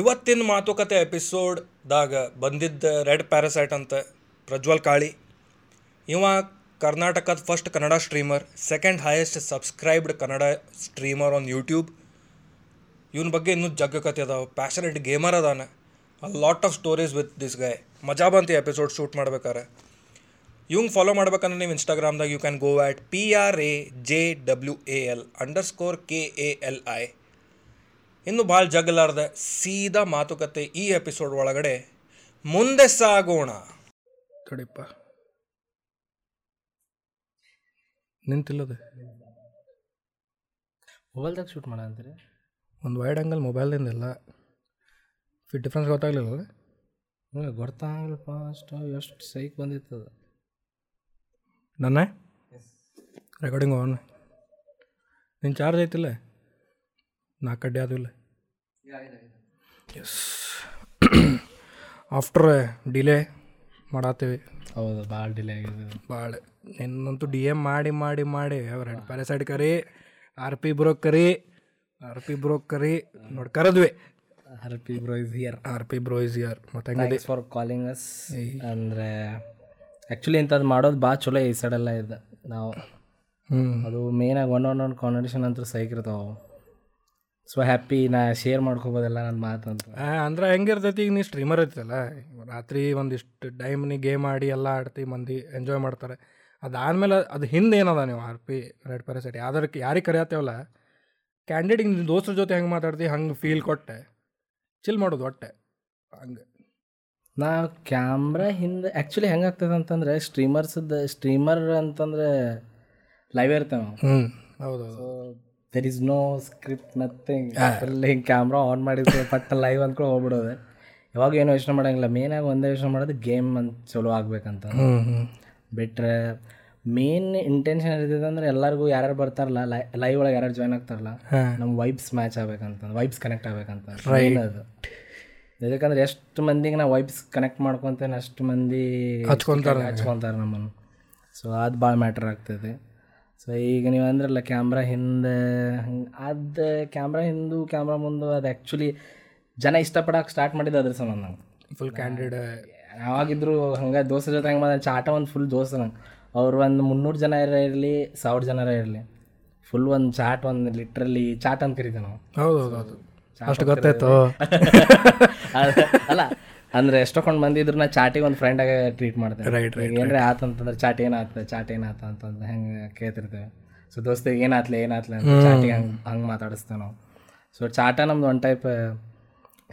ಇವತ್ತಿನ ಮಾತುಕತೆ ಎಪಿಸೋಡ್ದಾಗ ಬಂದಿದ್ದ ರೆಡ್ ಪ್ಯಾರಸೈಟ್ ಅಂತ ಪ್ರಜ್ವಲ್ ಕಾಳಿ. ಇವ ಕರ್ನಾಟಕದ first Kannada streamer second highest subscribed Kannada streamer on YouTube ಇವನ ಬಗ್ಗೆ ಇನ್ನೂ ಜಗ್ಗ ಕತೆ ಅದಾವ passionate gamer Adani. A lot of stories with this guy ಮಜಾ ಬಂತು ಎಪಿಸೋಡ್ ಶೂಟ್ ಮಾಡ್ಬೇಕಾರೆ. ಇವಂಗೆ ಫಾಲೋ ಮಾಡ್ಬೇಕಂದ್ರೆ ನೀವು ಇನ್ಸ್ಟಾಗ್ರಾಮ್ದಾಗ you can go at P R A J W A L underscore K A L I ಇನ್ನು ಭಾಳ ಜಗ್ಲಾರ್ದ ಸೀದಾ ಮಾತುಕತೆ ಈ ಎಪಿಸೋಡ್ ಒಳಗಡೆ ಮುಂದೆ ಸಾಗೋಣ. ತಡಿಪ್ಪ. ನಿಂತಿಲ್ಲದೆ. ಮೊಬೈಲ್ದಾಗ ಶೂಟ್ ಮಾಡ ಅಂತೀರಿ? ಒಂದು ವೈಡ್ ಆ್ಯಂಗಲ್ ಮೊಬೈಲ್ದಿಂದೆಲ್ಲ ಫಿಟ್ ಡಿಫ್ರೆನ್ಸ್ ಗೊತ್ತಾಗಲಿಲ್ಲ ಹ್ಞೂ ಗೊತ್ತಾಗಲ್ಪ ಅಷ್ಟು ಎಷ್ಟು ಸೈಕ್ ಬಂದಿತ್ತು ಅದು. ನನ್ನ? ರೆಕಾರ್ಡಿಂಗ್ ಆನ್ ನಿನ್ನ ಚಾರ್ಜ್ ಐತಿಲ್ಲ? ನಾಲ್ಕು ಕಡ್ಡಿ ಅದು ಇಲ್ಲ. ಎಸ್ ಆಫ್ಟರ್ ಡಿಲೇ ಮಾಡತ್ತೀವಿ. ಹೌದು ಭಾಳ ಡಿಲೇ ಆಗಿದೆ. ಭಾಳ. ನಿನ್ನಂತೂ ಡಿ ಎಂ ಮಾಡಿ ಮಾಡಿ ಮಾಡಿ. ಅವ್ರ ಪ್ಯಾರಸೈಡ್ ಕರಿ ಆರ್ ಪಿ ಬ್ರೋಕ್ ಕರಿ ಆರ್ ಪಿ ಬ್ರೋಕ್ ಕರಿ. ನೋಡಿ ಕರೆದ್ವಿ. R P bro is R P bro is ಯಾರ್ ಮತ್ತೆ ಫಾರ್ ಕಾಲಿಂಗ್ ಅಸ್ ಅಂದರೆ ಆ್ಯಕ್ಚುಲಿ ಇಂಥದ್ದು ಮಾಡೋದು ಭಾಳ ಚಲೋ ಈ ಸೈಡೆಲ್ಲ ಇದೆ ನಾವು. ಹ್ಞೂ ಅದು ಮೇನಾಗಿ ಒನ್ ಆನ್ ಒನ್ ಕಾಂಪಿಟೇಷನ್ ಅಂತೂ ಸೈಕ್ ಇರ್ತಾವೆ ಸೊ ಹ್ಯಾಪಿ ನಾ ಶೇರ್ ಮಾಡ್ಕೋಬೋದಲ್ಲ ನನ್ನ ಮಾತು ಅಂತ ಅಂದ್ರೆ ಹೆಂಗಿರ್ತೈತಿ ಈಗ ನೀ ಸ್ಟ್ರೀಮರ್ ಐತಲ್ಲ ರಾತ್ರಿ ಒಂದಿಷ್ಟು ಟೈಮ್ ನೀ ಗೇಮ್ ಆಡಿ ಎಲ್ಲ ಆಡ್ತಿ ಮಂದಿ ಎಂಜಾಯ್ ಮಾಡ್ತಾರೆ. ಅದಾದ್ಮೇಲೆ ಅದು ಹಿಂದೆ ಏನದ ನೀವು ಆರ್ ಪಿ ರೆಡ್ ಪ್ಯಾರಸೈಟ್ ಯಾವ್ದಕ್ಕೆ ಯಾರಿಗೆ ಕರೆಯತ್ತೇವಲ್ಲ ಕ್ಯಾಂಡಿಡೇಟ್ ನಿನ್ನ ದೋಸ್ತ್ರ ಜೊತೆ ಹೆಂಗೆ ಮಾತಾಡ್ತಿ ಹಂಗೆ ಫೀಲ್ ಕೊಟ್ಟೆ ಚಿಲ್ ಮಾಡೋದು ಒಟ್ಟೆ ಹಂಗೆ. ನಾ ಕ್ಯಾಮ್ರಾ ಹಿಂದೆ ಆ್ಯಕ್ಚುಲಿ ಹೆಂಗೆ ಆಗ್ತದೆ ಅಂತಂದರೆ ಸ್ಟ್ರೀಮರ್ಸದ ಸ್ಟ್ರೀಮರ್ ಅಂತಂದರೆ ಲೈವ್ ಇರ್ತೇವೆ ನಾವು. ಹ್ಞೂ ಹೌದು there is no script nothing full ಹಿಂಗೆ ಕ್ಯಾಮ್ರಾ ಆನ್ ಮಾಡಿದ್ರೆ ಪಟ್ಟ ಲೈವ್ ಅಂದ್ಕೊಂಡು ಹೋಗ್ಬಿಡೋದೆ. ಯಾವಾಗ ಏನು ಯೋಚನೆ ಮಾಡೋಂಗಿಲ್ಲ. ಮೇನಾಗಿ ಒಂದೇ ಯೋಚನೆ ಮಾಡೋದು ಗೇಮ್ ಅಂತ ಚಲೋ ಆಗ್ಬೇಕಂತ. ಬಿಟ್ಟರೆ ಮೇನ್ ಇಂಟೆನ್ಷನ್ ಇರ್ತದೆ ಅಂದ್ರೆ ಎಲ್ಲರಿಗೂ ಯಾರ್ಯಾರು ಬರ್ತಾರಲ್ಲ ಲೈವ್ ಒಳಗೆ ಯಾರ್ಯಾರು ಜಾಯ್ನ್ ಆಗ್ತಾರಲ್ಲ ನಮ್ಮ ವೈಬ್ಸ್ ಮ್ಯಾಚ್ ಆಗ್ಬೇಕಂತ ವೈಬ್ಸ್ ಕನೆಕ್ಟ್ ಆಗ್ಬೇಕಂತ. ರೈನ್ ಅದು. ಯಾಕಂದ್ರೆ ಎಷ್ಟು ಮಂದಿಗೆ ನಾವು ವೈಬ್ಸ್ ಕನೆಕ್ಟ್ ಮಾಡ್ಕೊತೇನೆ ಅಷ್ಟು ಮಂದಿ ಹಚ್ಕೊಂತಾರೆ ಹಚ್ಕೊತಾರೆ ನಮ್ಮನ್ನು. ಸೊ ಅದು ಭಾಳ ಮ್ಯಾಟ್ರ್ ಆಗ್ತದೆ. ಸೊ ಈಗ ನೀವು ಅಂದ್ರಲ್ಲ ಕ್ಯಾಮ್ರಾ ಹಿಂದೆ ಹಂಗೆ ಅದು ಕ್ಯಾಮ್ರಾ ಹಿಂದು ಕ್ಯಾಮ್ರಾ ಮುಂದೆ ಅದು ಆ್ಯಕ್ಚುಲಿ ಜನ ಇಷ್ಟಪಡೋಕೆ ಸ್ಟಾರ್ಟ್ ಮಾಡಿದ್ದು ಅದ್ರ ಸಂಬಂಧ ನಂಗೆ. ಫುಲ್ ಕ್ಯಾಂಡಿಡ್ ಯಾವಾಗಿದ್ರು ಹಂಗೆ ದೋಸ್ತರ ಜೊತೆ ಹಂಗೆ ಮಾಡಿದ ಚಾಟ ಒಂದು ಫುಲ್ ದೋಸ್ತ ನಂಗೆ. ಅವ್ರು ಒಂದು ಮುನ್ನೂರು ಜನ ಇರಲಿ ಸಾವಿರ ಜನರ ಇರಲಿ. ಫುಲ್ ಒಂದು ಚಾಟ್ ಒಂದು ಲಿಟ್ರಲ್ಲಿ ಚಾಟ್ ಅಂತ ಕರಿತೀವಿ ನಾವು. ಹೌದು ಹೌದು ಹೌದು. ಅಷ್ಟು ಗೊತ್ತಾಯ್ತು. ಅಲ್ಲ ಅಂದ್ರೆ ಎಷ್ಟೊಂದು ಮಂದಿ ನಾ ಚಾಟಿಗೆ ಒಂದು ಆಗಿ ಟ್ರೀಟ್ ಮಾಡ್ತೇವೆ. ರೈಟ್ ರೈಟ್ ಏನ್ರಿ ಆತಂತಂದ್ರೆ ಚಾಟ್ ಏನಾತ ಚಾಟ್ ಏನಾತ ಅಂತಂದ್ರೆ ಹೆಂಗೆ ಕೇಳ್ತಿರ್ತೇವೆ. ಸೊ ದೋಸ್ತ ಏನಾತ್ಲೆ ಏನಾತ್ಲೆ ಅಂತ ಚಾಟಿ ಹಂಗೆ ಹಂಗೆ ಮಾತಾಡಿಸ್ತೇವೆ ನಾವು. ಸೊ ಚಾಟ ನಮ್ದು ಒನ್ ಟೈಪ್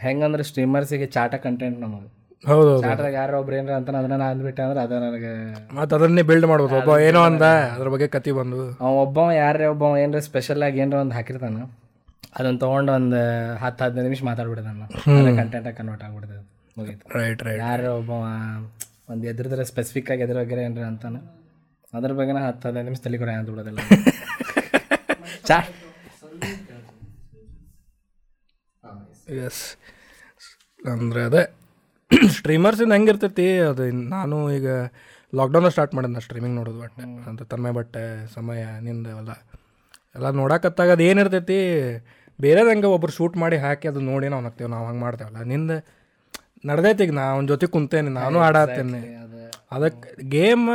ಹೆಂಗಂದ್ರೆ ಸ್ಟ್ರೀಮರ್ಸಿಗೆ ಚಾಟ ಕಂಟೆಂಟ್ ನಮಗೆ ಹೌದು ಚಾಟದಾಗ ಯಾರೋ ಒಬ್ರು ಏನ್ರ ಅಂತ ಅದನ್ನ ನಾನು ಅಂದ್ಬಿಟ್ಟೆ ಅಂದ್ರೆ ಅದ ನನಗೆ ಮತ್ತೆ ಅದನ್ನೇ ಬಿಲ್ಡ್ ಮಾಡ್ಬೋದು. ಒಬ್ಬ ಏನೋ ಅಂದ ಅದ್ರ ಬಗ್ಗೆ ಕತಿ ಬಂದು. ಅವ ಒಬ್ಬವ ಯಾರೇ ಒಬ್ಬ ಏನ್ರ ಸ್ಪೆಷಲ್ ಆಗಿ ಏನರ ಒಂದು ಹಾಕಿರ್ತಾನ ಅದನ್ನ ತೊಗೊಂಡು ಒಂದು ಹತ್ತು ಹದಿನೈದು ನಿಮಿಷ ಮಾತಾಡ್ಬಿಡ್ತಾನ. ಕಂಟೆಂಟ್ ಕಂಟೆಂಟಾಗಿ ಕನ್ವರ್ಟ್ ಆಗ್ಬಿಡ್ತದೆ. ಮುಗೀತು. ರೈಟ್ ರೈಟ್ ಯಾರು ಒಬ್ಬ ಒಂದು ಎದುರಿದ್ರೆ ಸ್ಪೆಸಿಫಿಕ್ ಆಗಿ ಎದ್ರ ಗೆರೆ ಏನ್ರ ಅಂತಾನೆ. ಅದ್ರ ಬಗ್ಗೆ ನಾ ಹತ್ತು ಹದಿನೈದು ನಿಮಿಷ ತಲೆ ಕೂಡ ಅಂತ ಬಿಡೋದಿಲ್ಲ. ಚಾ ಎಸ್ ಅಂದರೆ ಅದೇ ಸ್ಟ್ರೀಮರ್ಸಿಂದ ಹೆಂಗಿರ್ತೈತಿ ಅದು ನಾನು ಈಗ ಲಾಕ್ಡೌನ್ ಸ್ಟಾರ್ಟ್ ಮಾಡಿದ್ನ ಸ್ಟ್ರೀಮಿಂಗ್ ನೋಡೋದು ಬಟ್ಟೆ. ಅಂತ ತನ್ಮಯ ಬಟ್ಟೆ ಸಮಯ ನಿಂದ ಎಲ್ಲ. ಎಲ್ಲ ನೋಡಕತ್ತಾಗ ಅದು ಏನಿರ್ತೈತಿ ಬೇರೆದಂಗೆ ಒಬ್ರು ಶೂಟ್ ಮಾಡಿ ಹಾಕಿ ಅದು ನೋಡಿ ನಾವು ಹಾಕ್ತೇವೆ ನಾವು ಹಂಗೆ ಮಾಡ್ತೇವಲ್ಲ. ನಿಂದ ನಡ್ದೈತಿ ಈಗ ನಾ ಅವನ ಜೊತೆ ಕುಂತೇನೆ ನಾನು ಆಡತ್ತೇನೆ ಅದಕ್ಕೆ ಗೇಮ್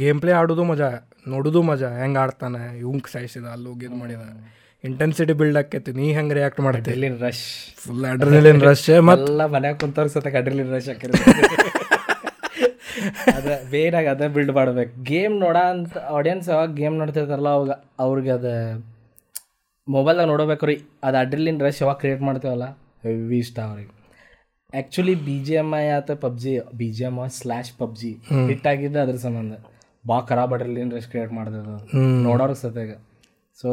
ಗೇಮ್ ಪ್ಲೇ ಆಡೋದು ಮಜಾ ನೋಡೋದು ಮಜಾ ಹೆಂಗೆ ಆಡ್ತಾನೆ ಇವಂಗೆ ಸಾಯಿಸಿದ ಅಲ್ಲಿ ಹೋಗಿ ಇದು ಮಾಡಿದ. ಇಂಟೆನ್ಸಿಟಿ ಬಿಲ್ಡ್ ಆಕೈತಿ ನೀ ಹೆಂಗೆ ರಿಯಾಕ್ಟ್ ಮಾಡ್ತಿ? ಇಲ್ಲಿನ ರಶ್ ಫುಲ್ ಅಡ್ರಿನಲಿನ್ ರಶ್ ಮತ್ತೆಲ್ಲ ಮನ್ಯಾಗ ಕುಂತವ್ರ ಸತ ಕಡ್ರಿಲಿನ ರಶ್ ಹಾಕಿರ ಅದ ಬೇರಾಗ ಅದ ಬಿಲ್ಡ್ ಮಾಡ್ಬೇಕು. ಗೇಮ್ ನೋಡ ಅಂತ ಆಡಿಯನ್ಸ್ ಯಾವಾಗ ಗೇಮ್ ನೋಡ್ತಿರ್ತಾರಲ್ಲ ಅವಾಗ ಅವ್ರಿಗೆ ಅದ ಮೊಬೈಲ್ದಾಗ ನೋಡಬೇಕ್ರಿ ಅದು ಅಡ್ರಿಲಿನ್ ರಶ್ ಯಾವಾಗ ಕ್ರಿಯೇಟ್ ಮಾಡ್ತೇವಲ್ಲ ಹೆವಿ ಇಷ್ಟ ಅವ್ರಿಗೆ. Actually B G M I ಆತ PUBG B G M I slash PUBG hit ಆಗಿದ್ದ ಅದ್ರ ಸಂಬಂಧ. ಭಾಳ ಖರಾಬ್ ಅಡ್ರಿಲಿನ್ ರಶ್ ಕ್ರಿಯೇಟ್ ಮಾಡಿದ್ರು ನೋಡೋರ್ಗೆ ಸತ್ಯಾಗ. So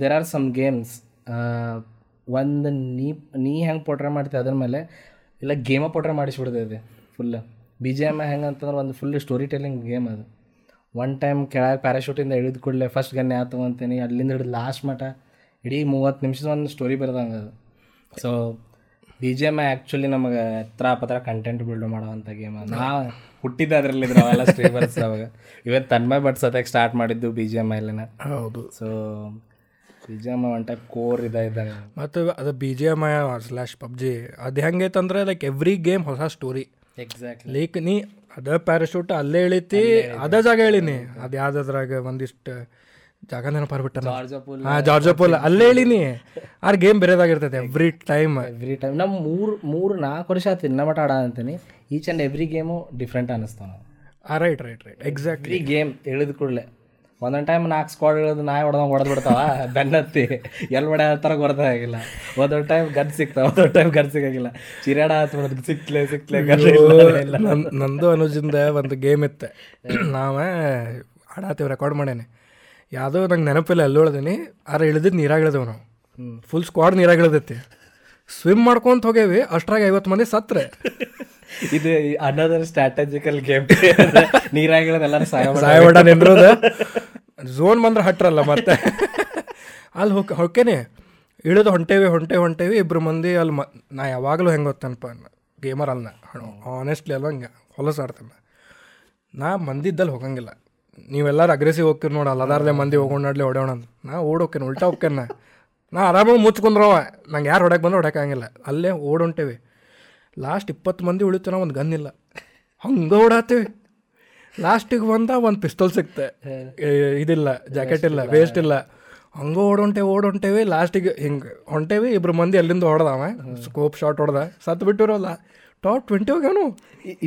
there are some games ಒಂದು ನೀ ನೀ ಹೆಂಗೆ ಪೋಟ್ರೆ ಮಾಡ್ತೀವಿ ಅದ್ರ ಮೇಲೆ ಇಲ್ಲ ಗೇಮ ಪೋಟ್ರೆ ಮಾಡಿಸ್ಬಿಡ್ತೈತೆ ಫುಲ್ ಬಿ ಜಿ ಎಂ ಹೆಂಗೆ ಅಂತಂದ್ರೆ ಒಂದು ಫುಲ್ ಸ್ಟೋರಿ ಟೆಲ್ಲಿಂಗ್ ಗೇಮ್ ಅದು. ಒನ್ ಟೈಮ್ ಕೆಳಗೆ ಪ್ಯಾರಾಶೂಟಿಂದ ಹಿಡಿದು ಕೂಡಲೇ ಫಸ್ಟ್ ಗನ್ನೆ ಆತು ಅಂತೀನಿ ಅಲ್ಲಿಂದ ಹಿಡಿದು ಲಾಸ್ಟ್ ಮಟ ಇಡೀ ಮೂವತ್ತು ನಿಮಿಷದ ಒಂದು ಸ್ಟೋರಿ ಬರೆದಂಗೆ ಅದು. So B G M actually ನಮಗೆ ಹತ್ರ ಪತ್ರ ಕಂಟೆಂಟ್ ಬಿಲ್ಡ್ ಮಾಡುವಂಥ ಗೇಮ್ ನಾ ಹುಟ್ಟಿದ್ದೆ ಅದರಲ್ಲಿ ಅವೆಲ್ಲ ಸ್ಟ್ರೀಮರ್ಸ್ ಅವಾಗ ಇವತ್ತು ತನ್ಮಯ್ ಸತ್ಯಾಗ ಸ್ಟಾರ್ಟ್ ಮಾಡಿದ್ದು ಬಿ ಜಿ ಎಂ ಐಲಿನ ಹೌದು. So B G M one type core ಇದೆ ಇದ್ದಂಗೆ. ಮತ್ತು ಅದು B G M I slash PUBG ಅದು ಹೆಂಗೈತಂದ್ರೆ ಲೈಕ್ ಎವ್ರಿ ಗೇಮ್ ಹೊಸ ಸ್ಟೋರಿ ಎಕ್ಸಾಕ್ಟ್ಲಿ ಲೈಕ್ ನೀ ಅದ ಪ್ಯಾರಾಶೂಟ್ ಅಲ್ಲೇ ಇಳಿತಿ ಅದ ಜಾಗ ಹೇಳಿನಿ. ಅದು ಯಾವ್ದಾದ್ರಾಗ ಒಂದಿಷ್ಟು ಜಾಗ ನೆನಪಾರ್ಬಿಟ್ಟ ಜಾರ್ಜಪುಲ್ ಹಾಂ ಜಾರ್ಜಪೋಲ್ ಅಲ್ಲೇ ಹೇಳಿನಿ. ಆರ್ ಗೇಮ್ ಬೇರೆದಾಗಿರ್ತೈತೆ ಎವ್ರಿ ಟೈಮ್ ಎವ್ರಿ ಟೈಮ್ ನಮ್ಮ ಮೂರು ಮೂರು ನಾಲ್ಕು ವರ್ಷ ಆಯ್ತು ಇನ್ನ ಮಟ್ಟ ಆಡ ಅಂತೀನಿ. Each and every game different ಅನ್ನಿಸ್ತಾವ ನಾವು ಆ ರೈಟ್ ರೈಟ್ ರೈಟ್ ಎಕ್ಸಾಕ್ಟ್ ಈ ಗೇಮ್ ಇಳಿದ ಕೂಡಲೇ. ಒಂದೊಂದು ಟೈಮ್ ನಾಲ್ಕು ಸ್ಕ್ವಾಡ್ ಇಳಿದು ನಾಯಿ ಹೊಡೆದಂಗೆ ಹೊಡೆದು ಬಿಡ್ತಾವ. ಬೆನ್ನತ್ತಿ. ಎಲ್ಲಿ ಹೊಡೆ ಹೊಡೆದ ಆಗಿಲ್ಲ. ಒಂದೊಂದು ಟೈಮ್ ಗನ್ ಸಿಗ್ತಾವ. ಒಂದೊಂದು ಟೈಮ್ ಗನ್ ಸಿಗಾಗಿಲ್ಲ. ಚಿರಾಡ ಹತ್ತು ಬಿಡೋದು ಸಿಕ್ಲೆ ಸಿಕ್ಲೆ ನಂದು ಅನುಜಿಂದ ಒಂದು ಗೇಮ್ ಇತ್ತೆ. ನಾವೇ ಆಡಾತೀವಿ ರೆಕಾರ್ಡ್ ಮಾಡೇನೆ. ಯಾವುದೋ ನಂಗೆ ನೆನಪಿಲ್ಲ ಎಲ್ಲಿ ಆದ್ರೆ ಆರ ಇಳಿದಿದ್ದು ನೀರಾಗ ಇಳಿದೇವು ನಾವು. ಫುಲ್ ಸ್ಕ್ವಾಡ್ ನೀರಾಗ ಇಳ್ದೈತಿ ಸ್ವಿಮ್ ಮಾಡ್ಕೊಂತ ಹೋಗೇವಿ ಅಷ್ಟ್ರಾಗ ಐವತ್ತು ಮಂದಿ ಸತ್ರೆ. ಇದು ಅನ್ನೋದರ ಸ್ಟ್ರಾಟಜಿಕಲ್ ಗೇಮ್ ನೀರಾಗ ಎಲ್ಲರೂ ಸಹಾಯ ಸಾಯ ಹೊಡ ನಿಂದ್ರದ. ಝೋನ್ ಬಂದ್ರೆ ಹಟ್ರಲ್ಲ ಮತ್ತೆ. ಅಲ್ಲಿ ಹೋಗ್ ಹೊಕ್ಕೇನೆ. ಇಳಿದು ಹೊಂಟೇವಿ ಹೊಂಟೇವಿ ಹೊಂಟೇವಿ. ಇಬ್ರು ಮಂದಿ ಅಲ್ಲಿ ಮ ನಾ ಯಾವಾಗಲೂ ಹೆಂಗೆ ಗೊತ್ತನಪ್ಪ ಗೇಮರ್ ಅಲ್ಲ ಆನೆಸ್ಟ್ಲಿ ಅಲ್ಲ ಹಂಗೆ. ಹೊಲಸು ಆಡ್ತಾನೆ. ನಾ ಮಂದಿದ್ದಲ್ಲಿ ಹೋಗಂಗಿಲ್ಲ. ನೀವೆಲ್ಲರೂ ಅಗ್ರೆಸಿವ್ ಹೋಗ್ತೀರಿ ನೋಡಿ ಅಲ್ಲದಾರ್ಲೆ ಮಂದಿ ಹೋಗೋಣಾಡ್ಲಿ ಹೊಡೆಯೋಣ ಅಂತ. ನಾ ಓಡೋಕೇನೆ ಉಲ್ಟಾ ಹೋಗ್ಕೇನ ನಾ? ಆರಾಮಾಗಿ ಮುಚ್ಕೊಂಡ್ರವ. ನಂಗೆ ಯಾರು ಹೊಡಕ್ಕೆ ಬಂದ್ರೆ ಹೊಡಕ್ಕಾಗಿಲ್ಲ ಅಲ್ಲೇ ಓಡೊಂಟೇವಿ. ಲಾಸ್ಟ್ ಇಪ್ಪತ್ತು ಮಂದಿ ಉಳಿತು ಒಂದು ಗನ್ ಇಲ್ಲ. ಹಂಗೆ ಓಡಾತೀವಿ ಲಾಸ್ಟಿಗೆ ಬಂದ ಒಂದು ಪಿಸ್ತಲ್ ಸಿಕ್ತೆ. ಇದಿಲ್ಲ ಜಾಕೆಟ್ ಇಲ್ಲ ವೇಸ್ಟ್ ಇಲ್ಲ. ಹಂಗೆ ಓಡೊಂಟೇವಿ. ಓಡೊಂಟೇವಿ ಲಾಸ್ಟಿಗೆ ಹಿಂಗೆ ಹೊಂಟೇವಿ. ಇಬ್ರು ಮಂದಿ ಅಲ್ಲಿಂದ ಹೊಡೆದವ. ಸ್ಕೋಪ್ ಶಾಟ್ ಹೊಡೆದ. ಸತ್ತು ಬಿಟ್ಟಿರೋಲ್ಲ ಟಾಪ್ ಟ್ವೆಂಟಿ ಹೋಗ್ಯಾನು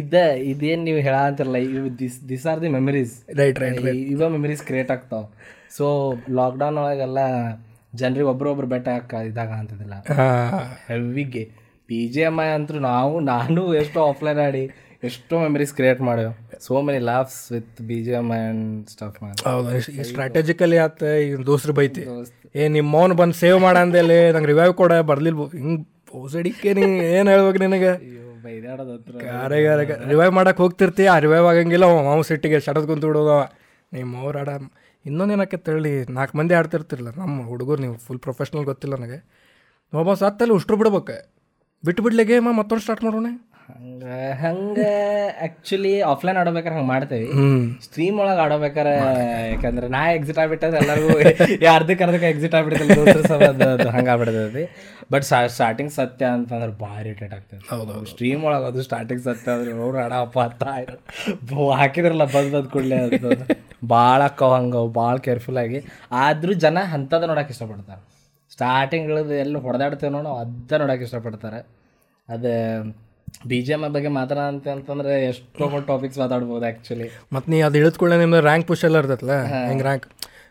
ಇದ್ದ ಇದೇನು ನೀವು ಹೇಳಂತಿರಲ್ಲ ಇವು this this are the memories right right ಇವ ಮೆಮರೀಸ್ ಕ್ರಿಯೇಟ್ ಆಗ್ತಾವ. ಸೊ ಲಾಕ್ಡೌನ್ ಒಳಗೆಲ್ಲ ಜನರಿಗೆ ಒಬ್ರೊಬ್ರು ಬೆಟ್ಟ ಹಾಕ ಇದಾಗ ಅಂತದಿಲ್ಲ. ಹೆವಿಗೆ. ಪಿ ಜಿ ಎಂ ಐ ಅಂತೂ ನಾವು ನಾನು ಎಷ್ಟೋ ಆಫ್ಲೈನ್ ಆಡಿ ಎಷ್ಟೋ memories create ಮಾಡ್ಯಾವ so many laughs with B G M I and stuff ಹೌದು ಸ್ಟ್ರಾಟಜಿಕಲಿ ಆತ ಈಗ ದೋಸ್ರು ಬೈತಿ. ಏ ನಿಮ್ಮ ಮೌನ್ ಬಂದು ಸೇವ್ ಮಾಡಂದೇಲೆ ನಂಗೆ ರಿವೈವ್ ಕೊಡ ಬರ್ಲಿಲ್ಬೋ ಹಿಂಗೆ ಪೋಸಡಿಕ್ಕೆ ನೀ ಏನು ಹೇಳ್ಬೇಕು ನಿನಗೆ? ರಿವೈವ್ ಮಾಡಕ್ಕೆ ಹೋಗ್ತಿರ್ತೀಯ ರಿವೈವ್ ಆಗಂಗಿಲ್ಲ ಮಾವು ಸಿಟ್ಟಿಗೆ ಶಟದ್ ಕುಂತು ಬಿಡೋದು. ನೀವು ಅವ್ರು ಆಡ ಇನ್ನೊಂದು ಏನಕ್ಕೆ ತಳ್ಳಿ, ನಾಲ್ಕು ಮಂದಿ ಆಡ್ತಿರ್ತಿರಲ್ಲ ನಮ್ಮ ಹುಡುಗರು ನೀವು ಫುಲ್ ಪ್ರೊಫೆಷ್ನಲ್ ಗೊತ್ತಿಲ್ಲ ನನಗೆ. ಒಬ್ಬ ಸತ್ತಲ್ಲಿ ಉಷ್ಟ್ರು ಬಿಡ್ಬೇಕು. ಬಿಟ್ಟು ಬಿಡ್ಲಿ ಮತ್ತೊಂದು ಸ್ಟಾರ್ಟ್ ಮಾಡೋಣ. ಹಂಗೆ ಹಂಗೆ ಆ್ಯಕ್ಚುಲಿ ಆಫ್ಲೈನ್ ಆಡೋಬೇಕಾರೆ ಹಂಗೆ ಮಾಡ್ತೇವೆ. ಸ್ಟ್ರೀಮ್ ಒಳಗೆ ಆಡೋಬೇಕಾರೆ ಯಾಕಂದ್ರೆ ನಾ ಎಕ್ಸಿಟ್ ಆಗ್ಬಿಟ್ಟದ ಎಲ್ಲರಿಗೂ ಅರ್ಧಕ್ಕೆ ಅರ್ಧಕ್ಕೆ ಎಕ್ಸಿಟ್ ಅದು ಹಂಗೆ ಆಗ್ಬಿಡ್ತದೆ ಬಟ್ ಸ್ಟಾರ್ಟಿಂಗ್ ಸತ್ಯ ಅಂತಂದ್ರೆ ಭಾರಿ ಇರಿಟೇಟ್ ಆಗ್ತದೆ ಹೌದು ಸ್ಟ್ರೀಮ್ ಒಳಗೆ ಅದು ಸ್ಟಾರ್ಟಿಂಗ್ ಸತ್ಯ ಅಂದ್ರೆ ಅವ್ರು ಆಡಪ್ಪ ಅಂತ ಹಾಕಿದ್ರಲ್ಲ ಬಂದ್ ಬಂದ್ ಕೂಡಲೇ ಅದು. ಭಾಳ ಅಕ್ಕವ ಹಂಗೆ ಭಾಳ ಕೇರ್ಫುಲ್ ಆಗಿ. ಆದರೂ ಜನ ಅಂಥದ್ದು ನೋಡಕ್ಕೆ ಇಷ್ಟಪಡ್ತಾರೆ. ಸ್ಟಾರ್ಟಿಂಗ್ ಇಳಿದು ಎಲ್ಲಿ ಹೊಡೆದಾಡ್ತೇವೆ ನೋಡೋ ಅದ ನೋಡಕ್ಕೆ ಇಷ್ಟಪಡ್ತಾರೆ. ಅದು ಬಿ ಜಿ ಎಂ ಬಗ್ಗೆ ಮಾತಾಡಂತೆ ಅಂತಂದ್ರೆ ಎಷ್ಟೋ ಟಾಪಿಕ್ಸ್ ಮಾತಾಡ್ಬೋದು ಆ್ಯಕ್ಚುಲಿ ಮತ್ತು ನೀ ಅದು ಇಳಿದ್ಕೊಳ್ಳೆ ನಿಮ್ದು ರ್ಯಾಂಕ್ ಪುಷ್ ಎಲ್ಲ ಇರ್ತೈತಲ್ಲ ಹೆಂಗೆ ರ್ಯಾಂಕ್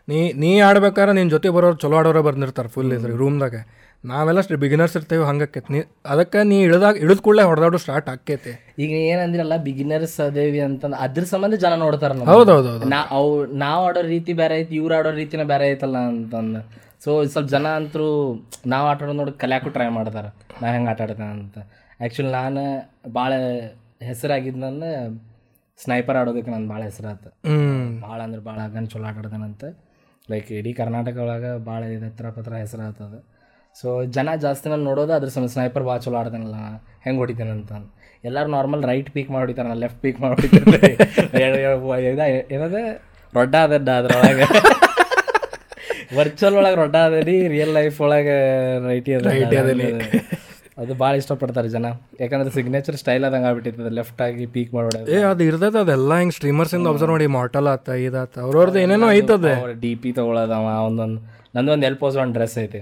ನೀ ನೀ ಆಡ್ಬೇಕಾದ್ರೆ ನಿನ್ನ ಜೊತೆ ಬರೋರು ಚಲೋ ಆಡೋರು ಬಂದಿರ್ತಾರೆ ಫುಲ್ ಇದ್ರಿ ರೂಮ್ದಾಗ ನಾವೆಲ್ಲ ಅಷ್ಟು ಬಿಗಿನರ್ಸ್ ಇರ್ತೇವೆ ಹಂಗಾಕೈತಿ ನೀ ಅದಕ್ಕೆ ನೀ ಇಳಿದಾಗ ಇಳಿದ ಕೂಡಲೇ ಹೊಡೆದಾಡೋ ಸ್ಟಾರ್ಟ್ ಆಕೈತಿ ಈಗ ಏನಂದಿರಲ್ಲ ಬಿಗಿನರ್ಸ್ ಅದೇವಿ ಅಂತಂದು ಅದ್ರ ಸಂಬಂಧ ಜನ ನೋಡ್ತಾರ ಹೌದೌದು ಹೌದು ಹೌದು ನಾ ಅವು ನಾವು ಆಡೋ ರೀತಿ ಬೇರೆ ಐತಿ ಇವ್ರು ಆಡೋ ರೀತಿನ ಬೇರೆ ಐತಲ್ಲ ಅಂತಂದು. ಸೊ ಸ್ವಲ್ಪ ಜನ ಅಂತರೂ ನಾವು ಆಟ ಆಡೋದು ನೋಡಿ ಕಲಿಯಾಕು ಟ್ರೈ ಮಾಡ್ತಾರೆ. ನಾ ಹೆಂಗೆ ಆಟ ಆಡ್ತೇನೆ ಅಂತ. ಆ್ಯಕ್ಚುಲಿ ನಾನು ಭಾಳ ಹೆಸರಾಗಿದ್ದಂದ್ರೆ ಸ್ನೈಪರ್ ಆಡೋದಕ್ಕೆ ನಾನು ಭಾಳ ಹೆಸರಾತು. ಭಾಳ ಅಂದ್ರೆ ಭಾಳ ಗನ್ ಚಲೋ ಆಟ ಆಡ್ತಾನಂತ ಲೈಕ್ ಇಡೀ ಕರ್ನಾಟಕ ಒಳಗೆ ಭಾಳ ಇದು ಹತ್ರ ಪತ್ರ ಹೆಸರಾಗ್ತದೆ ಸೊ ಜನ ಜಾಸ್ತಿ ನಾನು ನೋಡೋದು ಅದ್ರ ಸಮ ಸ್ನೈಪರ್ ಭಾಳ ಚಲೋ ಆಡ್ತಾನಲ್ಲ ಹೆಂಗೆ ಹೊಡಿತಾನೆ ಅಂತ. ಎಲ್ಲರೂ ನಾರ್ಮಲ್ ರೈಟ್ ಪೀಕ್ ಮಾಡಿ ಹೊಡಿತಾರ ಲೆಫ್ಟ್ ಪೀಕ್ ಮಾಡಿ ಹೊಡಿತಾರೆ. ಏನದ? ರೊಡ್ಡ ಅದ ಅದ್ರೊಳಗೆ ವರ್ಚುವಲ್ ಒಳಗೆ ರೊಡ್ಡ ರೀ ರಿಯಲ್ ಲೈಫ್ ಒಳಗೆ ರೈಟಿ ಅದ ಅದು ಭಾಳ ಇಷ್ಟಪಡ್ತಾರೆ ಜನ. ಯಾಕಂದ್ರೆ ಸಿಗ್ನೇಚರ್ ಸ್ಟೈಲ್ ಅದಂಗೆ ಆಗ್ಬಿಟ್ಟಿರ್ತದೆ ಲೆಫ್ಟ್ ಆಗಿ ಪೀಕ್ ಮಾಡೋದು ಏ ಅದು ಇರ್ತೈತೆ ಅದೆಲ್ಲ ಹಿಂಗೆ ಸ್ಟ್ರೀಮರ್ಸಿಂದ ಅಬ್ಸರ್ವ್ ಮಾಡಿ ಮಾರ್ಟಲ್ ಆತ ಇದಾತ ಅವ್ರವ್ರದ್ದು ಏನೇನೋ ಐತದೆ. ಡಿ ಪಿ ತೊಗೊಳೋದವ ಒಂದೊಂದು ನಂದೊಂದು ಎಲ್ ಪೋಸ್ ಒಂದು ಡ್ರೆಸ್ ಐತೆ.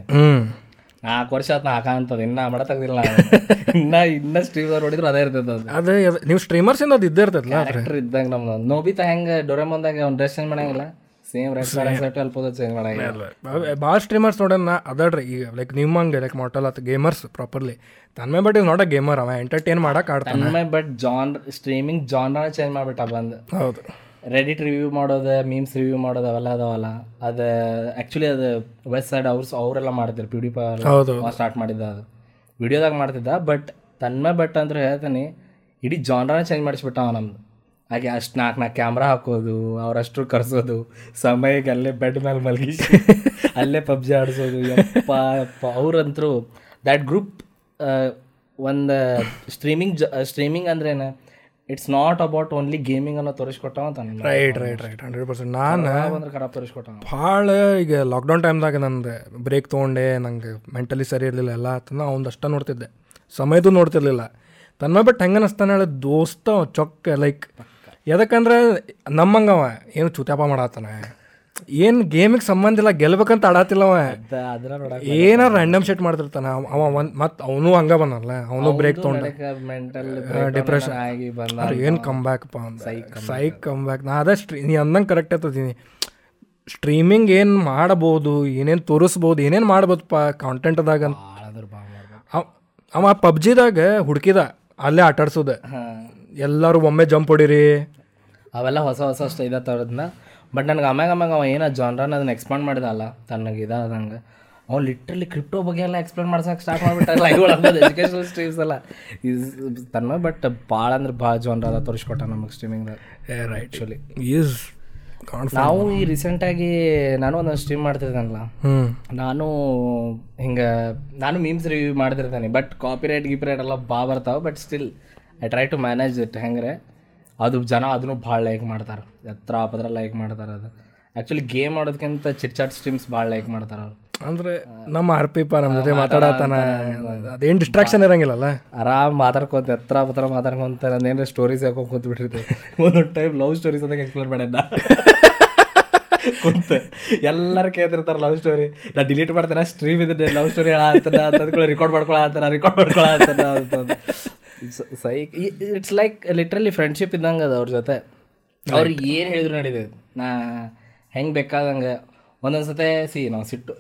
ನಾಲ್ಕು ವರ್ಷ ಆತ ಹಾಕಂತದ ಇನ್ನ ಮಡ ತೆಗ್ದಿಲ್ಲ ಇನ್ನ ಇನ್ನ ಸ್ಟ್ರೀಮರ್ ನೋಡಿದ್ರು ಅದೇ ಇರ್ತದ ಅದು. ಅದೇ ನೀವು ಸ್ಟ್ರೀಮರ್ಸಿಂದ ಅದು ಇದ್ದೇ ಇರ್ತೈತಲ್ಲ ಕ್ಯಾರೆಕ್ಟರ್ ಇದ್ದಂಗೆ ನಮ್ದು. ನೋಬಿತಾ ಹೆಂಗೆ ಡೊರೆಮೊಂದಾಗ ಅವ್ನು ಡ್ರೆಸ್ ಚೇಂಜ್ ಮಾಡಂಗಿಲ್ಲ. ಸೇಮ್ ಪೋಸ್ ಚೇಂಜ್ ಮಾಡಂಗಿಲ್ಲ ಭಾಳ ಸ್ಟ್ರೀಮರ್ಸ್ ನೋಡೋಣ ಅದಡ್ರಿ ಈಗ ಲೈಕ್ ನಿಮ್ಮಂಗೆ ಲೈಕ್ ಮಾರ್ಟಲ್ ಆತ ಗೇಮರ್ಸ್ ಪ್ರಾಪರ್ಲಿ ತನ್ಮೆ ಬಟ್ ಈಗ ನೋಡೋ ಗೇಮರ್ ಅವ ಎಂಟರ್ಟೈನ್ ಮಾಡಕ್ಕೆ ಆಡ್ತಾನೆ. Tanmay Bhat genre streaming genre change ಮಾಡ್ಬಿಟ್ಟ ಬಂದು. ಹೌದು. ರೆಡಿಟ್ ರಿವ್ಯೂ ಮಾಡೋದು ಮೀಮ್ಸ್ ರಿವ್ಯೂ ಮಾಡೋದು ಅವೆಲ್ಲ ಅದಾವಲ್ಲ. ಅದು ಆ್ಯಕ್ಚುಲಿ ಅದು ವೆಸ್ಟ್ ಸೈಡ್ ಅವ್ರು ಅವರೆಲ್ಲ ಮಾಡ್ತಿದ್ರು ಡಿ ಹೌದು ಸ್ಟಾರ್ಟ್ ಮಾಡಿದ್ದ ಅದು. ವಿಡಿಯೋದಾಗ ಮಾಡ್ತಿದ್ದ ಬಟ್ ತನ್ಮೆ ಬಟ್ ಅಂದ್ರೆ ಹೇಳ್ತಾನೆ ಇಡೀ ಜಾನ್ರನ ಚೇಂಜ್ ಮಾಡಿಸ್ಬಿಟ್ಟ ಅವ ನಮ್ದು. ಹಾಗೆ ಅಷ್ಟು ನಾಲ್ಕು ನಾಲ್ಕು ಕ್ಯಾಮ್ರಾ ಹಾಕೋದು ಅವರಷ್ಟು ಕರ್ಸೋದು ಸಮಯಕ್ಕೆ ಅಲ್ಲೇ ಬೆಡ್ ಮೇಲೆ ಮಲಗಿಸಿ ಅಲ್ಲೇ ಪಬ್ಜಿ ಆಡಿಸೋದು. ಯಪ್ಪ ಯಪ್ಪ. ಅವ್ರಂತರೂ ದ್ಯಾಟ್ ಗ್ರೂಪ್ ಒಂದು ಸ್ಟ್ರೀಮಿಂಗ್ ಜ ಸ್ಟ್ರೀಮಿಂಗ್ ಅಂದ್ರೇನು it's not about only gaming ಅನ್ನೋ ತೋರಿಸ್ಕೊಟ್ಟವ ಅಂತ right right right hundred percent ನಾನು ಅಂದ್ರೆ ಖರಾಬ್ ತೋರಿಸ್ಕೊಟ್ಟವ. ಭಾಳ ಈಗ ಲಾಕ್ಡೌನ್ ಟೈಮ್ದಾಗ ನಂದು ಬ್ರೇಕ್ ತೊಗೊಂಡೆ ನಂಗೆ ಮೆಂಟಲಿ ಸರಿ ಇರಲಿಲ್ಲ ಎಲ್ಲ ಆತನ ಅವ್ನು ಅಷ್ಟ ನೋಡ್ತಿದ್ದೆ. ಸಮಯದೂ ನೋಡ್ತಿರ್ಲಿಲ್ಲ. ತನ್ನ ಬಟ್ ಹೆಂಗೆ ಅನಿಸ್ತಾನೆ ಹೇಳಿ ದೋಸ್ತ ಚೊಕ್ಕ ಲೈಕ್ ಎದಕ್ಕಂದ್ರೆ ನಮ್ಮಂಗವ ಏನು ಚುತ್ಯಾಪ ಮಾಡತ್ತಾನ ಏನು ಗೇಮಿಗೆ ಸಂಬಂಧ ಇಲ್ಲ ಗೆಲ್ಬೇಕಂತ ಆಡತ್ತಿಲ್ಲ ಅವ. ಏನಾರ ರ್ಯಾಂಡಮ್ ಶೆಟ್ ಮಾಡ್ತಿರ್ತಾನ. ಅವ- ಒಂದು ಮತ್ತು ಅವನು ಹಂಗ ಬಂದಲ್ಲ ಅವನು ಬ್ರೇಕ್ ತೊಗೊಂಡ. ಡಿಪ್ರೆಷನ್ ಆಗಿ ಬಂದ ಏನು ಕಮ್ ಬ್ಯಾಕ್ ಅಂತ ಸೈಕ್ ಕಮ್ ಬ್ಯಾಕ್ ನಾ ಅದೇ ಸ್ಟ್ರೀ ನೀ ಅಂದಂಗೆ ಕರೆಕ್ಟ್ ಆಯ್ತದೀನಿ ಸ್ಟ್ರೀಮಿಂಗ್ ಏನು ಮಾಡಬಹುದು ಏನೇನು ತೋರಿಸ್ಬೋದು ಏನೇನು ಮಾಡ್ಬೋದಪ್ಪ ಕಾಂಟೆಂಟ್ದಾಗ ಅವ- ಪಬ್ಜಿದಾಗ ಹುಡುಕಿದ ಅಲ್ಲೇ ಆಟಾಡ್ಸೋದ. ಎಲ್ಲರೂ ಒಮ್ಮೆ ಜಂಪ್ ಹೊಡಿರಿ. ಅವೆಲ್ಲ ಹೊಸ ಹೊಸ ಅಷ್ಟು ಇದ ತರದ್ನ ಬಟ್ ನನಗೆ ಆಮ್ಯಾಗ ಆಮ್ಯಾಗ ಅವ ಏನೋ ಜಾನ್ರನ್ನ ಅದನ್ನ ಎಕ್ಸ್ಪಾಂಡ್ ಮಾಡಿದಲ್ಲ ತನ್ನಗೆ ಇದಾದಂಗೆ. ಅವ್ನು ಲಿಟ್ರಲಿ ಕ್ರಿಪ್ಟೋ ಬಗ್ಗೆ ಎಲ್ಲ ಎಕ್ಸ್ಪ್ಲೇನ್ ಮಾಡ್ಸಕ್ಕೆ ಸ್ಟಾರ್ಟ್ ಮಾಡಿಬಿಟ್ಟಲ್ಲ ಒಳಗೆ ಎಜುಕೇಶನಲ್ ಸ್ಟ್ರೀಮ್ಸ್ ಎಲ್ಲ. ತನ್ನ ಬಟ್ ಭಾಳ ಅಂದ್ರೆ ಭಾಳ ಜಾನ್ರ ಅದ ತೋರಿಸ್ಕೊಟ್ಟ ನಮಗೆ ಸ್ಟ್ರೀಮಿಂಗ್ದಾಗ ರೈಟ್ ಆ್ಯಕ್ಚುಲಿ ಈಸ್ ನಾವು ಈ ರೀಸೆಂಟಾಗಿ ನಾನು ಒಂದೊಂದು ಸ್ಟ್ರೀಮ್ ಮಾಡ್ತಿರ್ತಾನಲ್ಲ ನಾನು ಹಿಂಗೆ ನಾನು ಮೀಮ್ಸ್ ರಿವ್ಯೂ ಮಾಡ್ತಿರ್ತಾನೆ ಬಟ್ ಕಾಪಿರೈಟ್ ಗಿಪಿರೈಟ್ ಎಲ್ಲ ಬಾ ಬರ್ತಾವೆ but still I try to manage it ಹೆಂಗ್ರೆ? ಅದು ಜನ ಅದನ್ನು ಭಾಳ ಲೈಕ್ ಮಾಡ್ತಾರೆ. ಎತ್ತರ ಪತ್ರ ಲೈಕ್ ಮಾಡ್ತಾರೆ ಅದು. ಆ್ಯಕ್ಚುಲಿ ಗೇಮ್ ಆಡೋದಕ್ಕಿಂತ ಚಿಟ್ಚಾಟ್ ಸ್ಟ್ರೀಮ್ಸ್ ಭಾಳ ಲೈಕ್ ಮಾಡ್ತಾರೆ ಅವ್ರು. ಅಂದ್ರೆ ನಮ್ಮ ಆರ್ ಪಿ ಪ ನಮ್ಮ ಜೊತೆ ಮಾತಾಡತ್ತಾನ ಅದೇನು ಡಿಸ್ಟ್ರಾಕ್ಷನ್ ಇರಂಗಿಲ್ಲಲ್ಲ? ಆರಾಮ್ ಮಾತಾಡ್ಕೊಂತ ಎತ್ತರ ಪತ್ರ ಮಾತಾಡ್ಕೊಂತ ನಾನೇನು ಸ್ಟೋರೀಸ್ ಹಾಕೊಂಡು ಕೂತ್ ಒಂದೊಂದು ಟೈಮ್ ಲವ್ ಸ್ಟೋರೀಸ್ ಅಂತ ಎಕ್ಸ್ಪ್ಲೇನ್ ಮಾಡ್ಯಾನ ಕುಂತ ಎಲ್ಲರೂ ಕೇಳ್ತಿರ್ತಾರೆ ಲವ್ ಸ್ಟೋರಿ ನಾ ಡಿಲೀಟ್ ಮಾಡ್ತೇನೆ ಸ್ಟ್ರೀಮ್ ಇದ್ದೆ ಲವ್ ಸ್ಟೋರಿ ಹೇಳ ರೆಕಾರ್ಡ್ ಮಾಡ್ಕೊಳತ್ತಾನ ರೆಕಾರ್ಡ್ ಮಾಡ್ಕೊಳತ್ತಾನ ಅಂತಂದು. ಸೈ ಇಟ್ಸ್ ಲೈಕ್ ಲಿಟ್ರಲಿ ಫ್ರೆಂಡ್ಶಿಪ್ ಇದ್ದಂಗೆ ಅದು ಅವ್ರ ಜೊತೆ. ಅವ್ರಿಗೆ ಏನು ಹೇಳಿದ್ರು ನಡೀತದೆ. ನಾ ಹೆಂಗೆ ಬೇಕಾದಂಗೆ ಒಂದೊಂದು ಸತೆ ಸಿ ನಾವು ಸಿಟ್ಟು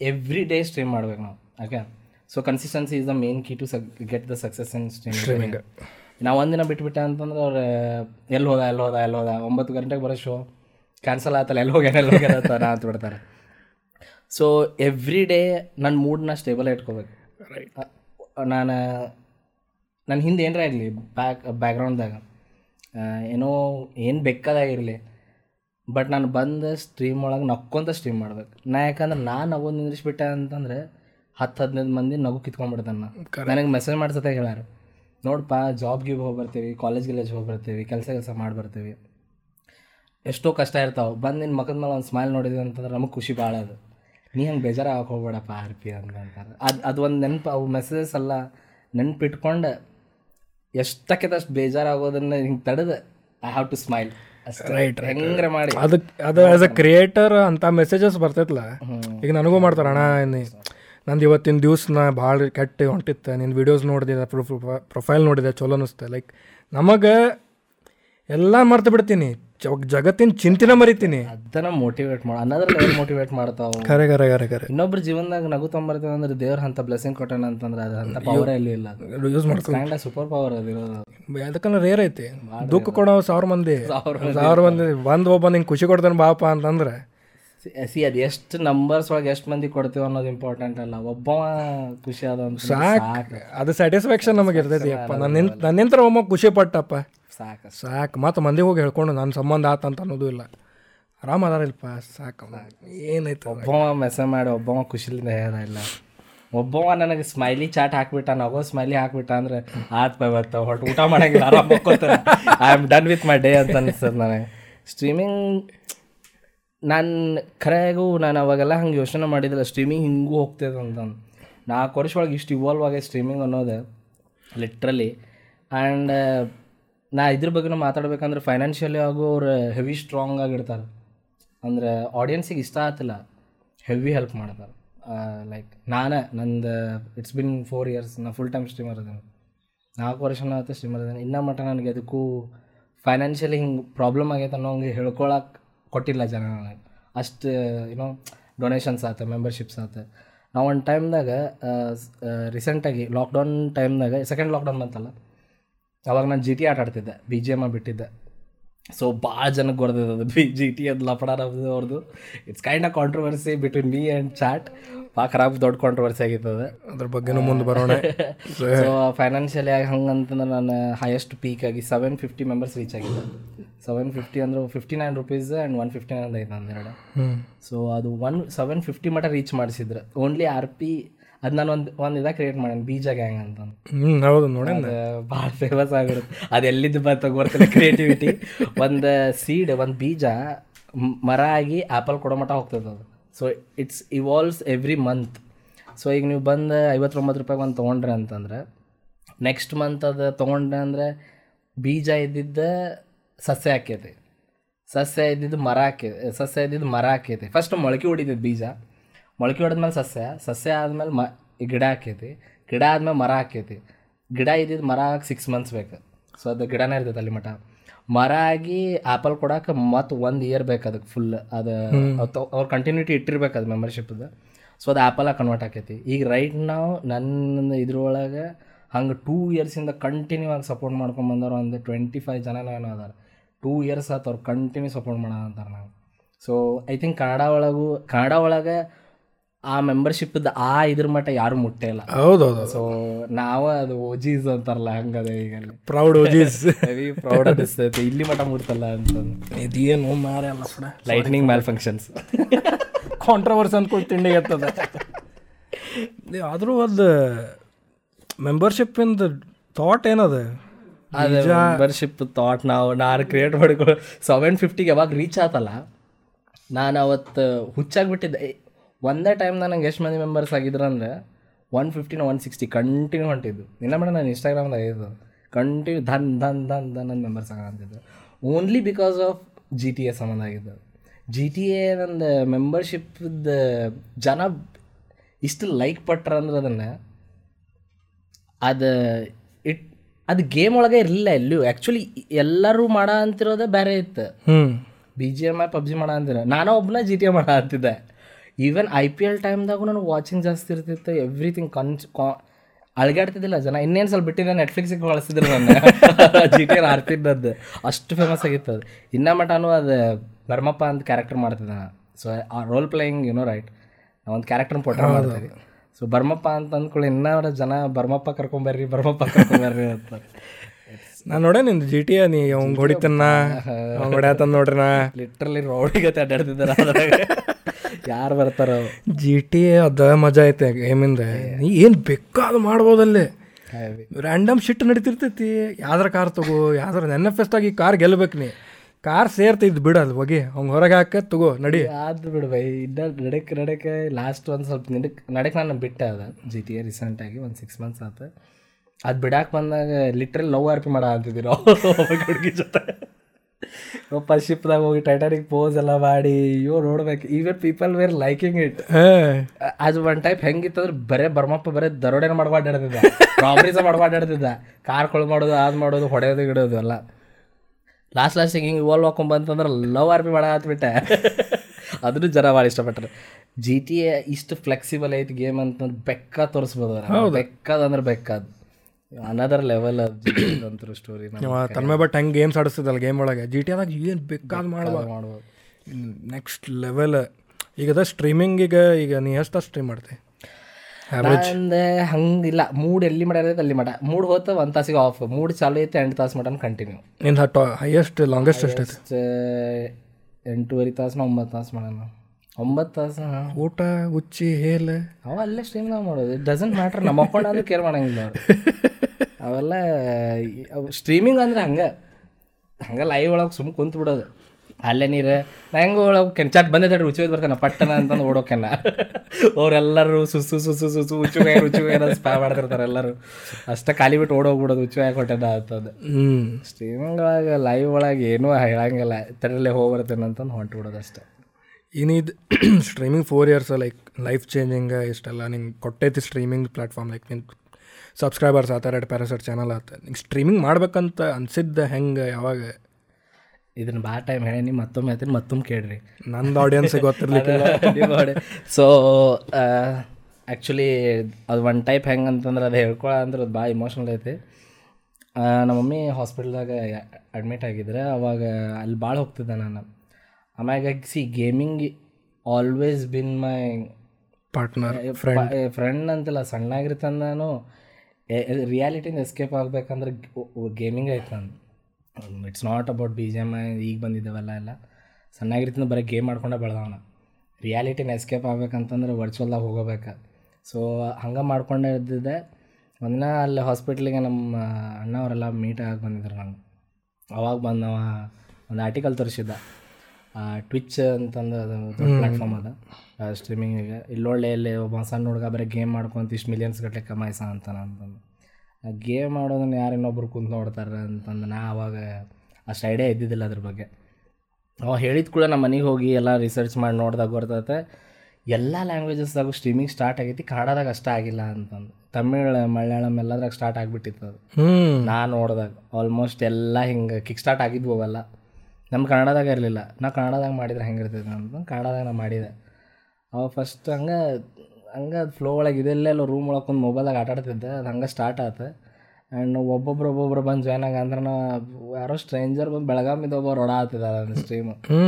ಎವ್ರಿ ಡೇ ಸ್ಟ್ರೀಮ್ ಮಾಡ್ಬೇಕು ನಾವು okay so consistency is the main key to get the success in streaming ನಾವು ಒಂದಿನ ಬಿಟ್ಬಿಟ್ಟೆ ಅಂತಂದ್ರೆ ಅವ್ರು ಎಲ್ಲಿ ಹೋದ ಎಲ್ಲಿ ಹೋದ ಎಲ್ಲಿ ಹೋದ ಒಂಬತ್ತು ಗಂಟೆಗೆ ಬರೋ ಶೋ ಕ್ಯಾನ್ಸಲ್ ಆಯ್ತಲ್ಲ ಎಲ್ಲಿ ಹೋಗ್ಯಾನ ಎಲ್ಲಿ ಹೋಗ್ಯಾನ ಅಂತ ನಾ ಬಿಡ್ತಾರೆ ಸೊ ಎವ್ರಿ ಡೇ ನನ್ನ ಮೂಡ್ನ ಸ್ಟೇಬಲ್ ಇಟ್ಕೋಬೇಕು. ನಾನು ನನ್ನ ಹಿಂದೆ ಏನರ ಆಗಲಿ ಬ್ಯಾಕ್ ಬ್ಯಾಕ್ಗ್ರೌಂಡ್ದಾಗ ಏನೋ ಏನು ಬೆಕ್ಕದಾಗಿರಲಿ ಬಟ್ ನಾನು ಬಂದು ಸ್ಟ್ರೀಮ್ ಒಳಗೆ ನಕ್ಕೊಂತ ಸ್ಟ್ರೀಮ್ ಮಾಡ್ಬೇಕು. ನಾ ಯಾಕಂದ್ರೆ ನಾನು ನಗು ನಿಂದ್ರಿಸ್ಬಿಟ್ಟೆ ಅಂತಂದ್ರೆ ಹತ್ತು ಹದಿನೈದು ಮಂದಿ ನಗು ಕಿತ್ಕೊಂಡ್ಬಿಡ್ತಾನೆ ನನಗೆ ಮೆಸೇಜ್ ಮಾಡ್ಸತ್ತೆ ಹೇಳಾರು ನೋಡಪ್ಪ ಜಾಬ್ ಗೀಬ್ ಹೋಗಿ ಬರ್ತೀವಿ ಕಾಲೇಜ್ ಗಿಲೇಜ್ ಹೋಗಿ ಬರ್ತೀವಿ ಕೆಲಸ ಕೆಲಸ ಮಾಡಿ ಬರ್ತೀವಿ. ಎಷ್ಟೋ ಕಷ್ಟ ಇರ್ತಾವೆ. ಬಂದು ನಿನ್ನ ಮಕ್ಕದ ಮೇಲೆ ಒಂದು ಸ್ಮೈಲ್ ನೋಡಿದ್ವಿ ಅಂತಂದ್ರೆ ನಮಗೆ ಖುಷಿ ಭಾಳ ಅದು. ನೀ ಹಂಗೆ ಬೇಜಾರು ಹೋಗ್ಬೇಡಪ್ಪ ಆರ್ ಪಿ ಅಂತ ಅಂತಾರೆ. ಅದು ಅದು ಒಂದು ನೆನಪು ಅವು ಮೆಸೇಜಸ್ ಎಲ್ಲ ನೆನ್ಪಿಟ್ಕೊಂಡು ಎಷ್ಟಕ್ಕೆ ಅಷ್ಟು ಬೇಜಾರಾಗೋದನ್ನ ಹಿಂಗೆ ತಡೆದ. I have to smile right ಹೆಂಗ್ರೆ ಮಾಡಿ. ಅದಕ್ಕೆ ಅದು ಆ್ಯಸ್ ಅ ಕ್ರಿಯೇಟರ್ ಅಂತ ಮೆಸೇಜಸ್ ಬರ್ತೈತಲ್ಲ ಈಗ ನನಗೂ ಮಾಡ್ತಾರೆ ಅಣ್ಣ ನಂದು ಇವತ್ತಿನ ದಿವ್ಸ ನಾ ಭಾಳ ಕೆಟ್ಟ ಹೊಂಟಿತ್ತು. ನಿನ್ನ ವಿಡಿಯೋಸ್ ನೋಡಿದೆ ಪ್ರೊಫೈಲ್ ನೋಡಿದೆ ಚಲೋ ಅನಿಸ್ತೆ. ಲೈಕ್ ನಮಗೆ ಎಲ್ಲ ಮರ್ತು ಬಿಡ್ತೀನಿ. ಜಗತ್ತಿನ ಚಿಂತಿನ ಮರಿತೀನಿ. ಅದನ್ನ ಮೋಟಿವೇಟ್ ಮಾಡ ಅನ್ನೋದ್ರ ಲೆವೆಲ್ ಮೋಟಿವೇಟ್ ಮಾಡ್ತಾವ. ಕರೆ ಕರೆ ಕರೆ ಕರೆ ಇನ್ನೊಬ್ರು ಜೀವನದಾಗ ನಗು ತಂಬರ್ತೇವೆ ಅಂದ್ರೆ ದೇವ್ರ ಅಂತ ಬ್ಲೆಸಿಂಗ್ ಕೊಟ್ಟಣ ಅಂತಂದ್ರೆ ಅದು ಅಂತ ಪವರ್ ಅಲ್ಲಿ ಇಲ್ಲ ಯೂಸ್ ಮಾಡ್ತಾರೆ ಸೂಪರ್ ಪವರ್ ಅದಿರೋದು ರೇರ್ ಐತಿ. ದುಃಖ ಕೊಡೋ ಸಾವಿರ ಮಂದಿ. ಸಾವಿರ ಮಂದಿ. ಬಂದು ಒಬ್ಬ ನಿಂಗೆ ಖುಷಿ ಕೊಡ್ತಾನೆ ಬಾಪ ಅಂತಂದ್ರೆ. ಸಿ ಅದು ಎಷ್ಟು ನಂಬರ್ಸ್ ಒಳಗೆ ಎಷ್ಟು ಮಂದಿ ಕೊಡ್ತೀವಿ ಅನ್ನೋದು ಇಂಪಾರ್ಟೆಂಟ್ ಅಲ್ಲ. ಒಬ್ಬ ಖುಷಿ ಆದ ಸಾಕು. ಅದು ಸ್ಯಾಟಿಸ್ಫ್ಯಾಕ್ಷನ್ ನಮಗೆ ಇರ್ತೈತಿ ಅಪ್ಪ. ನನ್ನ ನನ್ನಿಂತ್ರ ಒಮ್ಮ ಖುಷಿ ಪಟ್ಟಪ್ಪ. ಸಾಕು ಸಾಕು. ಮತ್ತು ಮಂದಿ ಹೋಗಿ ಹೇಳ್ಕೊಂಡು ನನ್ನ ಸಂಬಂಧ ಆತಂತ ಅನ್ನೋದು ಇಲ್ಲ. ಆರಾಮ ಅದಾರಿಲ್ಪ ಸಾಕು. ಏನಾಯ್ತು? ಒಬ್ಬವ ಮೆಸೇಜ್ ಮಾಡಿ ಒಬ್ಬವ ಖುಷಿಲಿಂದ ಹೇಳ ಇಲ್ಲ. ಒಬ್ಬವ ನನಗೆ ಸ್ಮೈಲಿ ಚಾಟ್ ಹಾಕ್ಬಿಟ್ಟ ನಗೋ ಸ್ಮೈಲಿ ಹಾಕ್ಬಿಟ್ಟ ಅಂದ್ರೆ ಆತ್ ಬರ್ತಾವ ಹೊಟ್ಟು ಊಟ ಮಾಡಂಗಿಲ್ಲ ಆರಾಮ್ ಹೋಗ್ಕೋತಾರೆ I am done with my day ಅಂತ ಅನಿಸ್ತದೆ ನನಗೆ. ಸ್ಟ್ರೀಮಿಂಗ್ ನಾನು ಖರೆಗೂ ನಾನು ಅವಾಗೆಲ್ಲ ಹಂಗೆ ಯೋಚನೆ ಮಾಡಿದಿಲ್ಲ ಸ್ಟ್ರೀಮಿಂಗ್ ಹಿಂಗೂ ಹೋಗ್ತದೆ ಅಂತ. ನಾಲ್ಕು ವರ್ಷ ಒಳಗೆ ಇಷ್ಟು ಇವಾಲ್ವ್ ಆಗಿ ಸ್ಟ್ರೀಮಿಂಗ್ ಅನ್ನೋದು ಲಿಟ್ರಲಿ ಆ್ಯಂಡ್ ನಾ ಇದ್ರ ಬಗ್ಗೆ ಮಾತಾಡ್ಬೇಕಂದ್ರೆ ಫೈನಾನ್ಷಿಯಲಿ ಆಗು ಅವ್ರು ಹೆವಿ ಸ್ಟ್ರಾಂಗ್ ಆಗಿರ್ತಾರೆ. ಅಂದ್ರೆ ಆಡಿಯನ್ಸಿಗೆ ಇಷ್ಟ ಆಗ್ತಿಲ್ಲ ಹೆವಿ ಹೆಲ್ಪ್ ಮಾಡ್ತಾರೆ. ಲೈಕ್ ನಾನೇ, ನಂದು ಇಟ್ಸ್ ಬಿನ್ ಫೋರ್ ಇಯರ್ಸ್ ನಾ ಫುಲ್ ಟೈಮ್ ಸ್ಟ್ರೀಮರ್ ಇದ್ದೀನಿ ನಾಲ್ಕು ವರ್ಷನ ಆಯ್ತು ಸ್ಟ್ರೀಮರ್ ಇದ್ದೀನಿ ಇನ್ನೂ ಮಟ್ಟ ನನಗೆ ಅದಕ್ಕೂ ಫೈನಾನ್ಷಿಯಲಿ ಹಿಂಗೆ ಪ್ರಾಬ್ಲಮ್ ಆಗೈತೆ ಅನ್ನೋ ಹಂಗೆ ಹೇಳ್ಕೊಳಕ್ಕೆ ಕೊಟ್ಟಿಲ್ಲ ಜನ ನನಗೆ. ಅಷ್ಟು ಏನೋ ಡೊನೇಷನ್ಸ್ ಆತ ಮೆಂಬರ್ಶಿಪ್ಸ್ ಆತ. ನಾವು ಒಂದು ಟೈಮ್ದಾಗ ರೀಸೆಂಟಾಗಿ ಲಾಕ್ಡೌನ್ ಟೈಮ್ದಾಗ ಸೆಕೆಂಡ್ ಲಾಕ್ಡೌನ್ ಬಂತಲ್ಲ ಅವಾಗ ನಾನು ಜಿ ಟಿ ಆಟ ಆಡ್ತಿದ್ದೆ ಬಿ ಜಿ ಎಂ ಬಿಟ್ಟಿದ್ದೆ. ಸೊ ಭಾಳ ಜನಕ್ಕೆ ಗೊರ್ದಿದೆ ಅದು. ಬಿ ಜಿ ಟಿ ಅದು ಲಪಡ ಅವ್ರದ್ದು it's kind of controversy between me and chat ಭಾಳ ಖರಾಬ್ ದೊಡ್ಡ ಕಾಂಟ್ರವರ್ಸಿ ಆಗಿರ್ತದೆ ಅದ್ರ ಬಗ್ಗೆನೂ ಮುಂದೆ ಬರೋಣ. ಸೊ ಫೈನಾನ್ಷಿಯಲಿ ಆಗಿ ಹಂಗಂತಂದ್ರೆ ನಾನು ಹೈಯೆಸ್ಟ್ ಪೀಕ್ ಆಗಿ ಸೆವೆನ್ ಫಿಫ್ಟಿ ಮೆಂಬರ್ಸ್ ರೀಚ್ ಆಗಿದೆ ಸೆವೆನ್ ಫಿಫ್ಟಿ ಅಂದ್ರೆ fifty nine rupees and one fifty nine ಐತೆ ಸೊ ಅದು ಒನ್ ಸೆವೆನ್ ಫಿಫ್ಟಿ ಮಟ್ಟ ರೀಚ್ ಮಾಡ್ಸಿದ್ರು. ಓನ್ಲಿ ಆರ್ ಪಿ ಅದು ನಾನು ಒಂದು ಒಂದು ಇದಾಗ ಕ್ರಿಯೇಟ್ ಮಾಡೇನಿ ಬೀಜ ಗ್ಯಾಂಗ್ ಅಂತ ಹ್ಞೂ ಹೌದು ನೋಡಿ ಭಾಳ ಫೇಮಸ್ ಆಗಿರುತ್ತೆ. ಅದು ಎಲ್ಲಿದ್ದು ಬಂತ ಗೊತ್ತಿಲ್ಲ ಕ್ರಿಯೇಟಿವಿಟಿ ಒಂದು ಸೀಡ್ ಒಂದು ಬೀಜ ಮರ ಆಗಿ ಆ್ಯಪಲ್ ಕೊಡೋ ಮಟ್ಟ ಹೋಗ್ತದೆ ಅದು. So it's evolves every month so ಈಗ ನೀವು ಬಂದು ಐವತ್ತೊಂಬತ್ತು ರೂಪಾಯಿಗೆ ಒಂದು ತೊಗೊಂಡ್ರೆ ಅಂತಂದ್ರೆ ನೆಕ್ಸ್ಟ್ ಮಂತ್ ಅದು ತೊಗೊಂಡ್ರೆ ಅಂದರೆ ಬೀಜ ಇದ್ದಿದ್ದ ಸಸ್ಯ ಹಾಕೈತಿ ಸಸ್ಯ ಇದ್ದಿದ್ದು ಮರ ಹಾಕಿ ಸಸ್ಯ ಇದ್ದಿದ್ದು ಮರ ಹಾಕೈತಿ ಫಸ್ಟ್ ಮೊಳಕೆ ಹೊಡಿತೈತೆ ಬೀಜ. ಮೊಳಕೆ ಹೊಡೆದ್ಮೇಲೆ ಸಸ್ಯ ಸಸ್ಯ ಆದ್ಮೇಲೆ ಮ ಗಿಡ ಹಾಕೈತಿ ಗಿಡ ಆದ್ಮೇಲೆ ಮರ ಹಾಕೈತಿ. ಗಿಡ ಇದ್ದಿದ್ದು ಮರ ಆಗಿ ಸಿಕ್ಸ್ ಮಂತ್ಸ್ ಬೇಕು. ಸೊ ಅದು ಗಿಡನೇ ಇರ್ತೈತೆ ಅಲ್ಲಿ ಮಠ. ಮರ ಆಗಿ ಆ್ಯಪಲ್ ಕೊಡಕ್ಕೆ ಮತ್ತು ಒಂದು ಇಯರ್ ಬೇಕು ಅದಕ್ಕೆ ಫುಲ್ ಅದು ಅವ್ರು ಕಂಟಿನ್ಯೂಟಿ ಇಟ್ಟಿರ್ಬೇಕು ಅದು ಮೆಂಬರ್ಶಿಪ್ದು ಸೊ ಅದು ಆ್ಯಪಲಾಗಿ ಕನ್ವರ್ಟ್ ಆಕೈತಿ ಈಗ ರೈಟ್ ನಾವು ನನ್ನ ಇದ್ರೊಳಗೆ ಹಂಗೆ ಟೂ ಇಯರ್ಸಿಂದ ಕಂಟಿನ್ಯೂ ಆಗಿ ಸಪೋರ್ಟ್ ಮಾಡ್ಕೊಂಡು ಬಂದವ್ರು ಒಂದು ಟ್ವೆಂಟಿ ಫೈವ್ ಜನ ಏನೋ ಅದಾರ. ಟೂ ಇಯರ್ಸ್ ಆತು ಅವ್ರು ಕಂಟಿನ್ಯೂ ಸಪೋರ್ಟ್ ಮಾಡೋಣ ಅಂತಾರೆ ನಾವು ಸೊ ಐ ಥಿಂಕ್ ಕನ್ನಡ ಒಳಗೂ ಕನ್ನಡ ಒಳಗೆ ಆ ಮೆಂಬರ್ಶಿಪ್ ಆ ಇದ್ರ ಮಟ್ಟ ಯಾರು ಮುಟ್ಟೇ ಇಲ್ಲ. ಹೌದು ಹೌದು ಸೊ ನಾವು ಅದು ಓಜೀಸ್ ಅಂತಾರಲ್ಲ ಹಂಗದ ಈಗ ಪ್ರೌಡ್ ಓಜೀಸ್ ಪ್ರೌಡ್ ಅನಿಸ್ತೈತಿ. ಇಲ್ಲಿ ಮಟ್ಟ ಮುಟ್ತಲ್ಲ ಅಂತಂದು. ಇದೇನು ಮಾರೇ ಅಲ್ಲ ಸುಡ. ಲೈಟ್ನಿಂಗ್ ಮ್ಯಾಲ್ ಫಂಕ್ಷನ್ಸ್ ಕಾಂಟ್ರವರ್ಸ್ ಅಂದ್ಕೊಂಡು ತಿಂಡಿ ಇರ್ತದ ಆದರೂ ಅದು ಮೆಂಬರ್ಶಿಪ್ಪಿಂದ ಥಾಟ್ ಏನದ? ಮೆಂಬರ್ಶಿಪ್ ಥಾಟ್ ನಾವು ನಾನು ಕ್ರಿಯೇಟ್ ಮಾಡಿಕೊಳ್ಳೋ ಸೆವೆನ್ ಫಿಫ್ಟಿಗೆ ಯಾವಾಗ ರೀಚ್ ಆತಲ್ಲ ನಾನು ಅವತ್ತು ಹುಚ್ಚಾಗ್ಬಿಟ್ಟಿದ್ದೆ ಒಂದೇ ಟೈಮ್ ನನಗೆ ಎಷ್ಟು ಮಂದಿ ಮೆಂಬರ್ಸ್ ಆಗಿದ್ರಂದ್ರೆ ಒನ್ ಫಿಫ್ಟಿನ ಒನ್ ಸಿಕ್ಸ್ಟಿ ಕಂಟಿನ್ಯೂ ಹೊಂಟಿದ್ದು. ಇಲ್ಲ ಮೇಡಮ್ ನಾನು ಇನ್ಸ್ಟಾಗ್ರಾಮ್ದಾಗ ಇದು ಕಂಟಿನ್ಯೂ ಧನ್ ಧನ್ ಧನ್ ಧನ್ ನನ್ನ members ಆಗಂತಿದ್ದು only because of G T A ಸಂಬಂಧ ಆಗಿದ್ದು. ಜಿ ಟಿ ಎ ನಂದು ಮೆಂಬರ್ಶಿಪ್ದ ಜನ ಇಷ್ಟು ಲೈಕ್ ಪಟ್ರ ಅಂದ್ರೆ ಅದನ್ನು ಅದು ಇಟ್ ಅದು ಗೇಮ್ ಒಳಗೆ ಇರಲಿಲ್ಲ ಎಲ್ಲೂ. ಆ್ಯಕ್ಚುಲಿ ಎಲ್ಲರೂ ಮಾಡೋ ಅಂತಿರೋದೇ ಬೇರೆ ಇತ್ತು. ಹ್ಞೂ B G M I PUBG ಮಾಡ ಅಂತಿರ. ನಾನು ಒಬ್ಬನ ಜಿ ಟಿ ಎ ಮಾಡ ಅಂತಿದ್ದೆ. ಈವನ್ ಐ ಪಿ ಎಲ್ ಟೈಮ್ದಾಗೂ ನನಗೆ ವಾಚಿಂಗ್ ಜಾಸ್ತಿ ಇರ್ತಿತ್ತು ಎವ್ರಿಥಿಂಗ್ ಕನ್ಸ್ ಕಾ ಅಳಗಾಡ್ತಿದ್ದಿಲ್ಲ ಜನ. ಇನ್ನೇನು ಸ್ವಲ್ಪ ಬಿಟ್ಟಿದ್ದೆ ನೆಟ್ಫ್ಲಿಕ್ಸಿಗೆ ಬಳಸಿದ್ರು ನನ್ನ. ಜಿ ಟಿ ಆಡ್ತಿದ್ದದ್ದು ಅಷ್ಟು ಫೇಮಸ್ ಆಗಿತ್ತು ಅದು. ಇನ್ನ ಮಟನು ಅದು ಧರ್ಮಪ್ಪ ಅಂತ ಕ್ಯಾರೆಕ್ಟರ್ ಮಾಡ್ತಿದ್ದೆ ನಾನು. ಸೊ ಆ ರೋಲ್ ಪ್ಲೇಯಿಂಗ್ ಯುನೋ ರೈಟ್ ನಾವು ಒಂದು ಕ್ಯಾರೆಕ್ಟರ್ನ ಪೋಟ್ರ ಮಾಡ್ತೀವಿ ಸೊ ಬರ್ಮಪ್ಪ ಅಂತ ಅಂದ್ಕೊಳ್ಳಿ ಇನ್ನೂ ಜನ ಬರ್ಮಪ್ಪ ಕರ್ಕೊಂಬರ್ರಿ ಬರ್ಮಪ್ಪ ಕರ್ಕೊಂಬರ್ರಿ ಅಂತ. ನಾನು ನೋಡೇ ನಿಂದು ಜಿ ಟಿ ನೀ ಅವ್ನು ಹೊಡಿತನ್ನ ಹೊಡ್ಯಾತ ನೋಡ್ರಿ ನಾ ಲಿಟ್ರಲಿ ರೋಡಿಗೆ ಅಡ್ಡಾಡ್ತಿದ್ದಾರೆ ಯಾರು ಬರ್ತಾರ? ಜಿ ಟಿ ಎ ಅದ ಮಜಾ ಐತೆ ಗೇಮಿಂದ ಏನು ಬೇಕಾದ್ರೂ ಮಾಡ್ಬೋದಲ್ಲಿ. ರ್ಯಾಂಡಮ್ ಶಿಟ್ ನಡೀತಿರ್ತೈತಿ. ಯಾವ್ದಾರ ಕಾರ್ ತಗೋ ಯಾವ್ದಾರ ನೆನ್ನೆ ಫೆಸ್ಟಾಗಿ ಆಗಿ ಕಾರ್ ಗೆಲ್ಬೇಕು ನೀ. ಕಾರ್ ಸೇರ್ತಿದ್ ಬಿಡು ಅದು ಹೋಗಿ. ಅವ್ನು ಹೊರಗೆ ಹಾಕ ತಗೋ ನಡಿ. ಅದು ಬಿಡು ಬೈ ಇದ್ದ ನಡಕ್ಕೆ ನಡಕ್ಕೆ ಲಾಸ್ಟ್ ಒಂದು ಸ್ವಲ್ಪ ನಡಕ್ಕೆ ನಡಕ್ಕೆ ನಾನು ಬಿಟ್ಟೆ ಅದ. ಜಿ ಟಿ ಎ ರೀಸೆಂಟಾಗಿ ಒಂದು ಸಿಕ್ಸ್ ಮಂತ್ಸ್ ಆತ. ಅದು ಬಿಡಾಕೆ ಬಂದಾಗ ಲಿಟ್ರಲ್ ಲವ್ ಆರ್ ಪಿ ಮಾಡ ಅಂತಿದ್ದೀರ ಹುಡುಗಿ ಜೊತೆ. ಫಸ್ಟ್ ಶಿಪ್ದಾಗ ಹೋಗಿ ಟೈಟಾನಿಕ್ ಪೋಸ್ ಎಲ್ಲ ಮಾಡಿ ಇವ್ ನೋಡ್ಬೇಕು. Even people were liking it ಅದು ಒನ್ ಟೈಪ್ ಹೆಂಗಿತ್ತಂದ್ರೆ ಬರೇ ಬರ್ಮಪ್ಪ ಬರೇ ದರೋಡೆನ ಮಾಡ್ಬಾಡ್ಯಾಡ್ತಿದ್ದ ರಾಬ್ರೀಸ ಮಾಡ್ಬಾಡ್ಯಾಡ್ತಿದ್ದ ಕಾರ್ ಕೊಳ್ ಮಾಡೋದು ಅದು ಮಾಡೋದು ಹೊಡೆಯೋದು ಗಿಡೋದು ಎಲ್ಲ. ಲಾಸ್ಟ್ ಲಾಸ್ಟಿಗೆ ಹಿಂಗೆ ಓಲ್ ಹಾಕೊಂಡ್ ಬಂತಂದ್ರೆ ಲವ್ ಆರ್ ಬಿ ಮಾಡ ಹತ್ಬಿಟ್ಟೆ ಅದನ್ನು ಜನ ಭಾಳ ಇಷ್ಟಪಟ್ಟರು. ಜಿ ಟಿ ಎ ಇಷ್ಟು ಫ್ಲೆಕ್ಸಿಬಲ್ ಐತಿ ಗೇಮ್ ಅಂತಂದ್ರೆ ಬೆಕ್ಕ ತೋರಿಸ್ಬೋದು ಬೆಕ್ಕದಂದ್ರೆ ಬೆಕ್ಕದ. ಅನದರ್ ಲೆವೆಲ್ ಅಂತೂ ಸ್ಟೋರಿ ತನ್ಮೆ ಬಟ್ ಹೆಂಗೆ ಗೇಮ್ಸ್ ಆಡಿಸ್ತದಲ್ಲ ಗೇಮ್ ಒಳಗೆ. ಜಿ ಟಿ ಅದಾಗ ಏನು ಬೇಕಾದ್ ಮಾಡ್ಬೋದು. ಮಾಡ್ಬೋದು. ನೆಕ್ಸ್ಟ್ ಲೆವೆಲ್ ಈಗ ಅದ ಸ್ಟ್ರೀಮಿಂಗ್ ಈಗ ಈಗ ನೀ ಎಷ್ಟು ಸ್ಟ್ರೀಮ್ ಮಾಡ್ತಿ? ಅಂದ್ರೆ ಹಂಗಿಲ್ಲ. ಮೂಡ್ ಎಲ್ಲಿ ಮಾಡ್ಯಾರ ಅಲ್ಲಿ ಮಾಡ. ಮೂಡ್ ಹೋತ ಒಂದು ತಾಸಿಗೆ ಆಫ್ ಮೂಡ್ ಚಾಲು ಐತೆ ಎಂಟು ತಾಸು ಮಟನ್ ಕಂಟಿನ್ಯೂ ನಿಂದು ಹಟ್ಟು ಹೈಯೆಸ್ಟ್ ಲಾಂಗೆಸ್ಟ್ ಎಷ್ಟೈತಿ ಎಂಟೂವರೆ ತಾಸು ಒಂಬತ್ತು ತಾಸು ಮಾಡೋಣ ಒಂಬತ್ತು ತಾಸು ಊಟ ಉಚ್ಚಿ ಹೇಲ್. ಅವ ಅಲ್ಲೇ ಸ್ಟ್ರೀಮ್ ನಾವು ಮಾಡೋದು. ಇಟ್ ಡಸಂಟ್ ಮ್ಯಾಟ್ರ್ ನಮ್ಮ ಅಕೌಂಟ್ ಅಂದ್ರೆ ಕೇರ್ ಮಾಡಂಗಿಲ್ಲ ಅವೆಲ್ಲ ಸ್ಟ್ರೀಮಿಂಗ್ ಅಂದ್ರೆ ಹಂಗೆ. ಹಂಗೆ ಲೈವ್ ಒಳಗೆ ಸುಮ್ ಕುಂತು ಬಿಡೋದು. ಅಲ್ಲೇ ನೀರು ನಾ ಹೆಂಗೆ ಒಳಗೆ ಕೆಂಚಾಟ್ ಬಂದಿದ್ದೆ ರುಚಿ ಹೋಗಿ ಬರ್ತಾನೆ ಪಟ್ಟನ ಅಂತಂದು ಓಡೋಕೆನ ಅವರೆಲ್ಲರೂ ಸುಸು ಸುಸು ಸುಸು ಹುಚ್ಚು ರುಚಿ ಸ್ಪಾ ಮಾಡ್ತಿರ್ತಾರೆ ಎಲ್ಲರೂ. ಅಷ್ಟೇ ಖಾಲಿ ಬಿಟ್ಟು ಓಡೋಗ್ಬಿಡೋದು ಹುಚ್ಚು ಕೊಟ್ಟದ ಆಗ್ತದೆ ಹ್ಞೂ ಸ್ಟ್ರೀಮಿಂಗ್ ಒಳಗೆ ಲೈವ್ ಒಳಗೆ ಏನೂ ಹೇಳಂಗಿಲ್ಲ. ತರಲ್ಲೇ ಹೋಗಿ ಬರ್ತೇನೆ ಅಂತಂದು ಹೊಂಟು ಬಿಡೋದು ಅಷ್ಟೇ. ಇನ್ನಿದು streaming four years like life changing ಇಷ್ಟೆಲ್ಲ ನಿಂಗೆ ಕೊಟ್ಟೈತಿ ಸ್ಟ್ರೀಮಿಂಗ್ ಪ್ಲಾಟ್ಫಾರ್ಮ್ ಲೈಕ್ ನಿನ್ ಸಬ್ಸ್ಕ್ರೈಬರ್ಸ್ ಆತ ರೆಡ್ ಪ್ಯಾರಾಸರ್ ಚಾನಲ್ ಆತ. ನಿಂಗೆ ಸ್ಟ್ರೀಮಿಂಗ್ ಮಾಡ್ಬೇಕಂತ ಅನ್ಸಿದ್ದ ಹೆಂಗೆ ಯಾವಾಗ? ಇದನ್ನ ಭಾಳ ಟೈಮ್ ಹೇಳಿ ಮತ್ತೊಮ್ಮೆ ಹೇಳ್ತೀನಿ ಮತ್ತೊಮ್ಮೆ ಕೇಳ್ರಿ. ನಂದು ಆಡಿಯನ್ಸಿಗೆ ಗೊತ್ತಿರಲಿಲ್ಲ ಸೊ ಆ್ಯಕ್ಚುಲಿ ಅದು ಒನ್ ಟೈಪ್ ಹೆಂಗೆ ಅಂತಂದ್ರೆ ಅದು ಹೇಳ್ಕೊಳ ಅಂದ್ರೆ ಅದು ಭಾಳ ಇಮೋಷ್ನಲ್ ಐತಿ. ನಮ್ಮ ಮಮ್ಮಿ ಹಾಸ್ಪಿಟ್ಲ್ದಾಗ ಅಡ್ಮಿಟ್ ಆಗಿದ್ರೆ ಅವಾಗ ಅಲ್ಲಿ ಭಾಳ ಹೋಗ್ತಿದ್ದೆ ನಾನು. ಆಮ್ಯಾಗ see gaming always been my partner friend ಅಂತಿಲ್ಲ ಸಣ್ಣಾಗಿರ್ತಂದ ನಾನು ರಿಯಾಲಿಟಿನ ಎಸ್ಕೇಪ್ ಆಗ್ಬೇಕಂದ್ರೆ ಗೇಮಿಂಗ್ ಐತೆ ನಾನು it's not about B G M I ಈಗ ಬಂದಿದ್ದಾವೆಲ್ಲ ಎಲ್ಲ. ಸಣ್ಣಾಗಿರ್ತಂದ ಬರೀ ಗೇಮ್ ಮಾಡ್ಕೊಂಡೇ ಬೆಳೆದವನ. ರಿಯಾಲಿಟಿನ ಎಸ್ಕೇಪ್ ಆಗ್ಬೇಕಂತಂದ್ರೆ ವರ್ಚುವಲ್ದಾಗ ಹೋಗಬೇಕು. ಸೊ ಹಂಗೆ ಮಾಡ್ಕೊಂಡೇ ಇದ್ದಿದ್ದೆ. ಒಂದಿನ ಅಲ್ಲಿ ಹಾಸ್ಪಿಟ್ಲಿಗೆ ನಮ್ಮ ಅಣ್ಣವರೆಲ್ಲ ಮೀಟ್ ಆಗಿ ಬಂದಿದ್ರು ನಂಗೆ. ಅವಾಗ ಬಂದವ ಒಂದು ಆರ್ಟಿಕಲ್ ತೋರಿಸಿದ್ದ. ಟ್ವಿಚ್ ಅಂತಂದು ಅದು ಪ್ಲಾಟ್‌ಫಾರ್ಮ್ ಅದ. ಸ್ಟ್ರೀಮಿಂಗಿಗೆ ಇಲ್ಲೊಳ್ಳೆ ಇಲ್ಲಿ ಒಬ್ಬ ಸಣ್ಣ ಹುಡುಗ ಬರೀ ಗೇಮ್ ಮಾಡ್ಕೊಂತ ಇಷ್ಟು ಮಿಲಿಯನ್ಸ್ ಗಟ್ಟಲೆ ಕಮಾಯಿಸ ಅಂತಾನ ಅಂತಂದು ಗೇಮ್ ಮಾಡೋದನ್ನ ಯಾರು ಇನ್ನೊಬ್ರು ಕುಂತು ನೋಡ್ತಾರೆ ಅಂತಂದು ನಾ ಆವಾಗ ಅಷ್ಟು ಐಡಿಯಾ ಇದ್ದಿದ್ದಿಲ್ಲ ಅದ್ರ ಬಗ್ಗೆ. ಅವ ಹೇಳಿದ ಕೂಡ ನಮ್ಮ ಮನೆಗೆ ಹೋಗಿ ಎಲ್ಲ ರಿಸರ್ಚ್ ಮಾಡಿ ನೋಡಿದಾಗ ಬರ್ತೈತೆ ಎಲ್ಲ ಲ್ಯಾಂಗ್ವೇಜಸ್ದಾಗು ಸ್ಟ್ರೀಮಿಂಗ್ ಸ್ಟಾರ್ಟ್ ಆಗೈತಿ ಕನ್ನಡದಾಗ ಅಷ್ಟೇ ಆಗಿಲ್ಲ ಅಂತಂದು. ತಮಿಳ್ ಮಲಯಾಳಂ ಎಲ್ಲದ್ರಾಗ ಸ್ಟಾರ್ಟ್ ಆಗಿಬಿಟ್ಟಿತ್ತು ಅದು. ಹ್ಞೂ ನಾ ನೋಡಿದಾಗ ಆಲ್ಮೋಸ್ಟ್ ಎಲ್ಲ ಹಿಂಗೆ ಕಿಕ್ ಸ್ಟಾರ್ಟ್ ಆಗಿದ್ವು ಅವೆಲ್ಲ. ನಮ್ಮ ಕನ್ನಡದಾಗ ಇರಲಿಲ್ಲ. ನಾ ಕನ್ನಡದಾಗ ಮಾಡಿದ್ರೆ ಹೆಂಗಿರ್ತೈತೆ ಅಂತ ಕನ್ನಡದಾಗ ನಾ ಮಾಡಿದೆ. ಅವ ಫಸ್ಟ್ ಹಂಗೆ ಹಂಗೆ ಅದು ಫ್ಲೋ ಒಳಗೆ ಇದೆಲ್ಲ ರೂಮ್ ಒಳಗೆ ಒಂದು ಮೊಬೈಲಾಗ ಆಟ ಆಡ್ತಿದ್ದೆ. ಅದು ಹಂಗೆ ಸ್ಟಾರ್ಟ್ ಆಯ್ತು ಆ್ಯಂಡ್ ಒಬ್ಬೊಬ್ರು ಒಬ್ಬೊಬ್ರು ಬಂದು ಜಾಯ್ನ್ ಆಗ ಅಂದ್ರೆ ನಾ ಯಾರೋ ಸ್ಟ್ರೇಂಜರ್ ಬಂದು ಬೆಳಗಾವಿದ ಒಬ್ಬ ರೊಡ ಆಗ್ತಿದ್ದಾರೆ ಸ್ಟ್ರೀಮ್ ಹ್ಞೂ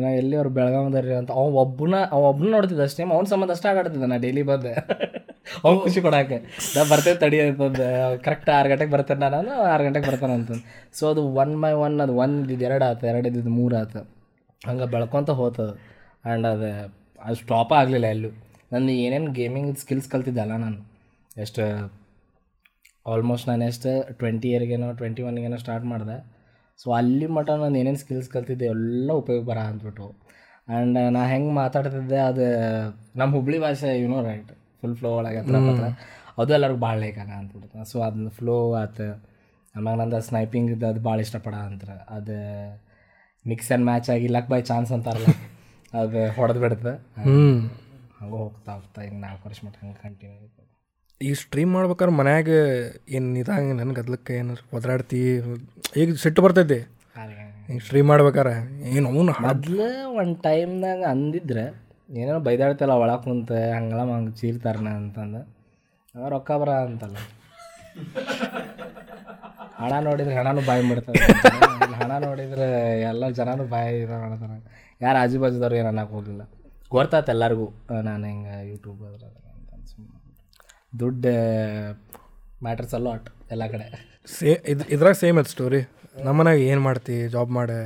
ನಾ ಎಲ್ಲಿ ಅವ್ರು ಬೆಳಗಾವಿದಾರ್ರಿ ಅಂತ. ಅವ ಒಬ್ಬನ ಅವ ಒಬ್ಬನ ನೋಡ್ತಿದ್ದ ಸ್ಟ್ರೀಮ್ ಅವ್ನ ಸಂಬಂಧ ಅಷ್ಟೇ ಆಟಾಡ್ತಿದ್ದೆ ನಾ ಡೈಲಿ ಬಂದೆ. ಅವ್ನು ಖುಷಿ ಕೊಡಕ್ಕೆ. ನಾ ಬರ್ತೇನೆ ತಡಿ ಅಂತಂದು. ಕರೆಕ್ಟ್ ಆರು ಗಂಟೆಗೆ ಬರ್ತೇನೆ ನಾನು. ಆರು ಗಂಟೆಗೆ ಬರ್ತಾನೆ ಅಂತಂದು. ಸೊ ಅದು ಒನ್ ಬೈ ಒನ್ ಅದು ಒನ್ ಇದು ಎರಡು ಆಯ್ತು ಎರಡು ಇದ್ದಿದ್ದು ಮೂರು ಆತು. ಹಂಗೆ ಬೆಳ್ಕೊತ ಹೋತದ ಆ್ಯಂಡ್ ಅದು ಅದು ಸ್ಟಾಪ್ ಆಗಲಿಲ್ಲ ಎಲ್ಲೂ. ನನ್ನ ಏನೇನು ಗೇಮಿಂಗ್ ಸ್ಕಿಲ್ಸ್ ಕಲ್ತಿದ್ದಲ್ಲ ನಾನು. ಎಷ್ಟು ಆಲ್ಮೋಸ್ಟ್ ನಾನು ಎಷ್ಟು ಟ್ವೆಂಟಿ ಇಯರ್ಗೇನೋ ಟ್ವೆಂಟಿ ಒನ್ಗೇನೋ ಸ್ಟಾರ್ಟ್ ಮಾಡಿದೆ. ಸೊ ಅಲ್ಲಿ ಮಟ್ಟ ನಾನು ಏನೇನು ಸ್ಕಿಲ್ಸ್ ಕಲ್ತಿದ್ದೆ ಎಲ್ಲ ಉಪಯೋಗ ಬರ ಅಂದ್ಬಿಟ್ಟು ಆ್ಯಂಡ್ ನಾ ಹೆಂಗೆ ಮಾತಾಡ್ತಿದ್ದೆ, ಅದು ನಮ್ಮ ಹುಬ್ಳಿ ಭಾಷೆ ಯುನೋ ರೈಟ್ ಫುಲ್ ಫ್ಲೋ ಒಳಗೆ ಹತ್ರ ಹತ್ರ ಅದು ಎಲ್ಲರಿಗೂ ಭಾಳ ಲೇಖನ ಅಂದ್ಬಿಡ್ತು. ಸೊ ಅದನ್ನ ಫ್ಲೋ ಆತು. ಆಮ್ಯಾಗ ನಂದು ಸ್ನೈಪಿಂಗ್ ಇದ್ದು ಅದು ಭಾಳ ಇಷ್ಟಪಡ ಅಂತಾರೆ. ಅದು ಮಿಕ್ಸ್ ಆ್ಯಂಡ್ ಮ್ಯಾಚ್ ಆಗಿ ಲಕ್ ಬೈ ಚಾನ್ಸ್ ಅಂತಾರಲ್ಲ ಅದು ಹೊಡೆದು ಬಿಡ್ತದೆ ಹಂಗೆ ಹೋಗ್ತಾ ಹೋಗ್ತಾ ಈಗ ನಾಲ್ಕು ವರ್ಷ ಮಟ್ಟ ಹಂಗೆ ಕಂಟಿನ್ಯೂ ಆಯ್ತು. ಈ ಸ್ಟ್ರೀಮ್ ಮಾಡ್ಬೇಕಾದ್ರೆ ಮನ್ಯಾಗ ಏನು ಇದಂಗೆ ನನ್ನ ಗದ್ಲಕ್ಕೆ ಏನಾರು ಒದರಾಡ್ತಿ? ಈಗ ಸಿಟ್ಟು ಬರ್ತೈತಿ. ಹಿಂಗೆ ಈಗ ಸ್ಟ್ರೀಮ್ ಮಾಡ್ಬೇಕಾರೆ. ಏನು ಅವನು ಮೊದ್ಲು ಒಂದು ಟೈಮ್ನಾಗ ಅಂದಿದ್ರೆ ಏನೋ ಬೈದಾಡ್ತಲ್ಲ ಒಳಗೆ ಕುಂತ, ಹಂಗಲ್ಲ ಹಂಗೆ ಚೀರ್ತಾರನ ಅಂತಂದು. ರೊಕ್ಕ ಬರ ಅಂತಲ್ಲ. ಹಣ ನೋಡಿದ್ರೆ ಹಣನೂ ಬಾಯಿ ಬಿಡ್ತಾರೆ ಹಣ ನೋಡಿದ್ರೆ ಎಲ್ಲ ಜನನೂ ಬಾಯಿ ಇದು ಮಾಡ್ತಾರೆ. ಯಾರು ಆಜು ಬಾಜುದವ್ರು ಏನು ಅನ್ನಕ್ಕೆ ಹೋಗಲಿಲ್ಲ. ಗೊತ್ತಾಯ್ತು ಎಲ್ಲರಿಗೂ. ನಾನು ಹಿಂಗೆ ಯೂಟ್ಯೂಬ್ ದುಡ್ಡು ಮ್ಯಾಟ್ರಸ್ ಅಲ್ಲೋ ಅಟ್ ಎಲ್ಲ ಕಡೆ. ಸೇ, ಇದು, ಇದ್ರಾಗ ಸೇಮ್ ಅದು ಸ್ಟೋರಿ ನಮ್ಮನಾಗ ಏನು ಮಾಡ್ತಿ ಜಾಬ್ ಮಾಡೆ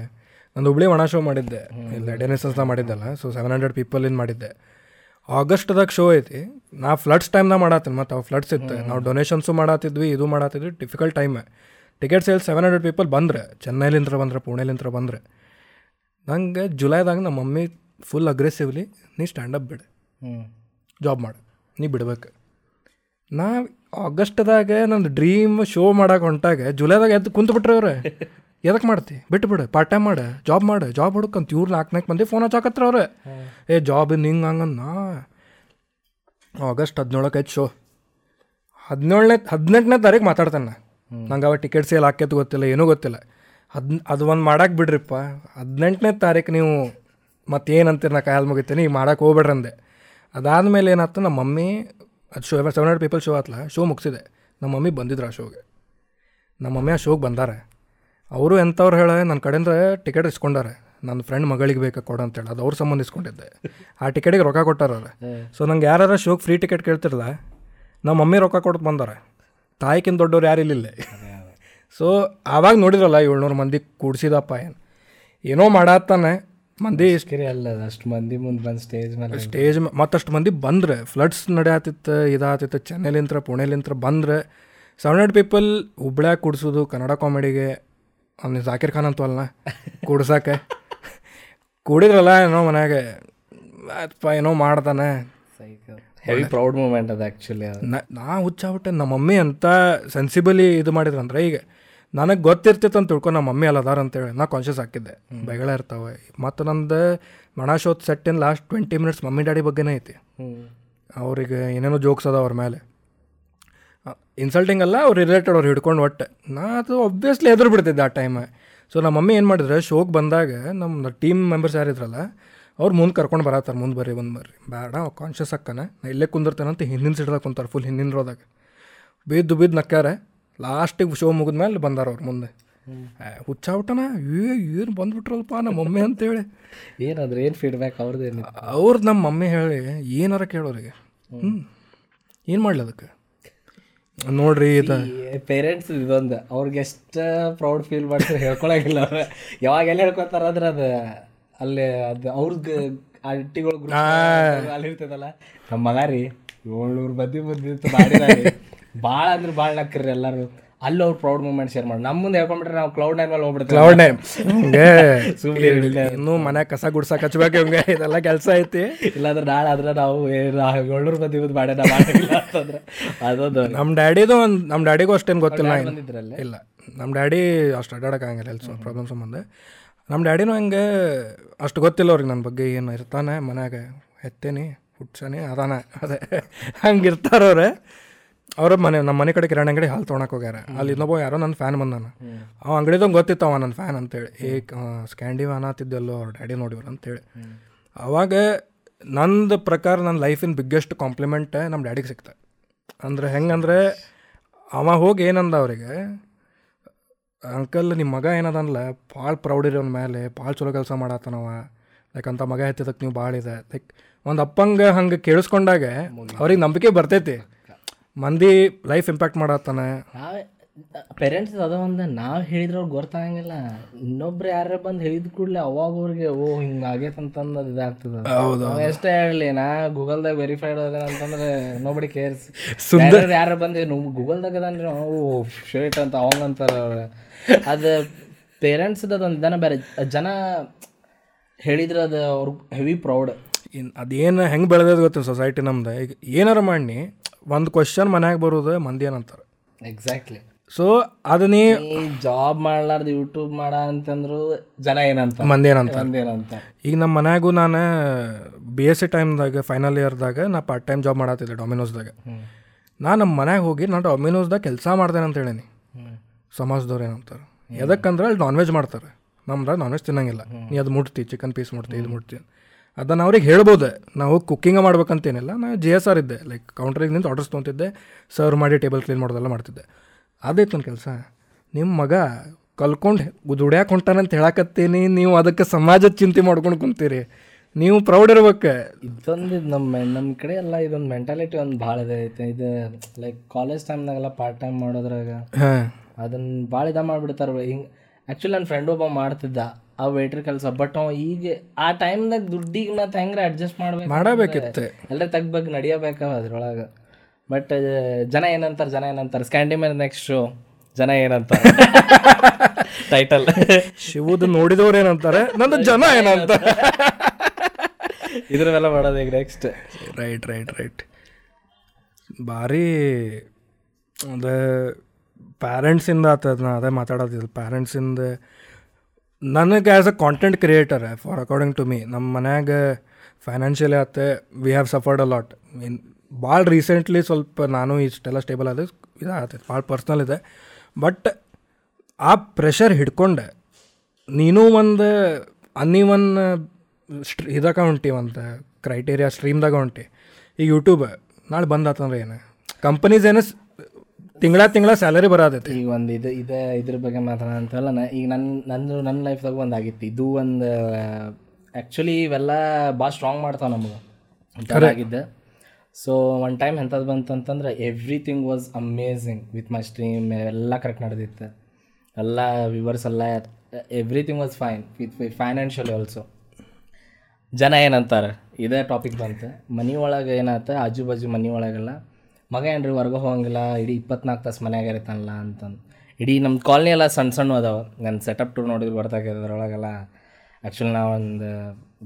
ನಂದು ಹುಬ್ಳಿ ಒಣ ಶೋ ಮಾಡಿದ್ದೆ. ಇಲ್ಲ ಡೆನಿಸನ್ಸ್ದಾಗ ಮಾಡಿದ್ದಲ್ಲ ಸೊ ಸೆವೆನ್ ಹಂಡ್ರೆಡ್ ಪೀಪಲಿಂದ ಮಾಡಿದ್ದೆ. ಆಗಸ್ಟ್ದಾಗ ಶೋ ಐತಿ. ನಾ ಫ್ಲಡ್ಸ್ ಟೈಮ್ದಾಗ ಮಾಡತ್ತೀನಿ ಮತ್ತು ಅವು ಫ್ಲಡ್ಸ್ ಇತ್ತು. ನಾವು ಡೊನೇಷನ್ಸು ಮಾಡತ್ತಿದ್ವಿ ಇದು ಮಾಡತ್ತಿದ್ವಿ difficult time ticket sale seven hundred people ಬಂದ್ರೆ ಚೆನ್ನೈಲಿಂತ್ರ ಬಂದ್ರೆ ಪುಣೆಲಿಂತ್ರ ಬಂದ್ರೆ. ನಂಗೆ ಜುಲೈದಾಗ ನಮ್ಮ ಮಮ್ಮಿ ಫುಲ್ ಅಗ್ರೆಸಿವ್ಲಿ ನೀ ಸ್ಟ್ಯಾಂಡಪ್ ಬಿಡು. ಜಾಬ್ ಮಾಡು. ನೀ ಬಿಡ್ಬೇಕು. ನಾ ಆಗಸ್ಟ್ದಾಗೆ ನಂದು ಡ್ರೀಮ್ ಶೋ ಮಾಡಕ್ಕೆ ಹೊಂಟಾಗ ಜುಲೈದಾಗ ಎದ್ದು ಕುಂತು ಬಿಟ್ರೆ ಅವ್ರೆ. ಎದಕ್ಕೆ ಮಾಡ್ತಿ? ಬಿಟ್ಟು ಬಿಡು ಪಾರ್ಟ್ ಟೈಮ್ ಮಾಡು ಜಾಬ್ ಮಾಡು ಜಾಬ್ ಹುಡುಕಂತ ಇವ್ರು ನಾಲ್ಕು ನಾಲ್ಕು ಮಂದಿ ಫೋನ್ ಹಚ್ಚಾಕತ್ರ ಅವ್ರೆ. ಏ ಜಾಬ್ ಹಿಂಗೆ ಹಂಗನ್ನ ಆಗಸ್ಟ್ ಹದಿನೇಳಕ್ಕೆ ಆಯ್ತು ಶೋ ಹದಿನೇಳನೇ ಹದಿನೆಂಟನೇ ತಾರೀಕು ಮಾತಾಡ್ತಾನೆ ನಂಗೆ ಅವ ಟಿಕೆಟ್ ಸೇಲ್ ಹಾಕ್ಯತ್ ಗೊತ್ತಿಲ್ಲ ಏನೂ ಗೊತ್ತಿಲ್ಲ. ಹದ್ ಅದು ಒಂದು ಮಾಡಕ್ಕೆ ಬಿಡ್ರಿಪ್ಪ. ಹದಿನೆಂಟನೇ ತಾರೀಕು ನೀವು ಮತ್ತೇನಂತೀರಿ ನಾ ಕಾಯಲ್ ಮುಗಿತೀನಿ ಈಗ ಮಾಡಕ್ಕೆ ಹೋಗ್ಬೇಡ್ರಿ ಅಂದೆ. ಅದಾದಮೇಲೆ ಏನಾಯ್ತು ನಮ್ಮ ಮಮ್ಮಿ ಅದು show seven hundred people show ಆತ್ಲ ಶೋ ಮುಗಿಸಿದೆ. ನಮ್ಮ ಮಮ್ಮಿ ಬಂದಿದ್ರು ಆ ಶೋಗೆ ನಮ್ಮ ಮಮ್ಮಿ ಆ ಶೋಗೆ ಬಂದಾರೆ. ಅವರು ಎಂಥವ್ರು ಹೇಳ ನನ್ನ ಕಡೆಯಿಂದ ಟಿಕೆಟ್ ಇಸ್ಕೊಂಡಾರೆ. ನನ್ನ ಫ್ರೆಂಡ್ ಮಗಳಿಗೆ ಬೇಕಾ ಕೊಡು ಅಂತೇಳಿ ಅದು ಅವ್ರ ಸಂಬಂಧ ಇಸ್ಕೊಂಡಿದ್ದೆ. ಆ ಟಿಕೆಟಿಗೆ ರೊಕ್ಕ ಕೊಟ್ಟಾರ ಸೊ ನಂಗೆ ಯಾರು ಶೋಕ್ ಫ್ರೀ ಟಿಕೆಟ್ ಕೇಳ್ತಿರಲ್ಲ ನಮ್ಮ ಮಮ್ಮಿ ರೊಕ್ಕ ಕೊಟ್ಟು ಬಂದಾರೆ. ತಾಯಿಕಿನ ದೊಡ್ಡವ್ರು ಯಾರು ಇಲ್ಲ ಸೊ ಆವಾಗ ನೋಡಿದ್ರಲ್ಲ ಏಳ್ನೂರು ಮಂದಿ ಕೂಡಿಸಿದಪ್ಪ ಏನು. ಏನೋ ಮಾಡತ್ತಾನೆ ಮಂದಿ ಅಲ್ಲ ಅಷ್ಟು ಮಂದಿ ಮುಂದೆ ಬಂದು ಸ್ಟೇಜ್ ಮೇಲೆ ಸ್ಟೇಜ್ ಮತ್ತಷ್ಟು ಮಂದಿ ಬಂದರೆ ಫ್ಲಡ್ಸ್ ನಡೆಯತ್ತಿತ್ತು ಇದಾತಿತ್ತು ಚೆನ್ನೈಲಿಂತ್ರ ಪುಣೆಲಿಂತ್ರ ಬಂದ್ರೆ ಸೆವೆನ್ ಹಂಡ್ರೆಡ್ ಪೀಪಲ್ ಹುಬ್ಳ್ಯಾಗ ಕೂಡ್ಸೋದು ಕನ್ನಡ ಕಾಮಿಡಿಗೆ ಅವ್ನು ಜಾಕಿರ್ ಖಾನ್ ಅಂತವಲ್ಲ ಕೂಡ್ಸಕ್ಕೆ ಕೂಡಿದ್ರಲ್ಲ ಏನೋ ಮನ್ಯಾಗ. ಅಪ್ಪ ಏನೋ ಮಾಡ್ತಾನೆ ಹೆವಿ ಪ್ರೌಡ್ ಮೂಮೆಂಟ್ ಅದು ಆ್ಯಕ್ಚುಲಿ ನಾ ನಾ ಹುಚ್ಚಾಬಿಟ್ಟೆ ನಮ್ಮ ಮಮ್ಮಿ ಅಂತ ಸೆನ್ಸಿಬಲಿ ಇದು ಮಾಡಿದ್ರಂದ್ರೆ ಈಗ ನನಗೆ ಗೊತ್ತಿರ್ತಿತ್ತು ಅಂತ ತಿಳ್ಕೊ ನಮ್ಮ ಮಮ್ಮಿ ಅಲ್ಲ ಅದಾರ ಅಂತೇಳಿ. ನಾ ಕಾನ್ಷಿಯಸ್ ಹಾಕಿದ್ದೆ. ಬೈಗಳ ಇರ್ತಾವೆ. ಮತ್ತು ನಂದು ಮಣಾಶೋತ್ ಸೆಟ್ಟಿನ last twenty minutes mummy daddy ಬಗ್ಗೆನೇ ಐತಿ. ಅವ್ರಿಗೆ ಏನೇನೋ ಜೋಕ್ಸ್ ಅದ ಅವ್ರ ಮೇಲೆ ಇನ್ಸಲ್ಟಿಂಗ್ ಅಲ್ಲ ಅವ್ರು ರಿಲೇಟೆಡ್ ಅವ್ರು ಹಿಡ್ಕೊಂಡು ಒಟ್ಟೆ ನಾ ಅದು ಒಬ್ವಿಯಸ್ಲಿ ಎದುರು ಬಿಡ್ತಿದ್ದೆ ಆ ಟೈಮ್ ಸೊ ನಮ್ಮ ಮಮ್ಮಿ ಏನು ಮಾಡಿದ್ರೆ ಶೋಗೆ ಬಂದಾಗ ನಮ್ಮ ಟೀಮ್ ಮೆಂಬರ್ಸ್ ಯಾರಿದ್ರಲ್ಲ ಅವ್ರು ಮುಂದೆ ಕರ್ಕೊಂಡು ಬರತ್ತಾರೆ ಮುಂದೆ ಬರ್ರಿ ಬಂದು ಬರ್ರಿ. ಬೇಡ ಕಾನ್ಷಿಯಸ್ ಅಕ್ಕನ. ನಾ ಇಲ್ಲೇ ಕುಂದಿರ್ತೇನಂತ ಹಿಂದಿನ ಸಿಡ್ದಾಗ ಕುಂತಾರೆ ಫುಲ್ ಹಿಂದಿನ ರೋದಾಗ ಬಿದ್ದು ಬಿದ್ದು ನಕ್ಕಾರ ಲಾಸ್ಟಿಗೆ ಶೋ ಮುಗಿದ್ಮೇಲೆ ಬಂದಾರ ಅವ್ರು ಮುಂದೆ. ಹುಚ್ಚಾಬಿಟ್ಟನ ಏ ಏನು ಬಂದ್ಬಿಟ್ರಲ್ಪ ನಮ್ಮ ಮಮ್ಮಿ ಅಂತೇಳಿ ಏನಾದ್ರೆ ಏನು ಫೀಡ್ಬ್ಯಾಕ್ ಅವ್ರದ್ದು ಏನು ಅವ್ರು ನಮ್ಮ ಮಮ್ಮಿ ಹೇಳಿ ಏನಾರ ಕೇಳೋರಿಗೆ. ಹ್ಞೂ ಏನು ಮಾಡಲಿ ಅದಕ್ಕೆ? ನೋಡ್ರಿ ಇದು ಪೇರೆಂಟ್ಸ್ ಇದೊಂದು ಅವ್ರಿಗೆ ಎಷ್ಟು ಪ್ರೌಡ್ ಫೀಲ್ ಮಾಡ್ತಾರೆ ಹೇಳ್ಕೊಳಂಗಿಲ್ಲ ಅವ್ರು. ಯಾವಾಗ ಎಲ್ಲ ಹೇಳ್ಕೊತಾರ ಅಂದ್ರೆ ಅದು ಅಲ್ಲಿ ಅದು ಅವ್ರದ್ದು ಅಟ್ಟಿಗಳು ಗ್ರೂಪ್ ಅಲ್ಲಿ ಇರ್ತದಲ್ಲ ನಮ್ಮ ಮಗ ರೀ ಏಳ್ನೂರು ಬದಿ ಬಂದಿತ್ತು ಭಾಳ ಅಂದ್ರೆ ಭಾಳ ನಕ್ಕರಿ ಎಲ್ಲರೂ. ಅಲ್ಲಿ ಅವ್ರು ಪ್ರೌಡ್ ಮೂಮೆಂಟ್ ಶೇರ್ ಮಾಡಿ ನಮ್ಮ ಮುಂದೆ ಹೇಳ್ಕೊಂಡ್ಬಿಟ್ರೆ ನಾವು ಕ್ಲೌಡ್ ನೈನ್ ಮೇಲೆ ಹೋಗ್ಬಿಡ್ತೀವಿ. ಕ್ಲೌಡ್ ನೈನ್ ಸುಮ್ಮನೆ ಇನ್ನೂ ಮನೆ ಕಸ ಗುಡ್ಸಕ್ಕೆ ಹಚ್ಬೇಕು ಹಂಗೆ ಇದೆಲ್ಲ ಕೆಲಸ ಐತಿ. ಇಲ್ಲಾಂದ್ರೆ ನಾಳೆ ಆದ್ರೆ ನಾವು ಏಳ್ನೂರು ಮಂದಿ ಬಂದು ಮಾಡಿ ಮಾಡಿಲ್ಲ ಅಂತಂದ್ರೆ. ಅದೊಂದು ನಮ್ಮ ಡ್ಯಾಡಿದು ಒಂದು ನಮ್ಮ ಡ್ಯಾಡಿಗೂ ಅಷ್ಟೇನು ಗೊತ್ತಿಲ್ಲ. ಬಂದಿದ್ರಲ್ಲೇ? ಇಲ್ಲ. ನಮ್ಮ ಡ್ಯಾಡಿ ಅಷ್ಟು ಅಡ್ಡಾಡಕ್ಕಾಗಿಲ್ಲ ಎಲ್ಲ ಪ್ರಾಬ್ಲಮ್ ಸಂಬಂಧ. ನಮ್ಮ ಡ್ಯಾಡಿನೂ ಹಂಗೆ ಅಷ್ಟು ಗೊತ್ತಿಲ್ಲ ಅವ್ರಿಗೆ ನನ್ನ ಬಗ್ಗೆ ಏನು ಇರ್ತಾನೆ ಮನ್ಯಾಗ ಎತ್ತೇನಿ ಹುಟ್ಸಾನಿ ಅದಾನ. ಅದೇ. ಹಂಗೆ ಇರ್ತಾರವ್ರೆ ಅವ್ರ ಮನೆ ನಮ್ಮ ಮನೆ ಕಡೆ ಕಿರಾಣಿ ಅಂಗಡಿ ಹಾಲು ತೊಗೊಳಕ್ಕೆ ಹೋಗ್ಯಾರ. ಅಲ್ಲಿ ಇನ್ನೊಬ್ಬ ಯಾರೋ ನನ್ನ ಫ್ಯಾನ್ ಬಂದಾನ. ಅವ ಅಂಗಡಿದಂಗೆ ಗೊತ್ತಿತ್ತು ಅವ ನನ್ನ ಫ್ಯಾನ್ ಅಂತೇಳಿ. ಏ ಸ್ಕ್ಯಾಂಡಿವ್ ಅನ್ನತ್ತಿದ್ದಲ್ಲೋ ಅವ್ರ ಡ್ಯಾಡಿ ನೋಡಿವ್ರು ಅಂತೇಳಿ. ಅವಾಗ ನಂದು ಪ್ರಕಾರ ನನ್ನ ಲೈಫಿನ ಬಿಗ್ಗೆಸ್ಟ್ ಕಾಂಪ್ಲಿಮೆಂಟ್ ನಮ್ಮ ಡ್ಯಾಡಿಗೆ ಸಿಕ್ತ. ಅಂದ್ರೆ ಹೆಂಗಂದ್ರೆ ಅವ ಹೋಗಿ ಏನಂದ ಅವರಿಗೆ ಅಂಕಲ್ ನಿಮ್ಮ ಮಗ ಏನದನ್ಲ ಭಾಳ ಪ್ರೌಡ್ ಇರಿ ಅವ್ನ ಮೇಲೆ ಭಾಳ ಚಲೋ ಕೆಲಸ ಮಾಡತ್ತಾನವ ಲೈಕ್ ಅಂತ ಮಗ ಹೆತ್ತಿದಕ್ಕೆ ನೀವು ಭಾಳ ಇದೆ. ಲೈಕ್ ಒಂದು ಅಪ್ಪಂಗೆ ಹಂಗೆ ಕೇಳಿಸ್ಕೊಂಡಾಗ ಅವ್ರಿಗೆ ನಂಬಿಕೆ ಬರ್ತೈತಿ. ಮಂದಿ ಲೈಫ್ ಇಂಪ್ಯಾಕ್ಟ್ ಮಾಡತ್ತಾನೆ. ಪೇರೆಂಟ್ಸ್ ಅದ ಒಂದು ನಾವು ಹೇಳಿದ್ರೆ ಅವ್ರಿಗೆ ಗೊತ್ತಾಗಂಗಿಲ್ಲ ಇನ್ನೊಬ್ರು ಯಾರ ಬಂದು ಹೇಳಿದ ಕೂಡಲೇ ಅವಾಗ ಅವ್ರಿಗೆ ಓ ಹಿಂಗೆ ಆಗೈತೆ ಅಂತಂದು ಅದು ಇದಾಗ್ತದೆ. ಹೌದು ಎಷ್ಟೇ ಹೇಳಲಿ ನಾ ಗೂಗಲ್ದಾಗ ವೆರಿಫೈಡ್ ಅದ ಅಂತಂದ್ರೆ ನೋಬಡಿ ಕೇರ್ಸ್ ಸುಂದರ ಯಾರು ಬಂದು ಗೂಗಲ್ ಗೂಗಲ್ದಾಗ ಅದಾನ್ರಿ ಓ ಶರ್ಟ್ ಅಂತ ಅವಂಗ ಅಂತಾರ ಅವ್ರು. ಅದು ಪೇರೆಂಟ್ಸ್ದು ಅದೊಂದು ಜನ ಬೇರೆ ಜನ ಹೇಳಿದ್ರೆ ಅದು ಅವ್ರಿಗೆ ಹೆವಿ ಪ್ರೌಡ್ ಇನ್ ಅದೇನು ಹೆಂಗೆ ಬೆಳೆದದ ಗೊತ್ತಿಲ್ಲ ಸೊಸೈಟಿ ನಮ್ದು? ಈಗ ಏನಾರ ಮಾಡಿ ಒಂದು ಕ್ವಶನ್ ಮನ್ಯಾಗ ಬರೋದು ಮಂದಿ ಏನಂತಾರೆ. ಎಕ್ಸಾಕ್ಟ್ಲಿ ಸೊ ಅದು ನೀ ಜಾಬ್ ಮಾಡ್ಲಾರ್ದು ಯೂಟ್ಯೂಬ್ ಮಾಡ ಅಂತಂದ್ರು ಜನ ಏನಂತ ಮಂದಿ ಏನಂತ ಈಗ ನಮ್ಮ ಮನ್ಯಾಗೂ ನಾನು ಬಿ ಎಸ್ ಸಿ ಟೈಮ್ದಾಗ ಫೈನಲ್ ಇಯರ್ದಾಗ ನಾ ಪಾರ್ಟ್ ಟೈಮ್ ಜಾಬ್ ಮಾಡತ್ತಿದ್ದೆ ಡೊಮಿನೋಸ್ದಾಗ ನಾ ನಮ್ಮ ಮನ್ಯಾಗ ಹೋಗಿ ನಾನು ಡೊಮಿನೋಸ್ದಾಗ ಕೆಲಸ ಮಾಡ್ತೇನೆ ಅಂತ ಹೇಳೀನಿ. ಸಮಾಜದವ್ರು ಏನಂತಾರೆ? ಎದಕ್ಕಂದ್ರೆ ಅಲ್ಲಿ ನಾನ್ ವೆಜ್ ಮಾಡ್ತಾರೆ. ನಮ್ದಾಗ ನಾನ್ ವೆಜ್ ತಿನ್ನಂಗಿಲ್ಲ ನೀ ಅದು ಮುಟ್ತಿ ಚಿಕನ್ ಪೀಸ್ ಮುಟ್ತಿ ಇದು ಮುಟ್ತಿ ಅದನ್ನು ಅವ್ರಿಗೆ ಹೇಳ್ಬೋದು. ನಾವು ಕುಕ್ಕಿಂಗ ಮಾಡ್ಬೇಕಂತೇನಿಲ್ಲ. ನಾನು ಜಿ ಎಸ್ ಆರ್ ಇದ್ದೆ. ಲೈಕ್ ಕೌಂಟ್ರಿಗೆ ನಿಂತು ಆರ್ಡರ್ಸ್ ತೊಗೊತಿದ್ದೆ. ಸರ್ವ್ ಮಾಡಿ ಟೇಬಲ್ ಕ್ಲೀನ್ ಮಾಡೋದೆಲ್ಲ ಮಾಡ್ತಿದ್ದೆ. ಅದಾಯ್ತು ನನ್ನ ಕೆಲಸ. ನಿಮ್ಮ ಮಗ ಕಲ್ಕೊಂಡು ದುಡ್ಯಾಕೆ ಹೊಂಟಾನಂತ ಹೇಳಕತ್ತೀನಿ. ನೀವು ಅದಕ್ಕೆ ಸಮಾಜದ ಚಿಂತೆ ಮಾಡ್ಕೊಂಡು ಕುಂತೀರಿ. ನೀವು ಪ್ರೌಡ್ ಇರ್ಬೇಕು. ಇದೊಂದು ನಮ್ಮ ನಮ್ಮ ಕಡೆ ಎಲ್ಲ ಇದೊಂದು ಮೆಂಟಾಲಿಟಿ ಒಂದು ಭಾಳ ಇದೆ ಐತೆ. ಇದು ಲೈಕ್ ಕಾಲೇಜ್ ಟೈಮ್ನಾಗೆಲ್ಲ ಪಾರ್ಟ್ ಟೈಮ್ ಮಾಡೋದ್ರಾಗ ಹಾಂ. ಅದನ್ನ ಭಾಳ ಇದ ಮಾಡಿಬಿಡ್ತಾರೆ. ಹಿಂಗೆ ಆ್ಯಕ್ಚುಲಿ ನನ್ನ ಫ್ರೆಂಡ್ ಒಬ್ಬ ಮಾಡ್ತಿದ್ದ. ಆ ವೇಟ್ರ್ ಕೆಲಸ. ಬಟ್ ಅವ ಈಗ ಆ ಟೈಮ್ದಾಗ ದುಡ್ಡಿಗೆ ಮತ್ತೆ ಹೆಂಗ್ರೆ ಅಡ್ಜಸ್ಟ್ ಮಾಡ್ಬೇಕು ಮಾಡಬೇಕಿತ್ತು. ಎಲ್ಲ ತೆಗ್ಬೇಕು ನಡೆಯಬೇಕ ಅದ್ರೊಳಗೆ. ಬಟ್ ಜನ ಏನಂತಾರೆ ಜನ ಏನಂತಾರೆ? ಸ್ಕ್ಯಾಂಡಿ ಮೇಲೆ ನೆಕ್ಸ್ಟ್ ಶೋ ಜನ ಏನಂತ ಟೈಟಲ್ ಶಿವದು ನೋಡಿದವ್ರು ಏನಂತಾರೆ ನಂದು ಜನ ಏನಂತ ಇದ್ರ ಮೇಲೆ ಮಾಡೋದು ಈಗ ನೆಕ್ಸ್ಟ್ ರೈಟ್ ರೈಟ್ ರೈಟ್ ಭಾರಿ ಅದೇ ಪ್ಯಾರೆಂಟ್ಸಿಂದ ಆತದ ನಾ ಅದೇ ಮಾತಾಡೋದಿಲ್ಲ ಪ್ಯಾರೆಂಟ್ಸಿಂದ ನನಗೆ as a content creator for according to me ನಮ್ಮ ಮನ್ಯಾಗ ಫೈನಾನ್ಷಿಯಲಿ ಆತೆ we have suffered a lot mean ಭಾಳ ರೀಸೆಂಟ್ಲಿ ಸ್ವಲ್ಪ ನಾನು ಇಷ್ಟೆಲ್ಲ ಸ್ಟೇಬಲ್ ಆದ ಇದಾಗತ್ತೆ ಭಾಳ ಪರ್ಸ್ನಲ್ ಇದೆ. ಬಟ್ ಆ ಪ್ರೆಷರ್ ಹಿಡ್ಕೊಂಡೆ, ನೀನು ಒಂದು ಅನ್ನಿ ಒನ್ ಸ್ಟ್ರೀ ಇದಾಗ ಹೊಂಟಿ, ಒಂದು ಕ್ರೈಟೇರಿಯಾ ಸ್ಟ್ರೀಮ್ದಾಗ ಹೊಂಟಿ. ಈಗ ಯೂಟ್ಯೂಬ್ ನಾಳೆ ಬಂದಾತಂದ್ರೆ ಏನು? ಕಂಪನೀಸ್ ಏನು ತಿಂಗಳ ತಿಂಗಳ ಸ್ಯಾಲರಿ ಬರೋದೈತಿ ಈಗ ಒಂದು ಇದು ಇದು ಇದ್ರ ಬಗ್ಗೆ ಮಾತಾಡೋಂತಲ್ಲ ನಾ ಈಗ ನನ್ನ ನಂದು ನನ್ನ ಲೈಫ್ದಾಗ ಒಂದು ಆಗಿತ್ತು. ಇದು ಒಂದು ಆ್ಯಕ್ಚುಲಿ ಇವೆಲ್ಲ ಭಾಳ ಸ್ಟ್ರಾಂಗ್ ಮಾಡ್ತಾವೆ ನಮಗೆ. ಆಗಿದ್ದೆ. ಸೊ ಒನ್ ಟೈಮ್ ಎಂಥದ್ದು ಬಂತಂತಂದ್ರೆ everything was amazing with my stream ಎಲ್ಲ ಕರೆಕ್ಟ್ ನಡೆದಿತ್ತು. ಎಲ್ಲ ವಿವರ್ಸ್ ಎಲ್ಲ everything was fine with financial also ಜನ ಏನಂತಾರೆ? ಇದೇ ಟಾಪಿಕ್ ಬಂತು. ಮನೆ ಒಳಗೆ ಏನಾಯ್ತು ಆಜು ಬಾಜು ಮನೆ ಒಳಗೆಲ್ಲ ಮಗ ಏನ್ರಿ ಹೊರಗೆ ಹೋಗಂಗಿಲ್ಲ, ಇಡೀ ಇಪ್ಪತ್ನಾಲ್ಕು ತಾಸು ಮನೆಯಾಗ ಇರ್ತಾನಲ್ಲ ಅಂತಂದು. ಇಡೀ ನಮ್ಮ ಕಾಲನಿ ಎಲ್ಲ ಸಣ್ಣ ಸಣ್ಣ ಅದಾವೆ. ನನ್ನ ಸೆಟಪ್ ಟೂರ್ ನೋಡಿದ್ರೆ ಗೊತ್ತಾಗ್ತದೆ ಅದರೊಳಗೆಲ್ಲ ಆ್ಯಕ್ಚುಲಿ ನಾವು ಒಂದು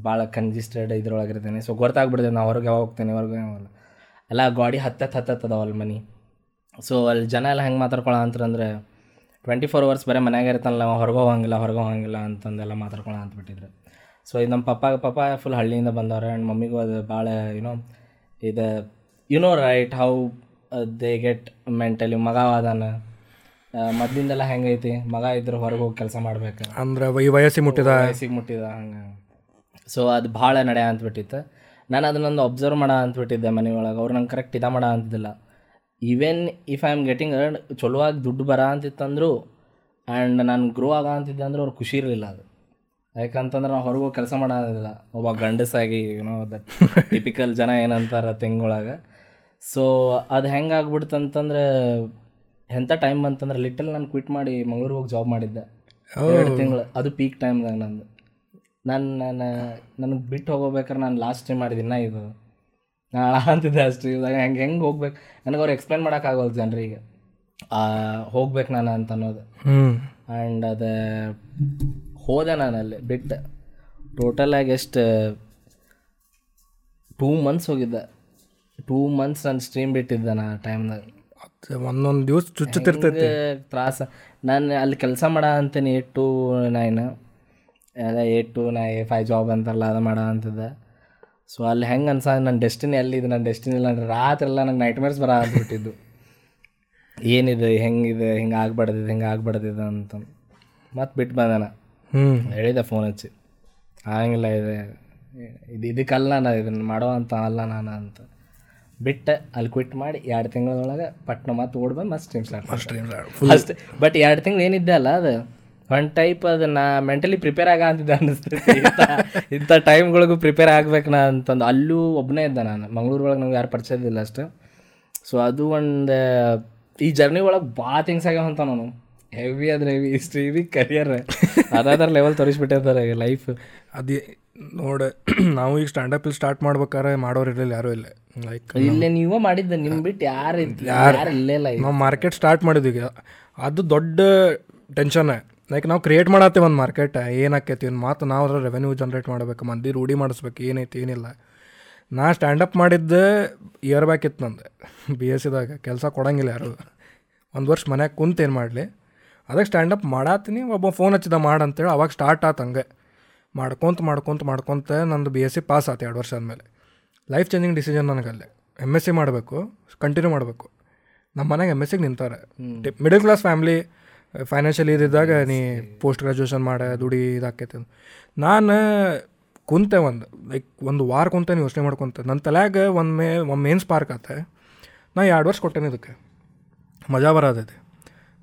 ಭಾಳ ಕಂಜಿಸ್ಟೆಡ್ ಇದ್ರೊಳಗೆ ಇರ್ತೇನೆ. ಸೊ ಗೊತ್ತಾಗ್ಬಿಡ್ದೆ ನಾವು ಹೊರಗೆ ಯಾವಾಗ ಹೋಗ್ತೇನೆ, ಹೊರಗೆ ಹೋಗಲ್ಲ. ಎಲ್ಲ ಗಾಡಿ ಹತ್ತತ್ತು ಹತ್ತತ್ತು ಅಲ್ಲಿ ಮನೆ. ಸೊ ಅಲ್ಲಿ ಜನ ಎಲ್ಲ ಹೆಂಗೆ ಮಾತಾಡ್ಕೊಳ್ಳೋ ಅಂತಂದ್ರೆ ಟ್ವೆಂಟಿ ಫೋರ್ ಅವರ್ಸ್ ಬರೀ ಮನ್ಯಾಗ ಇರ್ತಾನಲ್ಲ ಹೊರಗೆ ಹೋಗಂಗಿಲ್ಲ ಹೊರಗೆ ಹೋಗಂಗಿಲ್ಲ ಅಂತಂದೆಲ್ಲ ಮಾತಾಡ್ಕೊಳ್ಳೋ ಅಂತಬಿಟ್ಟಿದ್ರು ಸೊ ಇದು ನಮ್ಮ ಪಪ್ಪಾಗ ಪಪ್ಪ ಫುಲ್ ಹಳ್ಳಿಯಿಂದ ಬಂದವ್ರೆ. ಆ್ಯಂಡ್ ಮಮ್ಮಿಗೂ ಅದು ಭಾಳ ಏನೋ ಇದು you know right how they get mentally ಮಗ ಅದಾನ ಮೊದ್ಲಿಂದೆಲ್ಲ ಹೆಂಗೈತಿ? ಮಗ ಇದ್ರೆ ಹೊರಗೆ ಹೋಗಿ ಕೆಲಸ ಮಾಡ್ಬೇಕು. ಅಂದ್ರೆ ಈ ವಯಸ್ಸಿಗೆ ಮುಟ್ಟಿದ? ವಯಸ್ಸಿಗೆ ಮುಟ್ಟಿದ ಹಂಗೆ. ಸೊ ಅದು ಭಾಳ ನಡೆಯ ಅಂತಬಿಟ್ಟಿತ್ತು. ನಾನು ಅದನ್ನೊಂದು ಅಬ್ಸರ್ವ್ ಮಾಡ ಅಂತ್ಬಿಟ್ಟಿದ್ದೆ ಮನೆಯೊಳಗೆ ಅವ್ರು ನಂಗೆ ಕರೆಕ್ಟ್ ಇದ ಮಾಡ ಅಂತಿದ್ದಿಲ್ಲ. Even if I am getting earn ಚಲೋವಾಗಿ ದುಡ್ಡು ಬರ ಅಂತಿತ್ತಂದ್ರು ಆ್ಯಂಡ್ ನಾನು ಗ್ರೋ ಆಗ ಅಂತಿದ್ದೆ ಅಂದ್ರೆ ಅವ್ರು ಖುಷಿ ಇರಲಿಲ್ಲ ಅದು. ಯಾಕಂತಂದ್ರೆ ನಾವು ಹೊರಗೆ ಹೋಗಿ ಕೆಲಸ ಮಾಡೋದಿಲ್ಲ ಒಬ್ಬ ಗಂಡಸಾಗಿ ಏನೋ ಅದ ಟಿಪಿಕಲ್ ಜನ ಏನಂತಾರೆ ತೆಂಗೊಳಗೆ ಸೊ ಅದು ಹೆಂಗೆ ಆಗ್ಬಿಡ್ತಂತಂದ್ರೆ ಎಂಥ ಟೈಮ್ ಬಂತಂದ್ರೆ ಲಿಟಲ್ ನಾನು ಕ್ವಿಟ್ ಮಾಡಿ ಮಂಗ್ಳೂರಿಗೆ ಹೋಗಿ ಜಾಬ್ ಮಾಡಿದ್ದೆ. ಎರಡು ತಿಂಗಳು. ಅದು ಪೀಕ್ ಟೈಮ್ದಾಗ ನಂದು. ನಾನು ನಾನು ನನಗೆ ಬಿಟ್ಟು ಹೋಗೋಬೇಕಾದ್ರೆ ನಾನು ಲಾಸ್ಟ್ ಟೈಮ್ ಮಾಡಿದ್ದೀನ ಇದು. ನಾನು ಅಂತಿದ್ದೆ ಅಷ್ಟು ಇವಾಗ ಹೆಂಗೆ ಹೆಂಗೆ ಹೋಗ್ಬೇಕು? ನನಗೆ ಅವ್ರು ಎಕ್ಸ್ಪ್ಲೇನ್ ಮಾಡೋಕ್ಕಾಗಲ್ಲ ಜನರಿಗೆ. ಹೋಗ್ಬೇಕು ನಾನು ಅಂತ ಅನ್ನೋದು. ಆ್ಯಂಡ್ ಅದು ಹೋದೆ ನಾನು ಅಲ್ಲಿ ಬಿಟ್ಟು ಟೋಟಲಾಗಿ ಎಷ್ಟು ಟೂ ಮಂತ್ಸ್ ಹೋಗಿದ್ದೆ. ಟೂ ಮಂತ್ಸ್ ನಾನು ಸ್ಟ್ರೀಮ್ ಬಿಟ್ಟಿದ್ದೆ ನಾ ಟೈಮ್ದಾಗ ಒಂದೊಂದು ದಿವಸ ಚುಚ್ಚುತ್ತಿರ್ತೈತಿ. ತ್ರಾಸ. ನಾನು ಅಲ್ಲಿ ಕೆಲಸ ಮಾಡ ಅಂತೀನಿ ಏಟ್ ಟು ನೈನ್ ಅದ eight to nine five job ಅಂತಾರಲ್ಲ ಅದು ಮಾಡ ಅಂತಿದ್ದೆ. ಸೊ ಅಲ್ಲಿ ಹೆಂಗೆ ಅನ್ಸ ನನ್ನ ಡೆಸ್ಟಿನಿ ಎಲ್ಲಿದೆ ನನ್ನ ಡೆಸ್ಟಿನಿ ಇಲ್ಲ ಅಂದ್ರೆ ರಾತ್ರಿ ಎಲ್ಲ ನಂಗೆ ನೈಟ್ ಮೇರ್ಸ್ ಬರ ಆಗ್ಬಿಟ್ಟಿದ್ದು ಏನಿದೆ ಹೆಂಗಿದೆ ಹಿಂಗೆ ಆಗ್ಬಾರ್ದಿದೆ ಹಿಂಗೆ ಆಗ್ಬಾರ್ದಿದೆ ಅಂತ. ಮತ್ತೆ ಬಿಟ್ಟು ಬಂದೆ ಹ್ಞೂ ಹೇಳಿದೆ ಫೋನ್ ಹಚ್ಚಿ. ಆಗಂಗಿಲ್ಲ ಇದೆ ಇದು ಇದಕ್ಕಲ್ಲ ನಾನು ಇದನ್ನು ಮಾಡೋ ಅಂತ ಅಲ್ಲ ನಾನು ಅಂತ. ಬಿಟ್ಟೆ ಅಲ್ಲಿ ಕ್ವಿಟ್ ಮಾಡಿ ಎರಡು ತಿಂಗಳೊಳಗೆ ಪಟ್ನ ಮತ್ತು ಓಡ್ಬಂದು ಮತ್ತೆ ಸ್ಟ್ರೀಮ್ಸ್ ಅಷ್ಟೇ. ಬಟ್ ಎರಡು ತಿಂಗಳು ಏನಿದ್ದೆ ಅಲ್ಲ ಅದು? ಒನ್ ಟೈಪ್ ಅದು ನಾ ಮೆಂಟಲಿ ಪ್ರಿಪೇರ್ ಆಗ ಅಂತಿದ್ದೆ ಅನ್ನಿಸ್ತೈತಿ. ಇಂಥ ಟೈಮ್ಗಳಿಗೂ ಪ್ರಿಪೇರ್ ಆಗ್ಬೇಕು ನಾ ಅಂತಂದು. ಅಲ್ಲೂ ಒಬ್ಬನೇ ಇದ್ದೆ ನಾನು. ಮಂಗ್ಳೂರು ಒಳಗೆ ನಂಗೆ ಯಾರು ಪರಿಚಯ ಇದ್ದಿಲ್ಲ ಅಷ್ಟು. ಸೊ ಅದು ಒಂದು ಈ ಜರ್ನಿ ಒಳಗೆ ಭಾಳ ಥಿಂಗ್ಸ್ ಆಗ್ಯಾವ ಅಂತ ನಾನು. ಹೆವಿ ಅಂದ್ರೆ ಹೆವಿ ಸ್ಟ್ರೀಮಿಂಗ್ ಕರಿಯರ್ ಅದಾದ್ರ ಲೆವೆಲ್ ತೋರಿಸ್ಬಿಟ್ಟಿರ್ತಾರೆ ಲೈಫ್ ಅದು ನೋಡ. ನಾವು ಈಗ ಸ್ಟ್ಯಾಂಡಪ್ ಇಲ್ಲಿ ಸ್ಟಾರ್ಟ್ ಮಾಡ್ಬೇಕಾರೆ ಮಾಡೋರು ಇರಲಿಲ್ಲ ಯಾರೂ ಇಲ್ಲ. ಲೈಕ್ ಇಲ್ಲೇ ನೀವೇ ಮಾಡಿದ್ದೆ ನಿಮ್ಮ ಬಿಟ್ಟು ಯಾರು ಯಾರು ಇಲ್ಲೇ ಇಲ್ಲ ನಾವು ಮಾರ್ಕೆಟ್ ಸ್ಟಾರ್ಟ್ ಮಾಡಿದ್ವಿ ಈಗ. ಅದು ದೊಡ್ಡ ಟೆನ್ಷನ್ ಲೈಕ್ ನಾವು ಕ್ರಿಯೇಟ್ ಮಾಡತ್ತೇವೆ ಒಂದು ಮಾರ್ಕೆಟ್ ಏನಾಕೈತಿ ಒಂದು ಮಾತು ನಾವು ಅದ್ರ ರೆವೆನ್ಯೂ ಜನ್ರೇಟ್ ಮಾಡಬೇಕು ಮಂದಿ ರೂಢಿ ಮಾಡಿಸ್ಬೇಕು ಏನೈತಿ ಏನಿಲ್ಲ. ನಾ ಸ್ಟ್ಯಾಂಡಪ್ ಮಾಡಿದ್ದೆ ಇಯರ್ ಬ್ಯಾಕ್ ಇತ್ತು ನಂದು ಬಿ ಎಸ್ ಸಿದಾಗ ಕೆಲಸ ಕೊಡಂಗಿಲ್ಲ ಯಾರು. ಒಂದು ವರ್ಷ ಮನ್ಯಾಗ ಕುಂತೇನು ಮಾಡಲಿ. ಅದಕ್ಕೆ ಸ್ಟ್ಯಾಂಡಪ್ ಮಾಡಾತೀನಿ ಒಬ್ಬ ಫೋನ್ ಹಚ್ಚಿದ ಮಾಡಂತೇಳಿ ಅವಾಗ ಸ್ಟಾರ್ಟ್ ಆತು ಹಂಗೆ. ಮಾಡ್ಕೊತ ಮಾಡ್ಕೊಂತ ಮಾಡ್ಕೊತ ನಂದು ಬಿ ಎಸ್ ಸಿ ಪಾಸ್ ಆತು ಎರಡು ವರ್ಷ ಆದಮೇಲೆ. ಲೈಫ್ ಚೇಂಜಿಂಗ್ ಡಿಸಿಷನ್ ನನಗಲ್ಲೇ. ಎಂ ಎಸ್ ಸಿ ಮಾಡಬೇಕು ಕಂಟಿನ್ಯೂ ಮಾಡಬೇಕು. ನಮ್ಮ ಮನೆಗೆ ಎಂ ಎಸ್ ಸಿಗೆ ನಿಂತಾರೆ ಮಿಡಲ್ ಕ್ಲಾಸ್ ಫ್ಯಾಮ್ಲಿ ಫೈನಾನ್ಷಿಯಲಿ ಇದ್ದಿದ್ದಾಗ ನೀ ಪೋಸ್ಟ್ ಗ್ರಾಜುಯೇಷನ್ ಮಾಡ ದುಡಿ ಇದಾಕೈತೆ ನಾನು ಕುಂತೆ ಒಂದು ಲೈಕ್ ಒಂದು ವಾರ ಕುಂತೇನೆ ಯೋಚನೆ ಮಾಡ್ಕೊತ. ನನ್ನ ತಲೆಯಾಗ ಮೇ ಒಮ್ಮೆ ಮೇನ್ ಸ್ಪಾರ್ಕ್ ಆತ. ನಾ ಎರಡು ವರ್ಷ ಕೊಟ್ಟೇನೆ ಇದಕ್ಕೆ ಮಜಾ ಬರೋದೈತಿ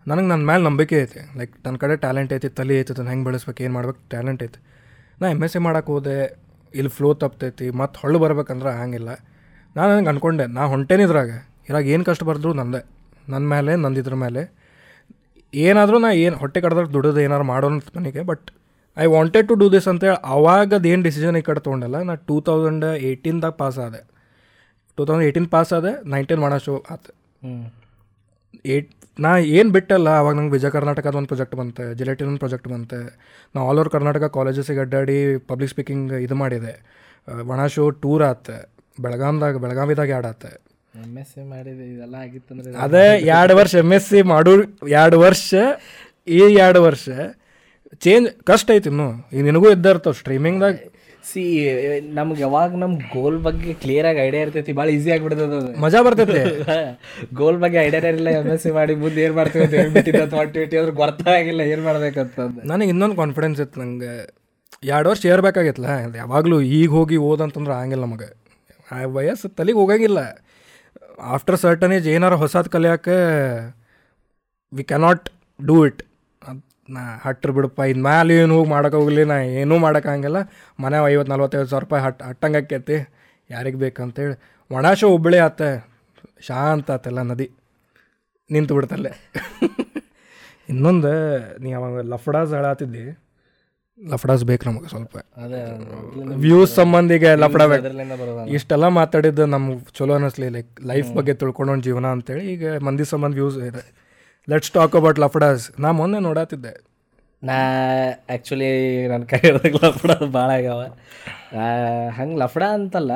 ನನಗೆ ನನ್ನ ಮೇಲೆ ನಂಬಿಕೆ ಐತೆ. ಲೈಕ್ ನನ್ನ ಕಡೆ ಟ್ಯಾಲೆಂಟ್ ಐತಿ ತಲೆ ಐತಿ ಅದನ್ನು ಹೆಂಗೆ ಬೆಳೆಸ್ಬೇಕು ಏನು ಮಾಡ್ಬೇಕು ಟ್ಯಾಲೆಂಟ್ ಐತಿ. ನಾ ಎಂ ಎಸ್ ಸಿ ಮಾಡೋಕೆ ಹೋದೆ ಇಲ್ಲಿ ಫ್ಲೋ ತಪ್ತೈತಿ ಮತ್ತು ಹೊಳ್ಳು ಬರ್ಬೇಕಂದ್ರೆ ಹಂಗಿಲ್ಲ. ನಾನು ನನಗೆ ಅಂದ್ಕೊಂಡೆ ನಾ ಹೊಂಟೇನಿ ಇದ್ರಾಗ. ಇರಾಗ ಏನು ಕಷ್ಟ ಬರೆದ್ರು ನಂದೆ. ನನ್ನ ಮೇಲೆ ನಂದಿದ್ರ ಮೇಲೆ ಏನಾದರೂ ನಾ ಏನು ಹೊಟ್ಟೆ ಕಡ್ದಾಗ ದುಡಿದು ಏನಾರು ಮಾಡೋಣ ಅಂತ ನನಗೆ but I wanted to do this ಅಂತೇಳಿ ಅವಾಗದು ಏನು ಡಿಸಿಷನ್ ಈ ಕಡೆ ತೊಗೊಂಡಲ್ಲ ನಾ ಟೂ ತೌಸಂಡ್ ಏಯ್ಟೀನ್ದಾಗ ಪಾಸ್ ಆದೆ. ಟೂ ತೌಸಂಡ್ ಏಯ್ಟೀನ್ ಪಾಸ್ ಆದೆ ನೈನ್ಟೀನ್ ಮಾಡೋ ಶೋ ಆತು. ಏಯ್ಟ್ ನಾ ಏನು ಬಿಟ್ಟಲ್ಲ ಅವಾಗ ನಂಗೆ ವಿಜಯ ಕರ್ನಾಟಕದ ಒಂದು ಪ್ರಾಜೆಕ್ಟ್ ಬಂತೆ ಜಿಲೆಟಿನ್ ಒಂದು ಪ್ರಾಜೆಕ್ಟ್ ಬಂತೆ. ನಾ ಆಲ್ ಓವರ್ ಕರ್ನಾಟಕ ಕಾಲೇಜಸ್ಸಿಗೆ ಅಡ್ಡಾಡಿ ಪಬ್ಲಿಕ್ ಸ್ಪೀಕಿಂಗ್ ಇದು ಮಾಡಿದೆ. ಒಣ ಶೋ ಟೂರ್ ಆತ. ಬೆಳಗಾಮ್ದಾಗ ಬೆಳಗಾವಿದಾಗ ಎರಡು ಆತ. ಎಂ ಎಸ್ ಸಿ ಮಾಡಿದೆ ಇದೆಲ್ಲ ಆಗಿತ್ತು ಅಂದ್ರೆ ಅದೇ ಎರಡು ವರ್ಷ ಎಂ ಎಸ್ ಸಿ ಮಾಡು ಎರಡು ವರ್ಷ ಈ ಎರಡು ವರ್ಷ. ಚೇಂಜ್ ಕಷ್ಟ ಐತಿ ಇನ್ನು. ಈಗ ನಿನಗೂ ಇದ್ದಿರ್ತಾವ ಸ್ಟ್ರೀಮಿಂಗ್ದಾಗ ಸಿ ನಮ್ಗೆ ಯಾವಾಗ ನಮ್ಮ ಗೋಲ್ ಬಗ್ಗೆ ಕ್ಲಿಯರ್ ಆಗಿ ಐಡಿಯಾ ಇರ್ತೈತಿ ಭಾಳ ಈಸಿ ಆಗಿಬಿಡ್ತದ ಅದು. ಮಜಾ ಬರ್ತೈತಿ. ಗೋಲ್ ಬಗ್ಗೆ ಐಡಿಯಾ ಇರಲಿಲ್ಲ ಎಂ ಎಸ್ ಸಿ ಮಾಡಿ ಮುಂದೆ ಏನು ಮಾಡ್ತೀವಿ ಅಂತ ಹೇಳ್ಬಿಟ್ಟಿದ್ದ ಟ್ವೆಂಟಿ ಅದ್ರ ಗೊತ್ತಾಗಿಲ್ಲ ಏನು ಮಾಡ್ಬೇಕಂತಂದು ನನಗೆ ಇನ್ನೊಂದು ಕಾನ್ಫಿಡೆನ್ಸ್ ಇತ್ತು ನಂಗೆ. ಎರಡು ವರ್ಷ ಏರ್ಬೇಕಾಗಿತ್ತಲ್ಲ ಯಾವಾಗಲೂ ಈಗ ಹೋಗಿ ಓದಂತಂದ್ರೆ ಆಗಂಗಿಲ್ಲ ನಮಗೆ. ವಯಸ್ಸು ತಲೆಗೆ ಹೋಗಂಗಿಲ್ಲ. ಆಫ್ಟರ್ ಸರ್ಟನ್ ಏಜ್ ಏನಾರು ಹೊಸದು ಕಲಿಯಕ್ಕೆ ವಿ ಕ್ಯಾನಾಟ್ ಡೂ ಇಟ್ ನಾ ಹಟ್ರು ಬಿಡಪ್ಪ ಇನ್ನು ಮ್ಯಾಲೆ ಏನು ಹೋಗಿ ಮಾಡೋಕೆ ಹೋಗಲಿ ನಾ ಏನೂ ಮಾಡೋಕ್ಕಾಗಂಗಿಲ್ಲ ಮನೆ ಐವತ್ತು ನಲ್ವತ್ತೈದು ಸಾವಿರ ರೂಪಾಯಿ ಹಟ್ ಹಟ್ಟಂಗೆ ಆಕೈತಿ ಯಾರಿಗೆ ಬೇಕಂತೇಳಿ. ಒಣಾಶ ಹುಬ್ಬಳ್ಳಿ ಆತ ಶಾಂತ ಆತೆಲ್ಲ ನದಿ. ನಿಂತು ಬಿಡ್ತಲ್ಲೇ. ಇನ್ನೊಂದು ನೀ ಅವಾಗ ಲಫಡಾಸ್ ಹೇಳತ್ತಿದ್ದಿ ಲಫಡಾಸ್ ಬೇಕು ನಮಗೆ ಸ್ವಲ್ಪ. ಅದೇ ವ್ಯೂಸ್ ಸಂಬಂಧಿಗೆ ಲಫಡಾ ಬೇಕು. ಇಷ್ಟೆಲ್ಲ ಮಾತಾಡಿದ್ದು ನಮ್ಗೆ ಚಲೋ ಅನ್ನಿಸ್ಲಿ ಲೈಕ್ ಲೈಫ್ ಬಗ್ಗೆ ತಿಳ್ಕೊಂಡೊಂದು ಜೀವನ ಅಂತೇಳಿ ಈಗ ಮಂದಿ ಸಂಬಂಧ ವ್ಯೂಸ್ ಇದೆ. ಲೆಟ್ಸ್ ಟಾಕ್ ಅಬೌಟ್ ಲಫಡಾಸ್ ನಾ ಮೊನ್ನೆ ನೋಡತ್ತಿದ್ದೆ ನಾ ಆ್ಯಕ್ಚುಲಿ ನನ್ನ ಕೈಯೊಳಗೆ ಲಫಡ ಭಾಳ ಆಗ್ಯಾವ. ಹಂಗೆ ಲಫಡ ಅಂತಲ್ಲ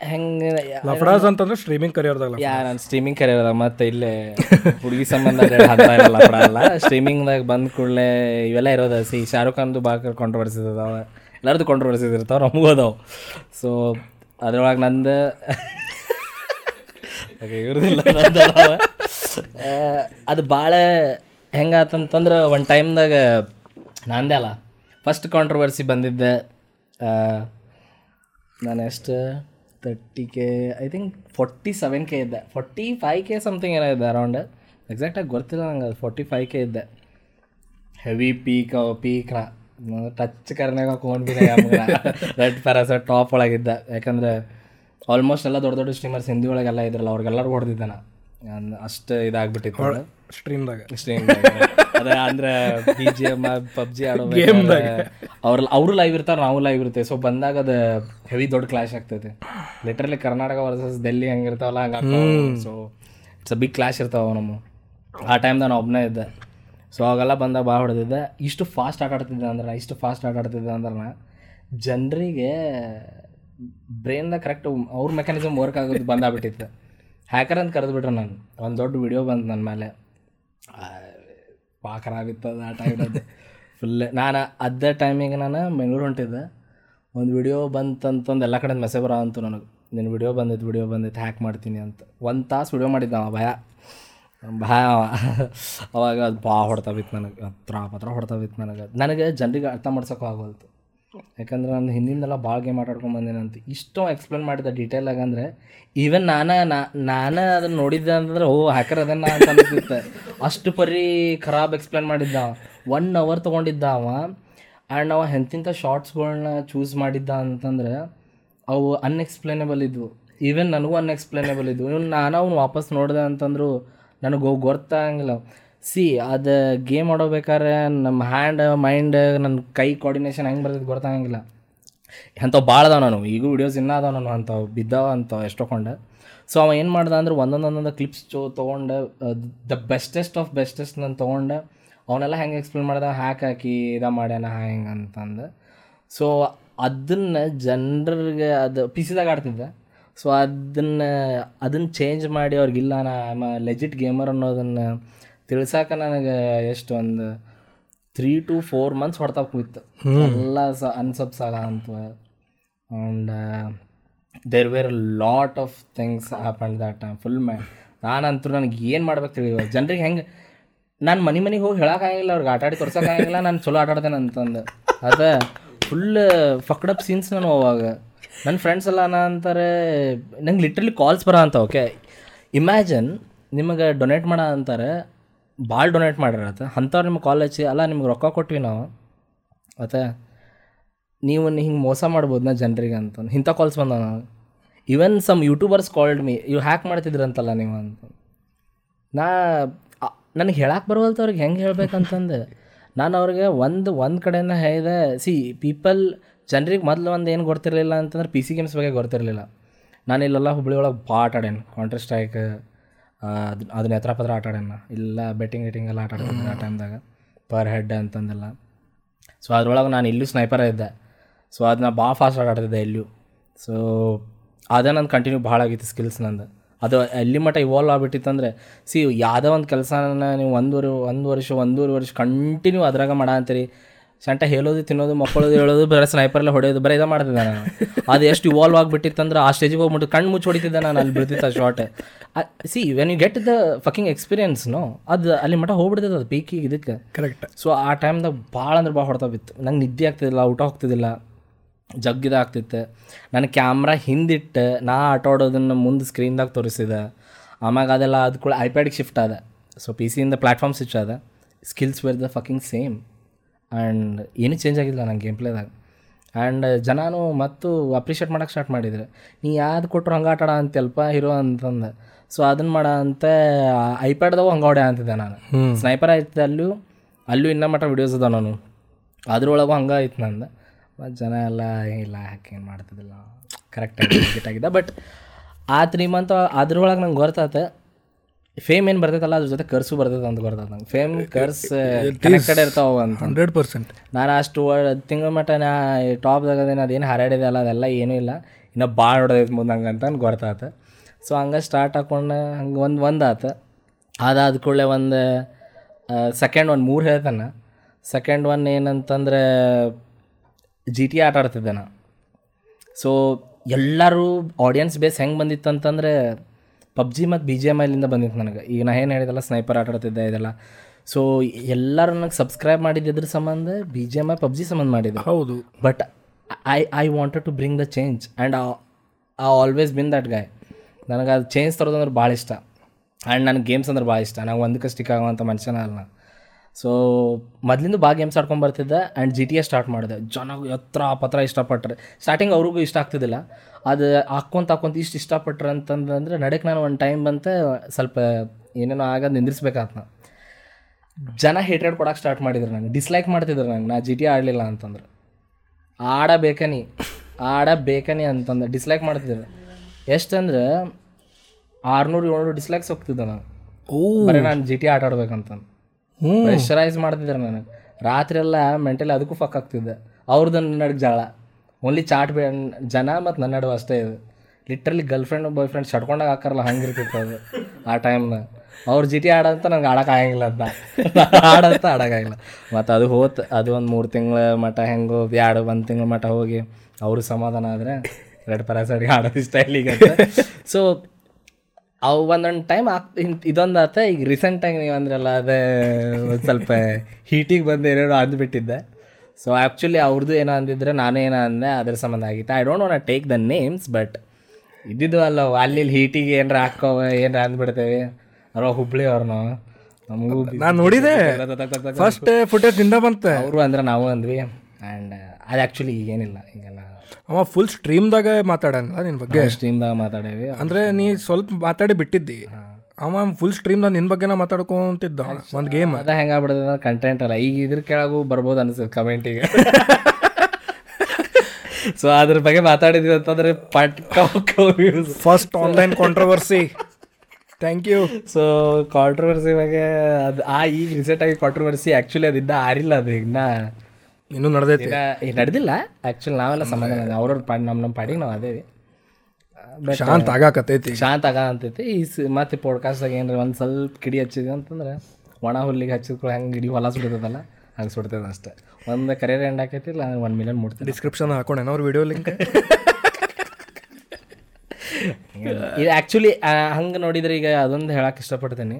ಹೆಂಗೆ ಲಫಡಾಸ್ ಅಂತಂದ್ರೆ ಸ್ಟ್ರೀಮಿಂಗ್ ಕರಿಯರ್ದಾಗ ಯಾ ನಾನು ಸ್ಟ್ರೀಮಿಂಗ್ ಕರೆಯೋದ ಮತ್ತೆ ಇಲ್ಲೇ ಹುಡುಗಿ ಸಂಬಂಧ ಲಫಡ ಅಲ್ಲ. ಸ್ಟ್ರೀಮಿಂಗ್ದಾಗ ಬಂದ ಕೂಡಲೇ ಇವೆಲ್ಲ ಇರೋದ ಸಿ ಶಾರುಖ್ ಖಾನ್ದು ಭಾಳ ಕಾಂಟ್ರವರ್ಸಿಸ್ ಅದಾವ. ಎಲ್ಲರದ್ದು ಕಾಂಟ್ರವರ್ಸಿಸ್ ಇರ್ತಾವ ನಮಗೂ ಅದಾವೆ. ಸೊ ಅದ್ರೊಳಗೆ ನಂದು ಇವ್ರದಿಲ್ಲ ಅದು ಭಾಳ ಹೆಂಗಾತಂತಂದ್ರೆ ಒಂದು ಟೈಮ್ದಾಗ ನಂದೇ ಅಲ್ಲ. ಫಸ್ಟ್ ಕಾಂಟ್ರವರ್ಸಿ ಬಂದಿದ್ದೆ. ನಾನು ಎಷ್ಟು? Thirty K I think forty seven K ಇದ್ದೆ. ಫೋರ್ಟಿ ಫೈವ್ ಕೆ ಸಮಥಿಂಗ್ ಏನೋ ಇದೆ ಅರೌಂಡ್ ಎಕ್ಸಾಕ್ಟಾಗಿ ಗೊತ್ತಿಲ್ಲ ನಂಗೆ ಅದು. ಫೋರ್ಟಿ ಫೈವ್ ಕೆ ಇದ್ದೆ ಹೆವಿ ಪೀಕ್ ಪೀಕ್ ಟಚ್ ಕರ್ನಾಗ ಹಾಕೊಂಡ್ಬಿಟ್ಟೆ ರೆಡ್ ಪ್ಯಾರಾಸ ಟಾಪ್ ಒಳಗಿದ್ದೆ. ಯಾಕಂದರೆ ಆಲ್ಮೋಸ್ಟ್ ಎಲ್ಲ ದೊಡ್ಡ ದೊಡ್ಡ ಸ್ಟ್ರೀಮರ್ಸ್ ಹಿಂದಿ ಒಳಗೆಲ್ಲ ಇದ್ರಲ್ಲ ಅವ್ರಿಗೆಲ್ಲರೂ ಹೊಡೆದಿದ್ದೆ ನಾನು ಅಷ್ಟು ಇದಾಗ್ಬಿಟ್ಟಿತ್ತು ಸ್ಟ್ರೀಮ್ದಾಗ ಸ್ಟ್ರೀಮ್ ಅದ ಅಂದ್ರೆ ಬಿ ಜಿ ಎಂ ಪಬ್ಜಿ ಆಡೋ ಅವ್ರ ಅವರು ಲೈವ್ ಇರ್ತಾರೆ ನಾವು ಲೈವ್ ಇರ್ತೇವೆ. ಸೊ ಬಂದಾಗ ಅದು ಹೆವಿ ದೊಡ್ಡ ಕ್ಲಾಶ್ ಆಗ್ತೈತೆ. ಲಿಟ್ರಲಿ ಕರ್ನಾಟಕ ವರ್ಸಸ್ ಡೆಲ್ಲಿ ಹೆಂಗಿರ್ತಾವಲ್ಲ ಹಂಗೆ so it's a big clash ಇರ್ತಾವ ನಮ್ಮ ಆ ಟೈಮ್ದಾಗ ನಾನು ಒಬ್ಬನೇ ಇದ್ದೆ. ಸೊ ಅವಾಗೆಲ್ಲ ಬಂದಾಗ ಭಾಳ ಹೊಡೆದಿದ್ದೆ. ಇಷ್ಟು ಫಾಸ್ಟ್ ಆಟ ಆಡ್ತಿದ್ದೆ ಅಂದ್ರೆ ಇಷ್ಟು ಫಾಸ್ಟ್ ಆಟ ಆಡ್ತಿದ್ದೆ ಅಂದ್ರೆ ಜನರಿಗೆ ಬ್ರೈನ್ದಾಗ ಕರೆಕ್ಟ್ ಅವ್ರ ಮೆಕ್ಯಾನಿಸಮ್ ವರ್ಕ್ ಆಗೋದು ಬಂದಾಗ್ಬಿಟ್ಟಿತ್ತು ಹ್ಯಾಕರ್ ಅಂತ ಕರೆದ್ಬಿಟ್ರೆ ನಾನು. ಒಂದು ದೊಡ್ಡ ವಿಡಿಯೋ ಬಂತು ನನ್ನ ಮೇಲೆ ಇತ್ತು ಅದು ಆ ಟೈಮ್ದು ಫುಲ್ ನಾನು ಅದೇ ಟೈಮಿಗೆ ನಾನು ಬೆಂಗಳೂರು ಹೊಂಟಿದ್ದೆ. ಒಂದು ವಿಡಿಯೋ ಬಂತಂತಂದು ಎಲ್ಲ ಕಡೆ ಮೆಸೇಜ್ ಬರೋ ಅಂತು ನನಗೆ. ನಿನ್ನ ವಿಡಿಯೋ ಬಂದಿತ್ತು ವಿಡಿಯೋ ಬಂದಿತ್ತು ಹ್ಯಾಕ್ ಮಾಡ್ತೀನಿ ಅಂತ. ಒಂದು ತಾಸು ವಿಡಿಯೋ ಮಾಡಿದ್ದೆ ಅವ ಭಯ. ಭಯ ಅವಾಗ ಅದು ಭಾಳ ಹೊಡ್ತಾ ಬಿತ್ತು ನನಗೆ. ಹತ್ರ ಪತ್ರ ಹೊಡ್ತಾ ಬಿತ್ತು ನನಗೆ. ನನಗೆ ಜನರಿಗೆ ಅರ್ಥ ಮಾಡ್ಸೋಕ್ಕೂ ಯಾಕಂದ್ರೆ ನಾನು ಹಿಂದಿಂದೆಲ್ಲ ಭಾಳ ಗೇಮ್ ಆಟಾಡ್ಕೊಂಡು ಅಂತ. ಇಷ್ಟು ಎಕ್ಸ್ಪ್ಲೇನ್ ಮಾಡಿದ್ದೆ ಡೀಟೇಲ್ ಆಗಂದ್ರೆ ಈವನ್ ನಾನು ನಾನು ಅದನ್ನು ನೋಡಿದ್ದೆ ಅಂತಂದ್ರೆ, ಓ ಹ್ಯಾಕರ್ ಅದನ್ನ ಅಂತ ಅನಿಸುತ್ತೆ. ಅಷ್ಟು ಪರಿ ಖರಾಬ್ ಎಕ್ಸ್ಪ್ಲೇನ್ ಮಾಡಿದ್ದ. ಒನ್ ಅವರ್ ತೊಗೊಂಡಿದ್ದ ಅವ. ಆ್ಯಂಡ್ ಅವ ಎಂತಿಂಥ ಶಾರ್ಟ್ಸ್ಗಳನ್ನ ಚೂಸ್ ಮಾಡಿದ್ದ ಅಂತಂದ್ರೆ, ಅವು ಅನ್ಎಕ್ಸ್ಪ್ಲೇನೇಬಲ್ ಇದ್ವು. ಈವನ್ ನನಗೂ ಅನ್ಎಕ್ಸ್ಪ್ಲೇನೇಬಲ್ ಇದ್ವು. ಇವನ್ ನಾನು ಅವ್ನು ವಾಪಸ್ ನೋಡಿದೆ ಅಂತಂದ್ರು, ನನಗೆ ಗೊತ್ತಾಗಂಗಿಲ್ಲ ಸಿ ಅದು ಗೇಮ್ ಆಡೋಬೇಕಾದ್ರೆ ನಮ್ಮ ಹ್ಯಾಂಡ್ ಮೈಂಡ್ ನನ್ನ ಕೈ ಕೋರ್ಡಿನೇಷನ್ ಹೆಂಗೆ ಬರ್ತೈತೆ ಗೊತ್ತಾಗಂಗಿಲ್ಲ ಅಂಥವು ಭಾಳ ಅದಾವ ನಾನು. ಈಗೂ ವೀಡಿಯೋಸ್ ಇನ್ನೂ ಅದಾವ ನಾನು ಅಂಥವು ಬಿದ್ದಾವ ಅಂಥವು ಎಷ್ಟೊಕೊಂಡೆ ಸೊ ಅವ ಏನು ಮಾಡ್ದೆ ಅಂದ್ರೆ ಒಂದೊಂದೊಂದೊಂದು ಒಂದೊಂದು ಕ್ಲಿಪ್ಸ್ ಚೋ ತೊಗೊಂಡೆ ದ ಬೆಸ್ಟೆಸ್ಟ್ ಆಫ್ ಬೆಸ್ಟೆಸ್ಟ್ ನಾನು ತೊಗೊಂಡೆ ಅವನ್ನೆಲ್ಲ ಹೆಂಗೆ ಎಕ್ಸ್ಪ್ಲೇನ್ ಮಾಡ್ದೆ? ಹ್ಯಾಕ್ ಹಾಕಿ ಇದು ಮಾಡ್ಯಾನ ಹೆಂಗೆ ಅಂತಂದು. ಸೊ ಅದನ್ನು ಜನರಿಗೆ ಅದು ಪಿ ಸಿದಾಗ ಆಡ್ತಿದ್ದೆ. ಸೊ ಅದನ್ನು ಅದನ್ನು ಚೇಂಜ್ ಮಾಡಿ ಅವ್ರಿಗಿಲ್ಲ ನಾ ಲೆಜಿಟ್ ಗೇಮರ್ ಅನ್ನೋದನ್ನು ತಿಳ್ಸಾಕ ನನಗೆ ಎಷ್ಟು ಒಂದು ತ್ರೀ ಟು ಫೋರ್ ಮಂತ್ಸ್ ಹೊಡ್ತಾ ಕೂಯ್ತು ಎಲ್ಲ ಸ ಅನ್ಸಬ್ಸ್ ಆಗ ಅಂತ. And there were lot of things and that time full my ನಾನಂತೂ ನನಗೆ ಏನು ಮಾಡ್ಬೇಕು ತಿಳಿಯೋ, ಜನರಿಗೆ ಹೆಂಗೆ, ನಾನು ಮನೆ ಮನೆಗೆ ಹೋಗಿ ಹೇಳೋಕ್ಕಾಗಿಲ್ಲ ಅವ್ರಿಗೆ ಆಟ ಆಡಿ ತೋರ್ಸೋಕ್ಕಾಗಿಲ್ಲ ನಾನು ಚಲೋ ಆಟ ಆಡ್ತೇನೆ ಅಂತಂದು. ಅದು ಫುಲ್ ಫಕ್ಡಪ್ ಸೀನ್ಸ್ ನಾನು ಅವಾಗ. ನನ್ನ ಫ್ರೆಂಡ್ಸ್ ಎಲ್ಲ ನಾ ಅಂತಾರೆ, ನಂಗೆ ಲಿಟ್ರಲಿ ಕಾಲ್ಸ್ ಬರೋ ಅಂತ ಓಕೆ ಇಮ್ಯಾಜಿನ್ ನಿಮಗೆ ಡೊನೇಟ್ ಮಾಡೋ ಅಂತಾರೆ ಭಾಳ ಡೊನೇಟ್ ಮಾಡಿರತ್ತ. ಅಂಥವ್ರು ನಿಮ್ಮ ಕಾಲೇಜ್ ಅಲ್ಲ ನಿಮ್ಗೆ ರೊಕ್ಕ ಕೊಟ್ವಿ ನಾವು. ಮತ್ತೆ ನೀವು ಹಿಂಗೆ ಮೋಸ ಮಾಡ್ಬೋದು ನಾ ಜನರಿಗೆ ಅಂತ. ಇಂಥ ಕಾಲ್ಸ್ ಬಂದ ನಾವು. Even some YouTubers called me ಇವು ಹ್ಯಾಕ್ ಮಾಡ್ತಿದ್ರಂತಲ್ಲ ನೀವು ಅಂತ. ನಾ ನನಗೆ ಹೇಳಕ್ಕೆ ಬರುವಲ್ತ ಅವ್ರಿಗೆ ಹೆಂಗೆ ಹೇಳ್ಬೇಕಂತಂದು. ನಾನು ಅವ್ರಿಗೆ ಒಂದು ಒಂದು ಕಡೆಯಿಂದ ಹೇಳಿದೆ, ಸಿ ಪೀಪಲ್ ಜನರಿಗೆ ಮೊದಲು ಒಂದು ಏನು ಗೊತ್ತಿರಲಿಲ್ಲ ಅಂತಂದ್ರೆ ಪಿ ಸಿ ಗೇಮ್ಸ್ ಬಗ್ಗೆ ಗೊತ್ತಿರಲಿಲ್ಲ. ನಾನು ಇಲ್ಲೆಲ್ಲ ಹುಬ್ಳಿ ಒಳಗೆ ಭಾಳ ಆಟಾಡೇನು ಸ್ಟ್ರೈಕ್ ಅದು ಅದನ್ನ ಎತ್ತರ ಪತ್ರ ಆಟ ಆಡ್ಯಾನ ಇಲ್ಲ ಬೆಟ್ಟಿಂಗ್ ಗಿಟ್ಟಿಂಗ್ ಎಲ್ಲ ಆಟ ಆಡ್ತಾನೆ ಆ ಟೈಮ್ದಾಗ ಪರ್ ಹೆಡ್ ಅಂತಂದೆಲ್ಲ. ಸೊ ಅದ್ರೊಳಗೆ ನಾನು ಇಲ್ಲೂ ಸ್ನೈಪರ್ ಇದ್ದೆ. ಸೊ ಅದನ್ನ ಭಾಳ ಫಾಸ್ಟ್ ಆಟಾಡ್ತಿದ್ದೆ ಇಲ್ಲೂ ಸೊ ಅದೇ ನಂದು ಕಂಟಿನ್ಯೂ ಭಾಳ ಆಗಿತ್ತು ಸ್ಕಿಲ್ಸ್ ನಂದು. ಅದು ಎಲ್ಲಿ ಮಟ್ಟ ಇವಾಲ್ವ್ ಆಗ್ಬಿಟ್ಟಿತ್ತಂದ್ರೆ ಸಿ ಯಾವುದೋ ಒಂದು ಕೆಲಸನ ನೀವು ಒಂದೂವರೆ ಒಂದು ವರ್ಷ, ಒಂದೂವರೆ ವರ್ಷ ಕಂಟಿನ್ಯೂ ಅದ್ರಾಗ ಅಂತೀರಿ ಸಂಟ ಹೇಳೋದು ತಿನ್ನೋದು ಮಕ್ಕಳೋದು ಹೇಳೋದು ಬರೀ ಸ್ನೈಪರ್ಲ್ಲ ಹೊಡೆಯೋದು ಬರೀ ಇದು ಮಾಡ್ತಿದ್ದೆ ನಾನು. ಅದು ಎಷ್ಟು ಇವಾಲ್ವ್ ಆಗಿಬಿಟ್ಟಿತ್ತಂದ್ರೆ ಆ ಸ್ಟೇಜಿಗೆ ಹೋಗ್ಬಿಟ್ಟು ಕಣ್ಣು ಮುಚ್ಚಿ ಹೊಡಿತಿದ್ದೆ ನಾನು ಅಲ್ಲಿ ಬಿಡ್ತಿದ್ದೆ short see when you get the fucking experience no ಅದು ಅಲ್ಲಿ ಮಟ್ಟ ಹೋಗ್ಬಿಡ್ತದೆ ಅದು ಪೀಕಿಗೆ ಇದಕ್ಕೆ. ಕರೆಕ್ಟ್ ಸೊ ಆ ಟೈಮ್ದಾಗ ಭಾಳ ಅಂದ್ರೆ ಭಾಳ ಹೊಡ್ತಾ ಬಿತ್ತು. ನಂಗೆ ನಿದ್ದೆ ಆಗ್ತಿದ್ದಿಲ್ಲ ಊಟ ಹೋಗ್ತಿದ್ದಿಲ್ಲ ಜಗ್ಗಿದ ಆಗ್ತಿತ್ತು. ನನ್ನ ಕ್ಯಾಮ್ರಾ ಹಿಂದಿಟ್ಟು ನಾ ಆಟ ಆಡೋದನ್ನು ಮುಂದೆ ಸ್ಕ್ರೀನ್ದಾಗ ತೋರಿಸಿದೆ. ಆಮ್ಯಾಗ ಅದೆಲ್ಲ ಅದು ಕೂಡ ಐಪ್ಯಾಡಿಗೆ ಶಿಫ್ಟ್ ಆದ. ಸೊ ಪಿ ಸಿಯಿಂದ ಪ್ಲ್ಯಾಟ್ಫಾರ್ಮ್ ಸ್ವಿಚ್ ಆದ. Skills were the fucking same and ಏನೂ ಚೇಂಜ್ ಆಗಿಲ್ಲ ನನ್ನ ಗೇಮ್ ಪ್ಲೇದಾಗ ಆ್ಯಂಡ್ ಜನಾನೂ ಮತ್ತು ಅಪ್ರಿಷಿಯೇಟ್ ಮಾಡೋಕೆ ಸ್ಟಾರ್ಟ್ ಮಾಡಿದ್ರು. ನೀ ಯಾವ್ದು ಕೊಟ್ಟರು ಹಂಗೆ ಆಟಾಡ ಅಂತಲ್ಪ ಹೀರೋ ಅಂತಂದು. ಸೊ ಅದನ್ನು ಮಾಡ ಅಂತ ಐಪ್ಯಾಡ್ದಾಗ ಹಂಗೆ ಹೊಡೆ ಅಂತಿದ್ದೆ ನಾನು. ಸ್ನೈಪರ್ ಆಯ್ತು ಅಲ್ಲೂ ಅಲ್ಲೂ ಇನ್ನೂ ಮಟ್ಟ ವಿಡಿಯೋಸ್ ಅದಾವ ನಾನು. ಅದ್ರೊಳಗೂ ಹಂಗೆ ಆಯ್ತು ನಂದು. ಮತ್ತು ಜನ ಎಲ್ಲ ಇಲ್ಲ ಯಾಕೆ ಏನು ಮಾಡ್ತಿದ್ದಿಲ್ಲ. ಕರೆಕ್ಟಾಗಿ ಆಗಿದ್ದ. ಬಟ್ ಆ ತ್ರೀ ಮಂತ್ ಅದ್ರೊಳಗೆ ನಂಗೆ ಗೊತ್ತಾತ ಫೇಮ್ ಏನು ಬರ್ತೈತಲ್ಲ ಅದ್ರ ಜೊತೆ ಕರ್ಸು ಬರ್ತೈತೆ ಅಂತ ಬರ್ತದೆ ನಂಗೆ. ಫೇಮ್ ಕರ್ಸ್ ಕನೆಕ್ಟೆಡ್ ಇರ್ತಾವ ಅಂತ. ಹಂಡ್ರೆಡ್ ಪರ್ಸೆಂಟ್ ನಾನು ಅಷ್ಟು ತಿಂಗಳ ಮಟ್ಟ ನಾ ಟಾಪ್ದಾಗ ಅದೇನು ಅದೇನು ಹರಡಿದೆ ಅಲ್ಲ ಅದೆಲ್ಲ ಏನೂ ಇಲ್ಲ. ಇನ್ನೂ ಭಾಳ ಹೊಡೆದೈತೆ ಮುಂದೆ ಹಂಗೆ ಅಂತ ಗೊತ್ತಾತ. ಸೊ ಹಂಗೆ ಸ್ಟಾರ್ಟ್ ಹಾಕೊಂಡು ಹಂಗೆ ಒಂದು ಒಂದು ಆತ ಅದಾದ ಕೂಡಲೇ ಒಂದು ಸೆಕೆಂಡ್ ಒಂದು ಮೂರು ಹೇಳ್ತಾನ. ಸೆಕೆಂಡ್ ಒನ್ ಏನಂತಂದ್ರೆ ಜಿ ಟಿ ಆಟ ಆಡ್ತಿದ್ದೆ ನಾ. ಸೊ ಎಲ್ಲರೂ ಆಡಿಯನ್ಸ್ ಬೇಸ್ ಹೆಂಗೆ ಬಂದಿತ್ತು ಅಂತಂದರೆ ಪಬ್ಜಿ ಮತ್ತು ಬಿ ಜಿ ಎಂ ಐಲಿಂದ ಬಂದಿತ್ತು ನನಗೆ. ಈಗ ನಾ ಏನು ಹೇಳಿದಲ್ಲ ಸ್ನೈಪರ್ ಆಟ ಆಡ್ತಿದ್ದೆ ಇದೆಲ್ಲ. ಸೊ ಎಲ್ಲರೂ ನನಗೆ ಸಬ್ಸ್ಕ್ರೈಬ್ ಮಾಡಿದ್ದಿದ್ರ ಸಂಬಂಧ B G M I PUBG ಸಂಬಂಧ ಮಾಡಿದ್ದೆ ಹೌದು. But I I wanted to bring the change and uh always been that guy ನನಗೆ ಅದು ಚೇಂಜ್ ತರೋದಂದ್ರೆ ಭಾಳ ಇಷ್ಟ. ಆ್ಯಂಡ್ ನನಗೆ ಗೇಮ್ಸ್ ಅಂದ್ರೆ ಭಾಳ ಇಷ್ಟ. ನಾವು ಒಂದಕ್ಕೆ ಸ್ಟಿಕ್ ಆಗುವಂಥ ಮನುಷ್ಯನ ಅಲ್ಲ. ಸೊ ಮೊದಲಿಂದ ಭಾಳ ಗೇಮ್ಸ್ ಆಡ್ಕೊಂಡು ಬರ್ತಿದ್ದೆ and G T A start ಮಾಡಿದೆ. ಜನ ಎತ್ರ ಪತ್ರ ಇಷ್ಟಪಟ್ಟರೆ ಸ್ಟಾರ್ಟಿಂಗ್ ಅವ್ರಿಗೂ ಇಷ್ಟ ಆಗ್ತಿದ್ದಿಲ್ಲ. ಅದು ಹಾಕ್ಕೊಂತ ಹಾಕ್ಕೊಂತ ಇಷ್ಟು ಇಷ್ಟಪಟ್ರೆ ಅಂತಂದ್ರೆ ನಡಕ್ಕೆ ನಾನು ಒಂದು ಟೈಮ್ ಬಂತೆ ಸ್ವಲ್ಪ ಏನೇನೋ ಆಗ ನಿಂದಿರ್ಸ್ಬೇಕಾತ್ ನಾ ಜನ ಹೇಟ್ರೇಡ್ ಕೊಡಕ್ಕೆ ಸ್ಟಾರ್ಟ್ ಮಾಡಿದ್ರು ನಂಗೆ. ಡಿಸ್ಲೈಕ್ ಮಾಡ್ತಿದ್ರು ನಂಗೆ. ನಾ ಜಿ ಟಿ ಆಡಲಿಲ್ಲ ಅಂತಂದ್ರೆ. ಆಡಬೇಕನಿ ಆಡಬೇಕನಿ ಅಂತಂದ್ರೆ ಡಿಸ್ಲೈಕ್ ಮಾಡ್ತಿದ್ರು. ಎಷ್ಟಂದ್ರೆ ಆರ್ನೂರು ಏಳ್ನೂರು ಡಿಸ್ಲೈಕ್ಸ್ ಹೋಗ್ತಿದ್ದೆ ನಾನು ಓ. ಬರೀ ನಾನು ಜಿ ಟಿ ಆಟ ಆಡ್ಬೇಕಂತಂದು. ಹ್ಞೂ ಪ್ರೆಷರೈಸ್ ಮಾಡ್ತಿದ್ರು ನನಗೆ. ರಾತ್ರಿ ಎಲ್ಲ ಮೆಂಟಲಿ ಅದಕ್ಕೂ ಫಕ್ ಆಗ್ತಿದ್ದೆ. ಅವ್ರದ್ದು ನಡುವೆ ಜಗಳ ಓನ್ಲಿ ಚಾಟ್ ಬೇ ಜನ ಮತ್ತು ನನ್ನ ನಡುವೆ ಅಷ್ಟೇ ಇದು. Literally girlfriend boyfriend ಸಡ್ಕೊಂಡಾಗ ಹಾಕಾರಲ್ಲ ಹಂಗಿರ್ತಿತ್ತು ಅದು ಆ ಟೈಮ್ನ ಅವ್ರ ಜಿಟಿ ಆಡಂತ ನಂಗೆ ಆಡಕ್ಕೆ ಆಗಂಗಿಲ್ಲ ಅಂತ. ಆಡಂತ ಆಡೋಕ್ಕಾಗಿಲ್ಲ ಮತ್ತು ಅದು ಹೋತ್, ಅದು ಒಂದು ಮೂರು ತಿಂಗಳ ಮಠ ಹೆಂಗೋ ಎರಡು ಒಂದು ತಿಂಗಳ ಮಟ ಹೋಗಿ ಅವರು ಸಮಾಧಾನ ಆದರೆ ರೆಡ್ ಪರಾಸೈಡ್ಗೆ ಆಡೋದು ಈಗ ಸೊ ಅವು ಒಂದೊಂದು ಟೈಮ್ ಆಗ್ ಇದೊಂದು ಆತ, ಈಗ ರೀಸೆಂಟಾಗಿ ನೀವು ಅಂದ್ರಲ್ಲ, ಅದೇ ಸ್ವಲ್ಪ ಹೀಟಿಗೆ ಬಂದು ಏನೇನೋ ಅಂದ್ಬಿಟ್ಟಿದ್ದೆ. ಸೊ ಆ್ಯಕ್ಚುಲಿ ಅವ್ರದ್ದು ಏನೋ ಅಂದಿದ್ರೆ ನಾನು ಏನೋ ಅಂದೆ ಅದ್ರ ಸಂಬಂಧ ಆಗಿತ್ತು. I don't want take the names but ಇದ್ದಿದ್ದು ಅಲ್ಲ ಅಲ್ಲಿ ಹೀಟಿಗೆ ಏನಾರ ಹಾಕೋ ಏನಾರ ಅಂದ್ಬಿಡ್ತೇವೆ. ಅವ್ರ ಹುಬ್ಳಿ ಅವ್ರು ನಾವು ನಮಗೂ ನಾನು ನೋಡಿದೆ. ಫಸ್ಟ್ ಫುಟೇಜ್ನಿಂದ ಬಂತೆ. ಅವರು ಅಂದ್ರೆ ನಾವು ಅಂದ್ವಿ. ಆ್ಯಂಡ್ ಅದು ಆ್ಯಕ್ಚುಲಿ ಈಗೇನಿಲ್ಲ. ಈಗೆಲ್ಲ ಅವ ಫುಲ್ ಸ್ಟ್ರೀಮ್ದಾಗ ಮಾತಾಡಲ್ಲ ನಿನ್ನ ಬಗ್ಗೆ? ಸ್ಟ್ರೀಮ್ದಾಗ ಮಾತಾಡೇವಿ. ಅಂದ್ರೆ ನೀ ಸ್ವಲ್ಪ ಮಾತಾಡಿ ಬಿಟ್ಟಿದ್ದಿ. ಅವ ಫುಲ್ ಸ್ಟ್ರೀಮ್ ನಾನು ನಿನ್ನ ಬಗ್ಗೆನ ಮಾತಾಡ್ಕೊಂತಿದ್ದ. ಒಂದು ಗೇಮ್ ಅದ ಹೆಂಗಾಗ್ಬಿಡ್ತದೆ ಕಂಟೆಂಟ್ ಅಲ್ಲ. ಈಗ ಇದ್ರ ಕೆಳಗೂ ಬರ್ಬೋದು ಅನಿಸ್ತದೆ ಕಮೆಂಟಿಗೆ ಸೊ ಅದ್ರ ಬಗ್ಗೆ ಮಾತಾಡಿದ್ವಿ ಅಂತಂದ್ರೆ first online controversy thank you so controversy ಬಗ್ಗೆ ಅದು ಆ ಈಗ ರೀಸೆಂಟಾಗಿ ಕಾಂಟ್ರವರ್ಸಿ ಆ್ಯಕ್ಚುಲಿ ಅದಿದ್ದ ಆರಿಲ್ಲ ಅದು ಇನ್ನ. ಇನ್ನೂ ನಡೆದೈತಿ. ಈಗ ನಡೆದಿಲ್ಲ. ಆ್ಯಕ್ಚುಲಿ ನಾವೆಲ್ಲ ಸಮಾಧಾನ. ಅವ್ರವ್ರ ಪಾಡಿ ನಮ್ಮ ನಮ್ಮ ಪಾಡಿಗೆ ನಾವು ಅದೇವಿ ಶಾಂತ ಆಗಾಕತೈತಿ ಶಾಂತ ಆಗ ಅಂತೈತಿ ಈ ಸ ಮತ್ತೆ ಪಾಡ್ಕಾಸ್ಟಾಗ ಏನ್ರಿ ಒಂದು ಸ್ವಲ್ಪ ಕಿಡಿ ಹಚ್ಚಿದ್ವಿ ಅಂತಂದ್ರೆ ಒಣ ಹುಲ್ಲಿಗೆ ಹಚ್ಚಿದ್ಕೊಳ್ಳಿ ಹೆಂಗೆ ಇಡೀ ಹೊಲ ಸುಡ್ತದಲ್ಲ ಹಂಗೆ ಸುಡ್ತದೆ ಅಷ್ಟೇ. ಒಂದು ಕರಿಯರ್ ಎಂಡ್ ಆಕೈತಿ ಇಲ್ಲ ಒನ್ ಮಿಲಿಯನ್ ಮುಟ್ತದೆ ಡಿಸ್ಕ್ರಿಪ್ಷನ್ ಹಾಕೊಂಡೇನ ಅವ್ರ ವಿಡಿಯೋ ಲಿಂಕ್ ಇದು ಆ್ಯಕ್ಚುಲಿ ಹಂಗೆ ನೋಡಿದ್ರೆ ಈಗ ಅದೊಂದು ಹೇಳಕ್ಕೆ ಇಷ್ಟಪಡ್ತೀನಿ.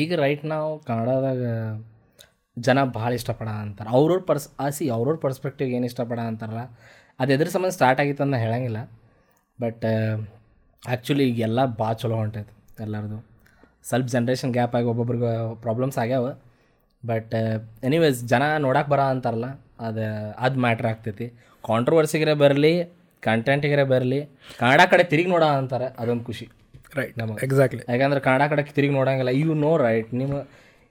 ಈಗ ರೈಟ್ ನಾವು ಕನ್ನಡದಾಗ ಜನ ಭಾಳ ಇಷ್ಟಪಡ ಅಂತಾರೆ. ಅವ್ರವ್ರ ಪರ್ಸ್ ಆಸಿ ಅವ್ರವ್ರ ಪರ್ಸ್ಪೆಕ್ಟಿವ್ ಏನು ಇಷ್ಟಪಡ ಅಂತಾರಲ್ಲ ಅದು ಎದ್ರ ಸಂಬಂಧ ಸ್ಟಾರ್ಟ್ ಆಗಿತ್ತು ಅಂತ ಹೇಳಂಗಿಲ್ಲ. ಬಟ್ ಆ್ಯಕ್ಚುಲಿ ಈಗ ಎಲ್ಲ ಭಾಳ ಚಲೋ ಹೊಂಟೈತೆ ಎಲ್ಲರದು. ಸ್ವಲ್ಪ ಜನ್ರೇಷನ್ ಗ್ಯಾಪ್ ಆಗಿ ಒಬ್ಬೊಬ್ರಿಗೆ ಪ್ರಾಬ್ಲಮ್ಸ್ ಆಗ್ಯಾವ. ಬಟ್ ಎನಿವೇಸ್ ಜನ ನೋಡಕ್ಕೆ ಬರ ಅಂತಾರಲ್ಲ ಅದು ಅದು ಮ್ಯಾಟ್ರ್ ಆಗ್ತೈತಿ. ಕಾಂಟ್ರವರ್ಸಿಗರೆ ಬರಲಿ ಕಂಟೆಂಟಿಗರೆ ಬರಲಿ ಕನ್ನಡ ಕಡೆ ತಿರುಗಿ ನೋಡ ಅಂತಾರೆ ಅದೊಂದು ಖುಷಿ. ರೈಟ್ ಎಕ್ಸಾಕ್ಟ್ಲಿ ಯಾಕಂದ್ರೆ ಕನ್ನಡ ಕಡೆ ತಿರುಗಿ ನೋಡೋಂಗಿಲ್ಲ ಇವು ನೋ ರೈಟ್ ನಿಮ್ಮ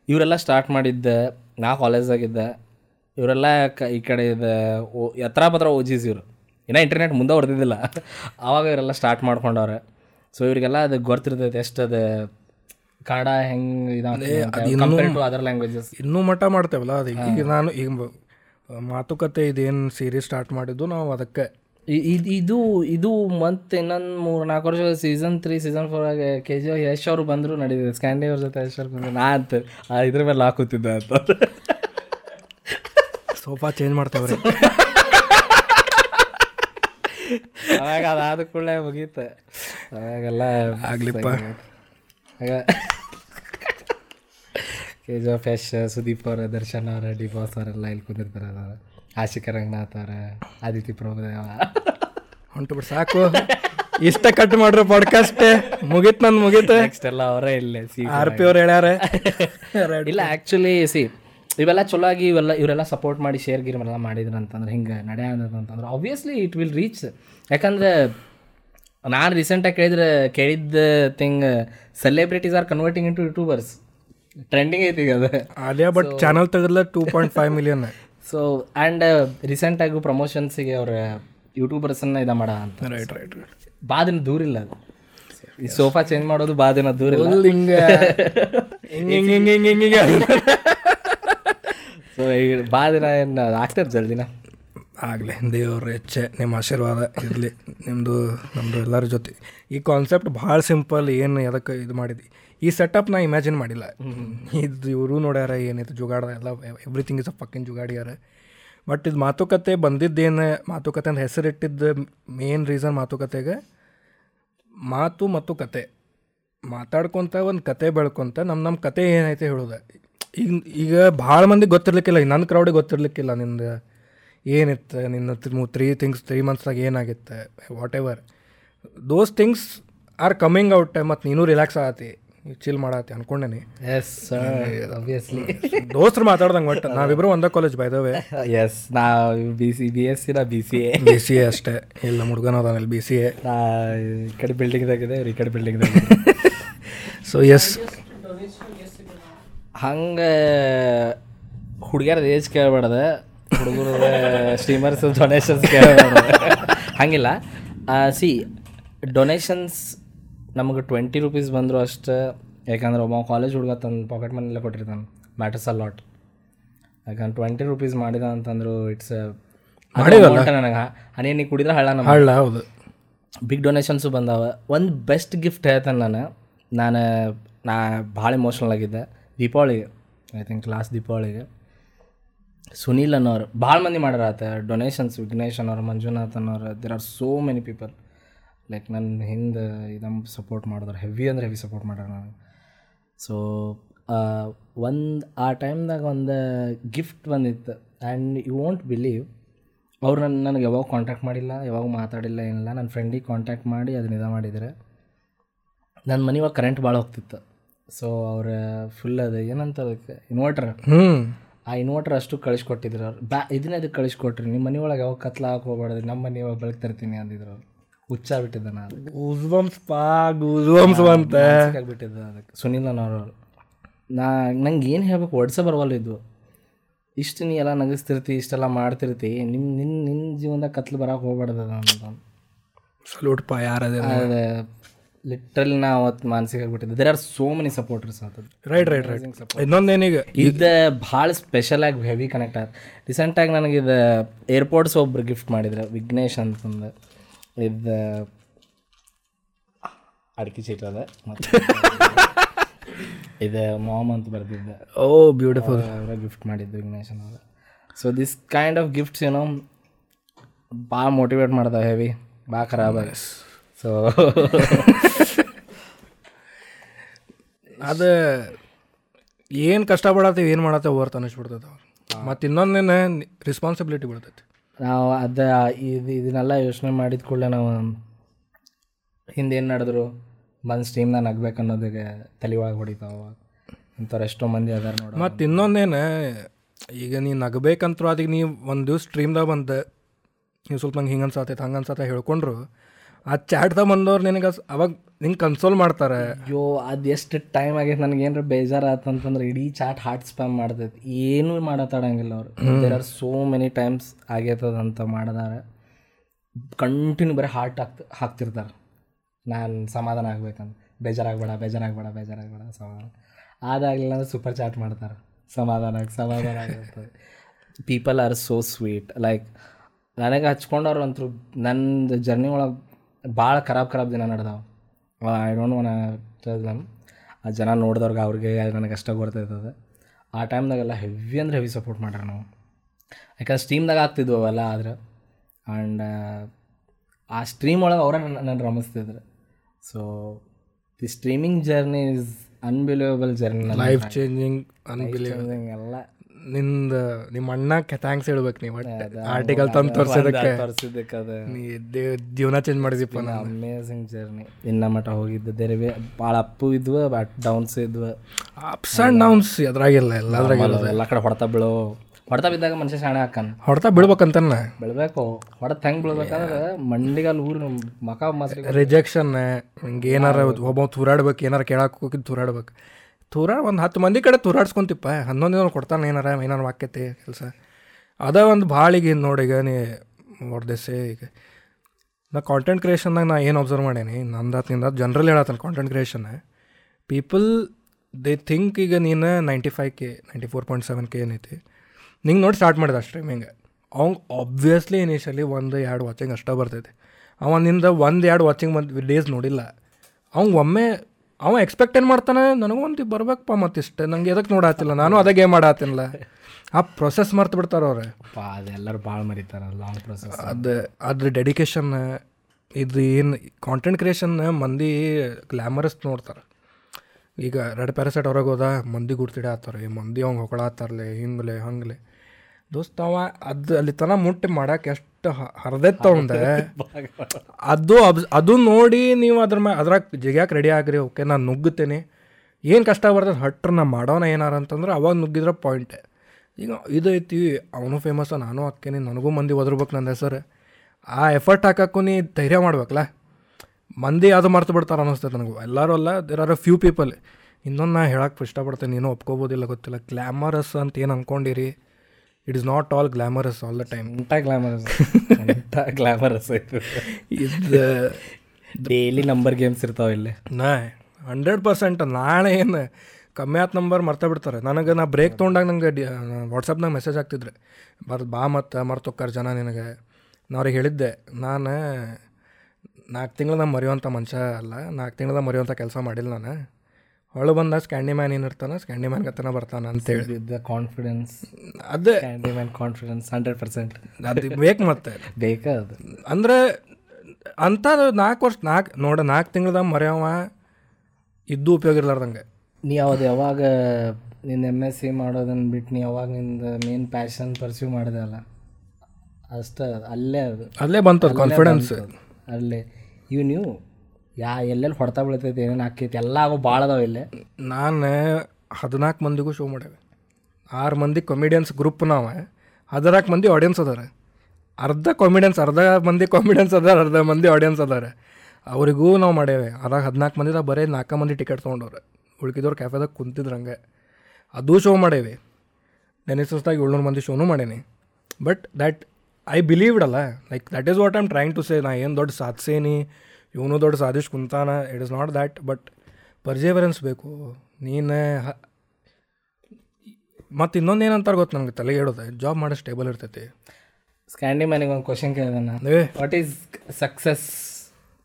ಇವರೆಲ್ಲ ಸ್ಟಾರ್ಟ್ ಮಾಡಿದ್ದೆ ನಾ ಕಾಲೇಜಾಗಿದ್ದೆ ಇವರೆಲ್ಲ ಕ ಈ ಕಡೆ ಇದು ಓ ಎತ್ತರ ಪತ್ರ ಓಜಿಸ್ ಇವರು. ಇನ್ನೂ ಇಂಟರ್ನೆಟ್ ಮುಂದೆ ಹೊಡೆದಿದ್ದಿಲ್ಲ ಆವಾಗ ಇವರೆಲ್ಲ ಸ್ಟಾರ್ಟ್ ಮಾಡ್ಕೊಂಡವ್ರೆ. ಸೊ ಇವರಿಗೆಲ್ಲ ಅದು ಗೊತ್ತಿರ್ತೈತೆ ಎಷ್ಟು ಅದು ಕನ್ನಡ ಹೆಂಗೆ ಇದಾವೆ ಟು ಅದರ್ ಲ್ಯಾಂಗ್ವೇಜಸ್ ಇನ್ನೂ ಮಟ್ಟ ಮಾಡ್ತೇವಲ್ಲ ಅದು. ಈಗ ನಾನು ಈಗ ಮಾತುಕತೆ ಇದೇನು ಸೀರೀಸ್ ಸ್ಟಾರ್ಟ್ ಮಾಡಿದ್ದು ನಾವು ಅದಕ್ಕೆ. ಇದು ಇದು ಮತ್ತೆ ಇನ್ನೊಂದು ಮೂರು ನಾಲ್ಕು ವರ್ಷ ಸೀಸನ್ ತ್ರೀ ಸೀಸನ್ ಫೋರ್ ಆಗಿ ಕೆ ಜಿ ಯಶ್ ಅವರು ಬಂದರು ನಡೀತಿದೆ. ಸ್ಕ್ಯಾಂಡಿ ಅವ್ರ ಜೊತೆ ಯಶ್ ಅವ್ರು ಬಂದರು. ನಾ ಅಂತ ಇದ್ರ ಮೇಲೆ ಹಾಕುತ್ತಿದ್ದೆ ಅಂತ. ಸೋಫಾ ಚೇಂಜ್ ಮಾಡ್ತೇವ್ರಿ. ಅವಾಗ ಅದಾದ ಕೂಡಲೇ ಮುಗೀತು. ಅವಾಗೆಲ್ಲ ಆಗ್ಲಿಪ್ಪ. ಆಗ K G F Yash Sudeep ಅವರ ದರ್ಶನ್ ಅವರ ಡಿ ಬಾಸ್ ಅವರೆಲ್ಲ ಇಲ್ಲಿ ಕುಂದಿರ್ತಾರೆ ಅದಾರ. ಆಶಿಕ ರಂಗನಾಥ್ ಅವರ ಆದಿತ್ಯ ಪ್ರಭುದೇವ. ಹೊಂಟು ಬಿಡ್ ಸಾಕು. ಇಷ್ಟ ಕಟ್ ಮಾಡ್ರು ಪಾಡ್ಕಾಸ್ಟ್ ಮುಗೀತು ನಂದು ಮುಗೀತು. ನೆಕ್ಸ್ಟ್ ಎಲ್ಲ ಅವರೇ ಇಲ್ಲೇ ಸಿ ಆರ್ ಪಿ ಅವ್ರು ಹೇಳ್ಯಾರ. ಇಲ್ಲ ಆ್ಯಕ್ಚುಲಿ ಸಿ ಇವೆಲ್ಲ ಚಲೋ ಆಗಿ ಇವೆಲ್ಲ ಇವರೆಲ್ಲ ಸಪೋರ್ಟ್ ಮಾಡಿ ಶೇರ್ ಗಿರ್ವೆಲ್ಲ ಮಾಡಿದ್ರು ಅಂತಂದ್ರೆ ಹಿಂಗೆ ನಡೆಯ ಅಂತಂದ್ರೆ ಆಬ್ವಿಯಸ್ಲಿ ಇಟ್ ವಿಲ್ ರೀಚ್ ಯಾಕಂದ್ರೆ ನಾನು ರೀಸೆಂಟಾಗಿ ಕೇಳಿದ್ರೆ ಕೇಳಿದ್ದ thing celebrities are converting in to YouTubers trending ಐತಿ ಈಗ ಅದು. ಅದೇ but channel ತೆಗೆದ್ಲ two point five million so and ರೀಸೆಂಟಾಗೂ ಪ್ರಮೋಷನ್ಸಿಗೆ ಅವ್ರ ಯೂಟ್ಯೂಬರ್ಸನ್ನ ಇದು ಮಾಡ ಅಂತ. ರೈಟ್ ರೈಟ್ ಬಾದಿನ ದೂರ ಇಲ್ಲ ಅದು. ಈ ಸೋಫಾ ಚೇಂಜ್ ಮಾಡೋದು ಬಾದಿನ ದೂರ ಇಲ್ಲ. ಹಿಂಗೆ ಹಿಂಗೆ ಹಿಂಗೆ ಹಿಂಗ ಹಿಂಗ ಸೊ ಈಗ ಭಾಳ ದಿನ ಏನು ಆಗ್ತದೆ ಜಲ್ದಿನ ಆಗಲಿ, ದೇವ್ರ ಹೆಚ್ಚೆ ನಿಮ್ಮ ಆಶೀರ್ವಾದ ಇರಲಿ. ನಿಮ್ಮದು ನಮ್ಮದು ಎಲ್ಲರ ಜೊತೆ. ಈ ಕಾನ್ಸೆಪ್ಟ್ ಭಾಳ ಸಿಂಪಲ್ ಏನು ಅದಕ್ಕೆ ಇದು ಮಾಡಿದ್ವಿ ಈ ಸೆಟಪ್ ನಾ ಇಮ್ಯಾಜಿನ್ ಮಾಡಿಲ್ಲ. ಇದು ಇವರು ನೋಡ್ಯಾರ ಏನಿತ್ತು ಜುಗಾಡ ಎಲ್ಲ ಎವ್ರಿಥಿಂಗ್ ಇಸ್ ಅ ಪಕ್ಕಿನ ಜುಗಾಡಿಯಾರ. ಬಟ್ ಇದು ಮಾತುಕತೆ ಬಂದಿದ್ದೇನು ಮಾತುಕತೆ ಅಂತ ಹೆಸರಿಟ್ಟಿದ್ದ ಮೇನ್ ರೀಸನ್ ಮಾತುಕತೆಗೆ ಮಾತು ಮತ್ತು ಕತೆ. ಮಾತಾಡ್ಕೊತ ಒಂದು ಕತೆ ಬೆಳ್ಕೊತ ನಮ್ಮ ನಮ್ಮ ಕತೆ ಏನೈತೆ ಹೇಳೋದು? ಈಗ ಈಗ ಭಾಳ ಮಂದಿಗೆ ಗೊತ್ತಿರ್ಲಿಕ್ಕಿಲ್ಲ ಈಗ ನನ್ನ ಕ್ರೌಡಿಗೆ ಗೊತ್ತಿರ್ಲಿಕ್ಕಿಲ್ಲ ನಿಂದು. ಏನಿತ್ತು ನಿನ್ನ ತ್ರೀ ಥಿಂಗ್ಸ್ ತ್ರೀ ಮಂತ್ಸ್ದಾಗ ಏನಾಗಿತ್ತು whatever those things are coming out ಮತ್ತು ನೀನು ರಿಲ್ಯಾಕ್ಸ್ ಆಗತಿ ಚಿಲ್ ಮಾಡತ್ತಿ ಅನ್ಕೊಂಡೇನಿ. ಎಸ್ ಅಬ್ವಿಯಸ್ಲಿ ದೋಸ್ತರು ಮಾತಾಡ್ದಂಗೆ ಒಟ್ಟು ನಾವಿಬ್ಬರು ಒಂದೇ college by the way yes ನಾ B C B S C ನಾ B C A B C A ಅಷ್ಟೇ. ಇಲ್ಲ ಮುಡ್ಗನ ಅದಾನಲ್ಲಿ ಬಿ ಸಿ ಎ ನಾ ಈ ಕಡೆ ಬಿಲ್ಡಿಂಗ್ದಾಗಿದೆ ಇವ್ರು ಈ ಕಡೆ ಬಿಲ್ಡಿಂಗ್ದಾಗ ಸೊ ಎಸ್ ಹಂಗೆ ಹುಡುಗಿಯರ ಏಜ್ ಕೇಳಬಾರ್ದ. ಹುಡುಗರು ಸ್ಟೀಮರ್ಸ್ ಡೊನೇಷನ್ಸ್ ಕೇಳಬಾರ್ದು. ಹಂಗಿಲ್ಲ. ಸಿ ಡೊನೇಷನ್ಸ್ ನಮಗೆ ಟ್ವೆಂಟಿ ರುಪೀಸ್ ಬಂದರೂ ಅಷ್ಟೇ. ಯಾಕಂದ್ರೆ ಒಬ್ಬ ಕಾಲೇಜ್ ಹುಡುಗ ತನ್ನ ಪಾಕೆಟ್ ಮನೆಯಲ್ಲೇ ಕೊಟ್ಟಿರ್ತಾನೆ. ಮ್ಯಾಟರ್ಸ್ ಲಾಟ್ ಯಾಕಂದ್ರೆ ಟ್ವೆಂಟಿ ರುಪೀಸ್ ಮಾಡಿದ ಅಂತಂದ್ರು ಇಟ್ಸ್ ನನಗೆ. ಹನಿ ನೀ ಕುಡಿದ್ರೆ ಹಳ್ಳ ನಮ್ಮ ಹಳ್ಳ ಹೌದು. ಬಿಗ್ ಡೊನೇಷನ್ಸು ಬಂದಾವ. ಒಂದು ಬೆಸ್ಟ್ ಗಿಫ್ಟ್ ಹೇಳ್ತಾನೆ ನಾನು. ನಾನು ನಾ ಭಾಳ ಇಮೋಷ್ನಲ್ ಆಗಿದ್ದೆ. ದೀಪಾವಳಿಗೆ ಐ ಥಿಂಕ್ ಲಾಸ್ಟ್ ದೀಪಾವಳಿಗೆ. ಸುನೀಲ್ ಅನ್ನೋರು ಭಾಳ ಮಂದಿ ಮಾಡ್ಯಾರ ಆತ ಡೊನೇಷನ್ಸ್ ವಿಘ್ನೇಶ್ ಅನ್ನೋರು, ಮಂಜುನಾಥ್ ಅನ್ನೋರು there are so many people like ನನ್ನ ಹಿಂದೆ ಇದನ್ನು ಸಪೋರ್ಟ್ ಮಾಡಿದ್ರು ಹೆವಿ ಅಂದ್ರೆ ಹೆವಿ ಸಪೋರ್ಟ್ ಮಾಡ್ಯಾರ ನನಗೆ. ಸೊ ಒಂದು, ಆ ಟೈಮ್ದಾಗ ಒಂದು ಗಿಫ್ಟ್ ಬಂದಿತ್ತು. ಆ್ಯಂಡ್ ಯು ವೋಂಟ್ ಬಿಲೀವ್ ಅವ್ರು ನನ್ನ ನನಗೆ ಯಾವಾಗ ಕಾಂಟ್ಯಾಕ್ಟ್ ಮಾಡಿಲ್ಲ, ಯಾವಾಗ ಮಾತಾಡಿಲ್ಲ, ಏನಿಲ್ಲ. ನನ್ನ ಫ್ರೆಂಡಿಗೆ ಕಾಂಟ್ಯಾಕ್ಟ್ ಮಾಡಿ ಅದನ್ನ ಇದು ಮಾಡಿದರೆ ನನ್ನ ಮನೆ ಕರೆಂಟ್ ಭಾಳ ಹೋಗ್ತಿತ್ತು. ಸೊ ಅವ್ರ ಫುಲ್ ಅದು ಏನಂತ ಅದಕ್ಕೆ? ಇನ್ವರ್ಟರ್ ಹ್ಞೂ ಆ ಇನ್ವರ್ಟರ್ ಅಷ್ಟು ಕಳಿಸ್ಕೊಟ್ಟಿದ್ರು ಅವ್ರು. ಬ್ಯಾ ಇದನ್ನೇ ಅದಕ್ಕೆ ಕಳಿಸ್ಕೊಟ್ರಿ. ನಿಮ್ಮ ಮನೆ ಒಳಗೆ ಯಾವಾಗ ಕತ್ಲ ಹಾಕಿ ಹೋಗ್ಬಾರ್ದು ನಮ್ಮ ಮನೆ ಒಳಗೆ ಬೆಳಗ್ಗೆ ತರ್ತೀನಿ ಅಂದಿದ್ರು ಅವ್ರು. ಹುಚ್ಚ ಬಿಟ್ಟಿದ್ದ ನಾನು. ಉಜ್ವಂಸ್ ಪಾ ಉಜ್ವಂಸ್ ಅಂತ ಆಗಿಬಿಟ್ಟಿದ್ದ ಅದಕ್ಕೆ. ಸುನೀಲ್ ಅನ್ನೋರು ನಾ ನಂಗೆ ಏನು ಹೇಳ್ಬೇಕು ಒಡ್ಸ ಬರವಲ್ಲ ಇದ್ವು ಇಷ್ಟು ನೀ ಎಲ್ಲ ನಗಿಸ್ತಿರ್ತಿ ಇಷ್ಟೆಲ್ಲ ಮಾಡ್ತಿರ್ತಿ ನಿಮ್ಮ ನಿನ್ನ ನಿನ್ನ ಜೀವನದಾಗ ಕತ್ಲು ಬರೋಕೆ ಹೋಗ್ಬಾರ್ದು ಅದ ಅಂತ ಸಲ್ಯೂಟ್ ಪಾ ಯಾರು ಅದು ಲಿಟ್ರಲಿ ನಾ ಅವತ್ತು ಮಾನಸಿಕ ಆಗಿಬಿಟ್ಟಿದ್ದೆ there are so many supporters ಅಂತ ರೈಟ್ ರೈಟ್ ರೈಟ್ ಇನ್ನೊಂದೇನೀಗ ಇದು ಭಾಳ ಸ್ಪೆಷಲ್ ಆಗಿ ಹೆವಿ ಕನೆಕ್ಟ್ ಆಗ ರೀಸೆಂಟಾಗಿ ನನಗೆ ಇದು ಏರ್ಪೋರ್ಟ್ಸ್ ಒಬ್ರು ಗಿಫ್ಟ್ ಮಾಡಿದ್ರು ವಿಘ್ನೇಶ್ ಅಂತಂದು. ಇದು ಅಡಿಕೆ ಚೀಟದ ಅದ. ಮತ್ತು ಇದು ಮಾಮ್ ಅಂತ ಬರೆದಿದ್ದೆ. ಓ ಬ್ಯೂಟಿಫುಲ್ ಅವರ ಗಿಫ್ಟ್ ಮಾಡಿದ್ದು ವಿಘ್ನೇಶ್ ಅವರು so this kind of gifts ಏನೋ ಭಾಳ ಮೋಟಿವೇಟ್ ಮಾಡ್ದೆ ಹೆವಿ ಭಾಳ ಖರಾಬ್ ಸೊ ಅದು ಏನು ಕಷ್ಟ ಪಡತ್ತೆ ಏನು ಮಾಡತ್ತೇವೆ ಓವರ್ ತನಿಸ್ಬಿಡ್ತೈತೆ ಅವ್ರು. ಮತ್ತು ಇನ್ನೊಂದೇನು ರೆಸ್ಪಾನ್ಸಿಬಿಲಿಟಿ ಬೀಳ್ತೈತಿ. ನಾವು ಅದ ಇದು ಇದನ್ನೆಲ್ಲ ಯೋಚನೆ ಮಾಡಿದ ಕೂಡಲೇ ನಾವು ಹಿಂದೇನು ನಡೆದ್ರು ಬಂದು ಸ್ಟೀಮ್ನ ನಗ್ಬೇಕು ಅನ್ನೋದಕ್ಕೆ ತಲೆ ಒಳಗೆ ಹೊಡಿತಾವ. ಇಂಥವ್ರು ಎಷ್ಟೋ ಮಂದಿ ಅದಾರ ನೋಡಿ ಮತ್ತು ಇನ್ನೊಂದೇನು ಈಗ ನೀ ನಗಬೇಕಂತರೂ ಅದಕ್ಕೆ ನೀವು ಒಂದು ದಿವ್ಸ ಸ್ಟ್ರೀಮ್ದಾಗ ಬಂದು ನೀವು ಸ್ವಲ್ಪ ನಂಗೆ ಹಿಂಗೆ ಅನ್ಸತ್ತೈತೆ ಹಂಗೆ ಅನ್ಸತ್ತೆ ಹೇಳ್ಕೊಂಡ್ರು ಆ ಚಾಟ್ದಾಗ ಬಂದವ್ರು ನಿನಗೆ ಅವಾಗ ನಿಂಗೆ ಕನ್ಸೋಲ್ ಮಾಡ್ತಾರೆ. ಅಯ್ಯೋ ಅದು ಎಷ್ಟು ಟೈಮ್ ಆಗೈತೆ ನನಗೆ ಏನಾರ ಬೇಜಾರು ಆತಂತಂದ್ರೆ ಇಡೀ ಚಾಟ್ ಹಾರ್ಟ್ ಸ್ಪ್ಯಾಮ್ ಮಾಡ್ತೈತಿ. ಏನೂ ಮಾಡತ್ತಾಡಂಗಿಲ್ಲ ಅವ್ರು. There are so many times ಆಗೈತದಂತ ಮಾಡಿದಾರೆ. ಕಂಟಿನ್ಯೂ ಬರೀ ಹಾರ್ಟ್ ಹಾಕ್ತ ಹಾಕ್ತಿರ್ತಾರೆ. ನಾನು ಸಮಾಧಾನ ಆಗ್ಬೇಕಂತ ಬೇಜಾರಾಗಬೇಡ ಬೇಜಾರಾಗಬೇಡ ಬೇಜಾರಾಗಬೇಡ ಸಮಾಧಾನ. ಅದಾಗಲಿಲ್ಲ ಅಂದ್ರೆ ಸೂಪರ್ ಚಾಟ್ ಮಾಡ್ತಾರೆ. ಸಮಾಧಾನ ಆಗಿ ಸಮಾಧಾನ ಆಗಿರ್ತದೆ people are so sweet like ನನಗೆ ಹಚ್ಕೊಂಡವ್ರು ಅಂತೂ ನನ್ನ ಜರ್ನಿ ಒಳಗೆ ಭಾಳ ಖರಾಬ್ ಖರಾಬ್ ದಿನ ನಡೆದಾವ. ಐ ಡೋಂಟ್ ಒನ್ ನಾನು ಆ ಜನ ನೋಡಿದವ್ರಿಗೆ ಅವ್ರಿಗೆ ನನಗೆ ಅಷ್ಟ ಗೊತ್ತೈತದ ಆ ಟೈಮ್ದಾಗೆಲ್ಲ ಹೆವಿ ಅಂದ್ರೆ ಹೆವಿ ಸಪೋರ್ಟ್ ಮಾಡ್ರಿ ನಾವು. ಯಾಕಂದ್ರೆ ಸ್ಟ್ರೀಮ್ದಾಗ ಆಗ್ತಿದ್ವು ಅವೆಲ್ಲ ಆದ್ರೆ. ಆ್ಯಂಡ್ ಆ ಸ್ಟ್ರೀಮ್ ಒಳಗೆ ಅವರೇ ನನ್ನ ರಮಿಸ್ತಿದ್ರು. So the streaming journey is unbelievable journey life changing ಎಲ್ಲ. ನಿಂದ ನಿಮ್ಮ ಅಣ್ಣಕ್ಕೆ ಥ್ಯಾಂಕ್ಸ್ ಹೇಳ್ಬೇಕು ನೀವು ಆರ್ಟಿಕಲ್ ತಂದು ತೋರಿಸೋದಕ್ಕೆ ತೋರಿಸಿದ್ದಕ್ಕೆ ಅದು. ನೀ ಜೀವನ ಚೇಂಜ್ ಮಾಡಿದಿಪ್ಪ ನಾ ಅಮೇಝಿಂಗ್ ಜರ್ನಿ ಇನ್ನ ಮಠ ಹೋಗಿದ್ದು ಬೇರೆ ಭಾಳ ಅಪ್ಪು ಇದ್ವು ಬಟ್ ಡೌನ್ಸ್ ಇದ್ವು. ಅಪ್ಸ್ ಆ್ಯಂಡ್ ಡೌನ್ಸ್ ಎದ್ರಾಗಿಲ್ಲ ಎಲ್ಲದ್ರಾಗಿಲ್ಲ ಎಲ್ಲ ಕಡೆ ಹೊಡೆತ ಬೀಳೋ. ಹೊಡೆತ ಬಿದ್ದಾಗ ಮನುಷ್ಯ ಶಾಣೆ ಹಾಕನ್. ಹೊಡ್ತಾ ಬೀಳ್ಬೇಕಂತನ? ಬಿಳ್ಬೇಕು. ಹೊಡೆತ ಹೆಂಗೆ ಬೀಳ್ಬೇಕಂದ್ರೆ ಮಂಡಿಗಲ್ಲಿ ಊರು ಮಕ ಮಸ್ರಿ ರಿಜೆಕ್ಷನ್ ಹಿಂಗೆ ಏನಾರ ಒಬ್ಬ ತೂರಾಡ್ಬೇಕು ಏನಾರ ಕೇಳಕ್ಕೆ ಹೋಗಿದ್ದು ತೂರಾಡ್ಬೇಕು. ತೂರಾಡ್ ಒಂದು ಹತ್ತು ಮಂದಿ ಕಡೆ ತೂರಾಡ್ಸ್ಕೊಂತಿಪ್ಪ. ಹನ್ನೊಂದು ದಿನ ಕೊಡ್ತಾನೆ ಏನಾರ ಏನಾರ ವಾಕ್ಯತೆ ಕೆಲಸ. ಅದ ಒಂದು ಭಾಳ ಈಗ ನೋಡಿ ಈಗ ನೀ ಹೊಡೆದೆಸೆ ಈಗ. ನಾ ಕಾಂಟೆಂಟ್ ಕ್ರಿಯೇಷನ್ದಾಗ ನಾ ಏನು ಅಬ್ಸರ್ವ್ ಮಾಡೇನಿ ನಂದಾತಿಂದ general ಹೇಳತ್ತನ content creation people they think ಈಗ ನೀನು ninety five K ninety four point seven K ಏನೈತಿ. ನಿಂಗೆ ನೋಡಿ ಸ್ಟಾರ್ಟ್ ಮಾಡಿದ ಸ್ಟ್ರೀಮಿಂಗ್ ಅವ್ನು ಆಬ್ವಿಯಸ್ಲಿ ಇನಿಷಿಯಲಿ ಒಂದು ಎರಡು ವಾಚಿಂಗ್ ಅಷ್ಟೇ ಬರ್ತೈತಿ. ಅವನಿಂದ ಒಂದು ಎರಡು ವಾಚಿಂಗ್ ಬಂದು ಡೇಸ್ ನೋಡಿಲ್ಲ. ಅವ್ನು ಒಮ್ಮೆ ಅವ ಎಕ್ಸ್ಪೆಕ್ಟ್ ಏನು ಮಾಡ್ತಾನೆ? ನನಗೂ ಒಂದು ಬರ್ಬೇಕಪ್ಪ ಮತ್ತಿಷ್ಟೇ. ನಂಗೆ ಎದಕ್ಕೆ ನೋಡಾತಿಲ್ಲ ನಾನು ಅದೇ ಗೇಮ್ ಆಡಾತಿಲ್ಲ ಆ ಪ್ರೊಸೆಸ್ ಮರ್ತು ಬಿಡ್ತಾರೆ ಅವ್ರೆ. ಪಾ ಅದೆಲ್ಲರೂ ಭಾಳ ಮರಿತಾರ ಲಾಂಗ್ ಪ್ರೊಸೆಸ್ ಅದು ಅದ್ರ ಡೆಡಿಕೇಶನ್ ಇದು ಏನು ಕಾಂಟೆಂಟ್ ಕ್ರಿಯೇಷನ್ ಮಂದಿ ಗ್ಲ್ಯಾಮರಸ್ ನೋಡ್ತಾರೆ. ಈಗ ರೆಡ್ ಪ್ಯಾರಾಸೈಟ್ ಹೊರಗೆ ಹೋದ ಮಂದಿ ಗುರ್ತಿಡ ಆತಾರೆ ಮಂದಿ ಅವ್ನು ಹೊಗಳಾತಾರಲೆ ಹಿಂಗ್ಲೆ ಹಂಗ್ಲೆ. ದೋಸ್ತ, ಅವ ಅದು ಅಲ್ಲಿ ತನ ಮುಟ್ಟಿ ಮಾಡಕ್ಕೆ ಎಷ್ಟು ಹರಿದೆತ್ತವಂದೆ ಅದು ಅಬ್ಸ್ ಅದು ನೋಡಿ ನೀವು ಅದ್ರ ಮ್ಯಾ ಅದ್ರಾಗ ಜಿಗ್ಯಾಕೆ ರೆಡಿ ಆಗ್ರಿ, ಓಕೆ, ನಾನು ನುಗ್ಗುತ್ತೇನೆ ಏನು ಕಷ್ಟ ಬರ್ತದೆ ಹಟ್ರ ನಾ ಮಾಡೋಣ ಏನಾರ ಅಂತಂದ್ರೆ ಅವಾಗ ನುಗ್ಗಿದ್ರೆ ಪಾಯಿಂಟ್ ಈಗ ಇದು ಐತಿ, ಅವನು ಫೇಮಸ್ ನಾನು ಹಾಕೇನಿ ನನಗೂ ಮಂದಿ ಒದರ್ಬೇಕು ನನ್ನ ಹೆಸರು. ಆ ಎಫರ್ಟ್ ಹಾಕಕ್ಕೂ ನೀ ಧೈರ್ಯ ಮಾಡ್ಬೇಕಲ್ಲ ಮಂದಿ ಅದು ಮರ್ತು ಬಿಡ್ತಾರೆ ಅನ್ನಿಸ್ತೈತೆ ನನಗೂ. ಎಲ್ಲರೂ ಅಲ್ಲ there are a few people ಇನ್ನೊಂದು ನಾ ಹೇಳಕ್ಕೆ ಇಷ್ಟಪಡ್ತೇನೆ, ನೀನು ಒಪ್ಕೋಬೋದಿಲ್ಲ, ಗೊತ್ತಿಲ್ಲ. ಗ್ಲ್ಯಾಮರಸ್ ಅಂತ ಏನು ಅಂದ್ಕೊಂಡಿರಿ it is not all glamorous all the time. ಎಂಥ ಗ್ಲಾಮರಸ್? ಎಂಥ ಗ್ಲಾಮರಸ್ ಆಯ್ತು ಇದು ಡೈಲಿ ನಂಬರ್ ಗೇಮ್ಸ್ ಇರ್ತಾವ ಇಲ್ಲಿ. ನಾ ಹಂಡ್ರೆಡ್ ಪರ್ಸೆಂಟ್ ನಾಳೆ ಏನು ಕಮ್ಮಿ ಆತ್ ನಂಬರ್ ಮರ್ತಾ ಬಿಡ್ತಾರೆ. ನನಗೆ ನಾ ಬ್ರೇಕ್ ತೊಗೊಂಡಾಗ ನಂಗೆ ಡಿ ವಾಟ್ಸಪ್ನಾಗ ಮೆಸೇಜ್ ಆಗ್ತಿದ್ರೆ. ಬರ್ ಬಾ ಮತ್ತು ಮರ್ತೊಕ್ಕಾರ ಜನ ನಿನಗೆ. ನಾ ಅವ್ರಿಗೆ ಹೇಳಿದ್ದೆ ನಾನು ನಾಲ್ಕು ತಿಂಗಳದಾಗ ಮರೆಯುವಂಥ ಮನುಷ್ಯ ಅಲ್ಲ ನಾಲ್ಕು ತಿಂಗಳ ಮರೆಯುವಂಥ ಕೆಲಸ ಮಾಡಿಲ್ಲ ನಾನು. ಹೊಳು ಬಂದ ಸ್ಕ್ಯಾಂಡಿ ಮ್ಯಾನ್ ಏನಿರ್ತಾನೆ ಸ್ಕ್ಯಾಂಡಿ ಮ್ಯಾನ್ ಗತನ ಬರ್ತಾನೆ ಅಂತ ಹೇಳಿ. ದ ಕಾನ್ಫಿಡೆನ್ಸ್ ಅದೇ. ಸ್ಕ್ಯಾಂಡಿ ಮ್ಯಾನ್ ಕಾನ್ಫಿಡೆನ್ಸ್ ಹಂಡ್ರೆಡ್ ಪರ್ಸೆಂಟ್ ಅದು ಬೇಕು ಮತ್ತೆ. ಬೇಕಾ ಅದು? ಅಂದರೆ ಅಂಥ ನಾಲ್ಕು ವರ್ಷ ನಾಲ್ಕು ನೋಡ ನಾಲ್ಕು ತಿಂಗಳದಾಗ ಮರೆಯವ ಇದ್ದು ಉಪಯೋಗ ಇರ್ಲಾರ್ದಂಗೆ. ನೀ ಯಾವ್ದು ಯಾವಾಗ ನಿನ್ನ ಎಂ ಎಸ್ ಸಿ ಮಾಡೋದನ್ನ ಬಿಟ್ಟು ನೀ ಯಾವಾಗ ನಿಂದ ಮೇನ್ ಪ್ಯಾಷನ್ ಪರ್ಸ್ಯೂ ಮಾಡಿದೆ ಅಲ್ಲ? ಅಷ್ಟೇ ಅದು. ಅಲ್ಲೇ ಅದು ಅಲ್ಲೇ ಬಂತದ. ಕಾನ್ಫಿಡೆನ್ಸ್ ಅಲ್ಲೇ. ಯು ನೀವು ಯಾ, ಎಲ್ಲೆಲ್ಲಿ ಹೊಡ್ತಾ ಬೀಳ್ತೈತಿ, ಏನೇನು ಆಕೈತಿ ಎಲ್ಲ ಆಗೋ ಭಾಳ ಅದಾವ ಇಲ್ಲೇ. ನಾನು ಹದಿನಾಲ್ಕು ಮಂದಿಗೂ ಶೋ ಮಾಡೇವೆ ಆರು ಮಂದಿ ಕಾಮಿಡಿಯನ್ಸ್ ಗ್ರೂಪ್ ನಾವು. ಹದಿನಾಲ್ಕು ಮಂದಿ ಆಡಿಯನ್ಸ್ ಅದಾರ. ಅರ್ಧ ಕಾಮಿಡಿಯನ್ಸ್ ಅರ್ಧ ಮಂದಿ ಕಾಮಿಡಿಯನ್ಸ್ ಅದಾರ, ಅರ್ಧ ಮಂದಿ ಆಡಿಯನ್ಸ್ ಅದಾರ. ಅವರಿಗೂ ನಾವು ಮಾಡೇವೆ ಅದಾಗ ಹದಿನಾಲ್ಕು ಮಂದಿದಾಗ ಬರೀ ನಾಲ್ಕು ಮಂದಿ ಟಿಕೆಟ್ ತೊಗೊಂಡವ್ರೆ. ಉಳ್ಕಿದವ್ರು ಕ್ಯಾಫೆದಾಗ ಕುಂತಿದ್ರು ಹಂಗೆ ಅದು ಶೋ ಮಾಡೇವಿ ನೆನೆಸಸ್ದಾಗ ಏಳ್ನೂರು ಮಂದಿ ಶೋನೂ ಮಾಡೇನಿ. ಬಟ್ ದ್ಯಾಟ್ ಐ ಬಿಲೀವ್ಡ್ ಅಲ್ಲ. Like that is what I'm trying to say ನಾ ಏನು ದೊಡ್ಡ ಸಾಧಿಸೇನಿ? ಇವನು ದೊಡ್ಡ ಸಾಧಿಸ್ ಕುಂತಾನ it is not that but perseverance ಬೇಕು. ನೀನು ಮತ್ತು ಇನ್ನೊಂದು ಏನಂತಾರೆ ಗೊತ್ತು ನನಗೆ ತಲೆಗೆ ಹೇಳೋದು? ಜಾಬ್ ಮಾಡೋ ಸ್ಟೇಬಲ್ ಇರ್ತೈತಿ. ಸ್ಕ್ಯಾಂಡಿ ಮನೆಗೆ ಒಂದು ಕ್ವಶನ್ ಕೇಳಿದೆ ನಾನು. ವಾಟ್ ಈಸ್ ಸಕ್ಸಸ್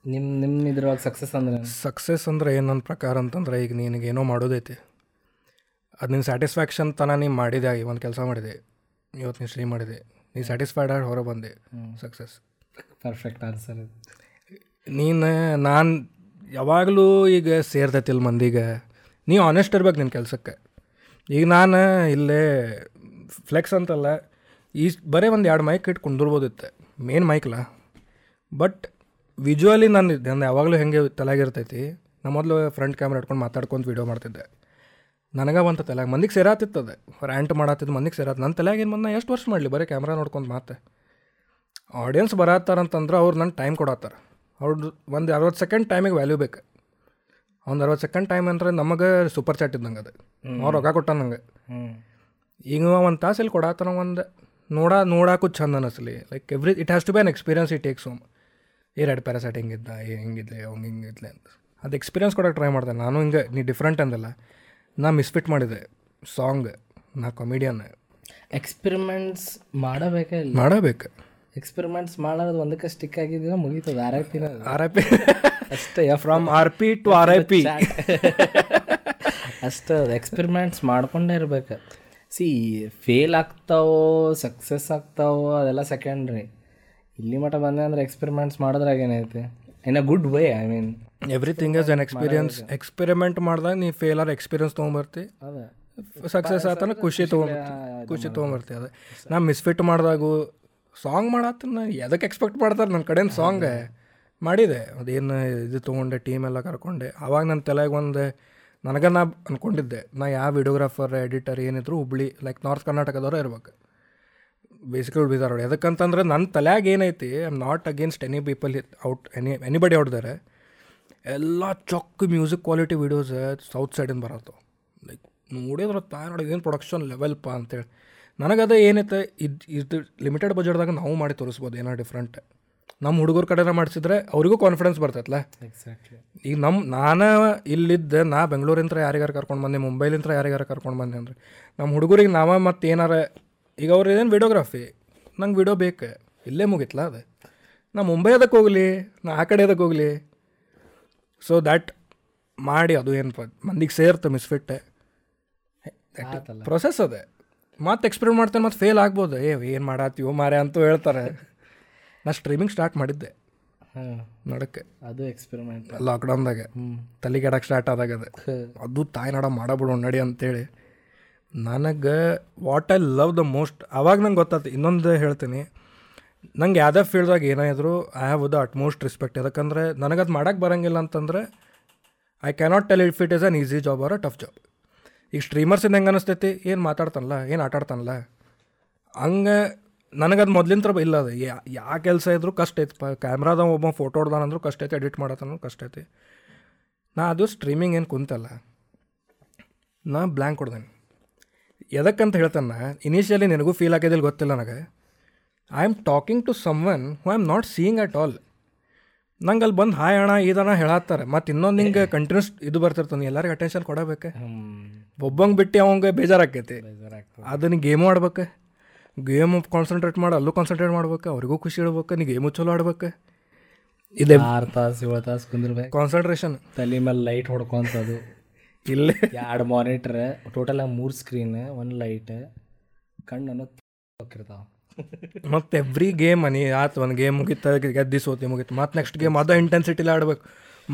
ನಿಮ್ಮ ನಿಮ್ಮ ಇದ್ರೊಳಗೆ ಸಕ್ಸಸ್ ಅಂದ್ರೆ? ಸಕ್ಸಸ್ ಅಂದ್ರೆ ಏನು ನನ್ನ ಪ್ರಕಾರ ಅಂತಂದ್ರೆ ಈಗ ನಿನಗೆ ಏನೋ ಮಾಡೋದೈತಿ. ಅದು ನಿನ್ನ ಸ್ಯಾಟಿಸ್ಫ್ಯಾಕ್ಷನ್ ತನ ನೀನು ಮಾಡಿದೆ ಈ ಒಂದು ಕೆಲಸ ಮಾಡಿದೆ. ಇವತ್ತು ನೀನು ಶ್ರೀ ಮಾಡಿದೆ. ನೀ ಸ್ಯಾಟಿಸ್ಫೈಡ್ ಆಗಿ ಹೊರ ಬಂದೆ. ಸಕ್ಸಸ್ ಪರ್ಫೆಕ್ಟ್ ಆನ್ಸರ್ ಇದು. ನೀನು, ನಾನು ಯಾವಾಗಲೂ ಈಗ ಸೇರ್ತೈತಿಲ್ಲ ಮಂದಿಗೆ. ನೀ ಆನೆಸ್ಟ್ ಇರ್ಬೇಕು ನಿನ್ನ ಕೆಲಸಕ್ಕೆ. ಈಗ ನಾನು ಇಲ್ಲೇ ಫ್ಲೆಕ್ಸ್ ಅಂತಲ್ಲ, ಈ ಬರೀ ಒಂದು ಎರಡು ಮೈಕ್ ಇಟ್ಟು ಕುಂದಿರ್ಬೋದಿತ್ತೆ ಮೇನ್ ಮೈಕ್ಲ ಬಟ್ ವಿಜುವಲಿ ನಾನು ನಾನು ಯಾವಾಗಲೂ ಹೆಂಗೆ ತಲೆಗಿರ್ತೈತಿ ನಾ ಮೊದಲು ಫ್ರಂಟ್ ಕ್ಯಾಮ್ರಾ ಇಟ್ಕೊಂಡು ಮಾತಾಡ್ಕೊಂತ ವೀಡಿಯೋ ಮಾಡ್ತಿದ್ದೆ. ನನಗೆ ಬಂತ ತಲೆಯಾಗ, ಮಂದಿಗೆ ಸೇರಾತಿತ್ತದ ರ್ಯಾಂಟ್ ಮಾಡತ್ತಿದ್ದು ಮಂದಿಗೆ ಸೇರಾತ ನನ್ನ ತಲೆಗೆ ಏನು ನಾ ಎಷ್ಟು ವರ್ಷ ಮಾಡಲಿ, ಬರೀ ಕ್ಯಾಮ್ರಾ ನೋಡ್ಕೊಂಡು ಮಾತೆ. ಆಡಿಯನ್ಸ್ ಬರತ್ತಾರಂತಂದ್ರೆ ಅವ್ರು ನನ್ನ ಟೈಮ್ ಕೊಡತ್ತಾರ ಅವ್ರದ್ದು ಒಂದು ಅರವತ್ತು ಸೆಕೆಂಡ್ ಟೈಮಿಗೆ ವ್ಯಾಲ್ಯೂ ಬೇಕು. ಒಂದು ಅರವತ್ತು ಸೆಕೆಂಡ್ ಟೈಮ್ ಅಂದ್ರೆ ನಮಗೆ ಸೂಪರ್ ಚಾಟ್ ಇದ್ದಂಗೆ ಅದು. ಅವ್ರು ರೊಕ್ಕ ಕೊಟ್ಟ ನಂಗೆ. ಈಗ ಒಂದು ತಾಸು ಇಲ್ಲಿ ಕೊಡಾತನ ಒಂದು ನೋಡ ನೋಡಾಕು ಚಂದ ಅನಿಸ್ಲಿ. Like every it has to be an experience it takes home a Red Parasite ಹಿಂಗಿದ್ದ ಹಿಂಗಿದ್ಲೆ ಅವ್ನು ಹಿಂಗಿದ್ಲೆ ಅಂತ. ಅದು ಎಕ್ಸ್ಪೀರಿಯನ್ಸ್ ಕೊಡೋಕೆ ಟ್ರೈ ಮಾಡಿದೆ. ನಾನು ಹಿಂಗೆ ನೀ ಡಿಫ್ರೆಂಟ್ ಅಂದಲ್ಲ. ನಾ ಮಿಸ್ಫಿಟ್ ಮಾಡಿದೆ. ಸಾಂಗ್ ನಾ ಕಾಮಿಡಿಯನ್ ಎಕ್ಸ್ಪೆರಿಮೆಂಟ್ಸ್ ಮಾಡಬೇಕೇ ಮಾಡಬೇಕು. ಎಕ್ಸ್ಪೆರಿಮೆಂಟ್ಸ್ ಮಾಡೋದು ಒಂದಕ್ಕೆ ಸ್ಟಿಕ್ ಆಗಿದ್ದೀನ ಮುಗೀತದೆ. ಆರ್ ಐ ಪಿನ ಆರ್ ಐ ಪಿ ಅಷ್ಟೇ from R P to R I P ಅಷ್ಟೇ ಅದು ಎಕ್ಸ್ಪೆರಿಮೆಂಟ್ಸ್ ಮಾಡ್ಕೊಂಡೇ ಇರ್ಬೇಕು. ಸಿ ಫೇಲ್ ಆಗ್ತಾವೋ ಸಕ್ಸಸ್ ಆಗ್ತಾವೋ ಅದೆಲ್ಲ ಸೆಕೆಂಡ್ರಿ ಇಲ್ಲಿ ಮಟ್ಟ ಬಂದೆ ಅಂದ್ರೆ ಎಕ್ಸ್ಪೆರಿಮೆಂಟ್ಸ್ ಮಾಡಿದ್ರಾಗ ಏನೈತೆ in a good way I mean everything is an experience experiment ಮಾಡಿದಾಗ ನೀ ಫೇಲ್ ಆರ್ ಎಕ್ಸ್ಪೀರಿಯನ್ಸ್ ತೊಗೊಂಬರ್ತಿ. ಸಕ್ಸಸ್ ಆತನ ಖುಷಿ ತೊಗೊಂಬರ್ತಿ. ಖುಷಿ ತೊಗೊಂಬರ್ತಿ ಅದೇ. ನಾ ಮಿಸ್ಫಿಟ್ ಮಾಡಿದಾಗು ಸಾಂಗ್ ಮಾಡತ್ತನ ಎದಕ್ಕೆ ಎಕ್ಸ್ಪೆಕ್ಟ್ ಮಾಡ್ತಾರೆ ನನ್ನ ಕಡೆಯಿಂದ ಸಾಂಗ್? ಮಾಡಿದೆ. ಅದೇನು ಇದು ತೊಗೊಂಡೆ ಟೀಮ್ ಎಲ್ಲ ಕರ್ಕೊಂಡೆ. ಆವಾಗ ನನ್ನ ತಲೆಗೆ ಒಂದು ನನಗೆ ನಾ ಅಂದ್ಕೊಂಡಿದ್ದೆ ನಾ ಯಾವ ವಿಡಿಯೋಗ್ರಾಫರ್ ಎಡಿಟರ್ ಏನಿದ್ರು ಹುಬ್ಳಿ ಲೈಕ್ ನಾರ್ತ್ ಕರ್ನಾಟಕದವ್ರು ಇರ್ಬೇಕು. ಬೇಸಿಕಲಿ ಬೀದಾರ್ ಎದಕ್ಕಂತಂದ್ರೆ ನನ್ನ ತಲೆಯಾಗ ಏನೈತಿ I am not against any people out any anybody ಔಟ್ದಾರೆ ಎಲ್ಲ ಚೊಕ್ಕ ಮ್ಯೂಸಿಕ್ ಕ್ವಾಲಿಟಿ ವೀಡಿಯೋಸ್ ಸೌತ್ ಸೈಡಿಂದ ಬರತ್ತೆ ಲೈಕ್ ನೋಡಿದ್ರೆ ತಾಯಿ ನೋಡೋದು ಏನು ಪ್ರೊಡಕ್ಷನ್ ಅಂತೇಳಿ. ನನಗದ ಏನೈತೆ ಇದು ಇದು ಲಿಮಿಟೆಡ್ ಬಜೆಟ್ದಾಗ ನಾವು ಮಾಡಿ ತೋರಿಸ್ಬೋದು ಏನೋ ಡಿಫ್ರೆಂಟ್ ನಮ್ಮ ಹುಡುಗರ ಕಡೆನ ಮಾಡಿಸಿದ್ರೆ ಅವರಿಗೂ ಕಾನ್ಫಿಡೆನ್ಸ್ ಬರ್ತೈತಲ್ಲ ಎಕ್ಸಾಕ್ಟ್ಲಿ ಈಗ ನಮ್ಮ ನಾನು ಇಲ್ಲಿದ್ದೆ ನಾ ಬೆಂಗಳೂರಿಂತ್ರ ಯಾರಿಗಾರು ಕರ್ಕೊಂಡು ಬಂದೆ ಮುಂಬೈಲಿಂತ್ರ ಯಾರಿಗಾರು ಕರ್ಕೊಂಡು ಬಂದೆ ಅಂದ್ರೆ ನಮ್ಮ ಹುಡುಗರಿಗೆ ನಾವ ಮತ್ತು ಏನಾರ ಈಗ ಅವ್ರು ಏನು ವಿಡಿಯೋಗ್ರಾಫಿ ನಂಗೆ ವಿಡಿಯೋ ಬೇಕು ಇಲ್ಲೇ ಮುಗಿತ್ಲ ಅದು? ನಾ ಮುಂಬೈ ಅದಕ್ಕೆ ಹೋಗಲಿ ನಾ ಆ ಕಡೆ ಅದಕ್ಕೆ ಹೋಗಲಿ. ಸೊ ದ್ಯಾಟ್ ಮಾಡಿ ಅದು ಏನು ಮಂದಿಗೆ ಸೇರ್ತು ಮಿಸ್ಫಿಟ್ಟೆ ಪ್ರೊಸೆಸ್ ಅದೇ. ಮತ್ತೆ ಎಕ್ಸ್ಪೆರಿಮೆಂಟ್ ಮಾಡ್ತೇನೆ ಮತ್ತೆ ಫೇಲ್ ಆಗ್ಬೋದು. ಏ ಏನು ಮಾಡತ್ತೀವೋ ಮಾರೆ ಅಂತೂ ಹೇಳ್ತಾರೆ. ನಾ ಸ್ಟ್ರೀಮಿಂಗ್ ಸ್ಟಾರ್ಟ್ ಮಾಡಿದ್ದೆ. ಹಾಂ. ನೋಡೋಕ್ಕೆ. ಅದು ಎಕ್ಸ್ಪೆರಿಮೆಂಟ್ ಲಾಕ್ಡೌನ್ದಾಗೆ ತಲೆಗೆಡಕ್ಕೆ ಸ್ಟಾರ್ಟ್ ಆದಾಗ ಅದು. ಅದು ತಾಯಿ ನಡ ಮಾಡಬಿಡು ನಡಿ ಅಂತೇಳಿ. ನನಗೆ what I love the most ಅವಾಗ ನಂಗೆ ಗೊತ್ತಾಯ್ತು ಇನ್ನೊಂದು ಹೇಳ್ತೀನಿ. ನಂಗೆ ಯಾವುದೇ ಫೀಲ್ಡ್ದಾಗ ಏನೇ ಇದ್ರು I have the utmost respect ಯಾಕಂದರೆ ನನಗೆ ಅದು ಮಾಡೋಕ್ಕೆ ಬರೋಂಗಿಲ್ಲ ಅಂತಂದ್ರೆ I cannot tell if it is an easy job or a tough job ಈಗ ಸ್ಟ್ರೀಮರ್ಸಿಂದ ಹೆಂಗೆ ಅನಿಸ್ತೈತಿ? ಏನು ಮಾತಾಡ್ತಾನಲ್ಲ, ಏನು ಆಟಾಡ್ತಾನಲ್ಲ ಹಂಗೆ ನನಗದು ಮೊದ್ಲಿನ ಇಲ್ಲ ಅದು. ಯಾ ಕೆಲಸ ಇದ್ದರೂ ಕಷ್ಟ ಐತಿ. ಪ ಕ್ಯಾಮ್ರಾದ ಒಬ್ಬ ಫೋಟೋ ಹೊಡ್ದಾನಂದ್ರೂ ಕಷ್ಟ ಐತಿ ಎಡಿಟ್ ಮಾಡತ್ತಂದ್ರೂ ಕಷ್ಟ ಐತಿ. ನಾ ಅದು ಸ್ಟ್ರೀಮಿಂಗ್ ಏನು ಕುಂತಲ್ಲ, ನಾ ಬ್ಲ್ಯಾಂಕ್ ಕೊಡ್ದೇನೆ ಎದಕ್ಕಂತ ಹೇಳ್ತಾನೆ ಇನಿಷಿಯಲಿ ನಿನಗೂ ಫೀಲ್ ಆಗೋದಿಲ್ಲ ಗೊತ್ತಿಲ್ಲ ನನಗೆ. I am talking to someone who I am not seeing at all ನಂಗೆ ಅಲ್ಲಿ ಬಂದು ಹಾಯ್ ಅಣ್ಣ ಇದನ್ನ ಹೇಳತ್ತಾರೆ. ಮತ್ತು ಇನ್ನೊಂದು ಹಿಂಗೆ ಕಂಟಿನ್ಯೂಸ್ ಇದು ಬರ್ತಿರ್ತಾನೆ ಎಲ್ಲರಿಗೆ ಅಟೆನ್ಷನ್ ಕೊಡಬೇಕು? ಒಬ್ಬಂಗೆ ಬಿಟ್ಟು ಅವಂಗೆ ಬೇಜಾರಾಕೈತಿ ಅದನ್ನ ಗೇಮು ಆಡ್ಬೇಕು? ಗೇಮ್ ಕಾನ್ಸಂಟ್ರೇಟ್ ಮಾಡಿ ಅಲ್ಲೂ ಕಾನ್ಸಂಟ್ರೇಟ್ ಮಾಡ್ಬೇಕು? ಅವ್ರಿಗೂ ಖುಷಿ ಇಡ್ಬೇಕು? ನೀ ಗೇಮು ಚಲೋ ಆಡ್ಬೇಕು? ಇದೆ ಆರು ತಾಸು ಏಳು ತಾಸು ಕುಂದಿರ್ಬೇಕು. ಕಾನ್ಸಂಟ್ರೇಷನ್ ತಲೆ ಮೇಲೆ ಲೈಟ್ ಹೊಡ್ಕೊಂತದು. ಇಲ್ಲ. ಎರಡು ಮಾನಿಟ್ರ್ ಟೋಟಲ್ ಮೂರು ಸ್ಕ್ರೀನ್ ಒಂದು ಲೈಟ್ ಕಣ್ಣನ್ನು ಹೋಗಿರ್ತಾವ ಮತ್ತು ಎವ್ರಿ ಗೇಮ್ ಅನಿ ಆತು ಒಂದು ಗೇಮ್ ಮುಗಿತ ಗೆದ್ದಿ ಸೋತಿ ಮುಗೀತು. ಮತ್ತು ನೆಕ್ಸ್ಟ್ ಗೇಮ್ ಅದ ಇಂಟೆನ್ಸಿಟಿಲಿ ಆಡ್ಬೇಕು.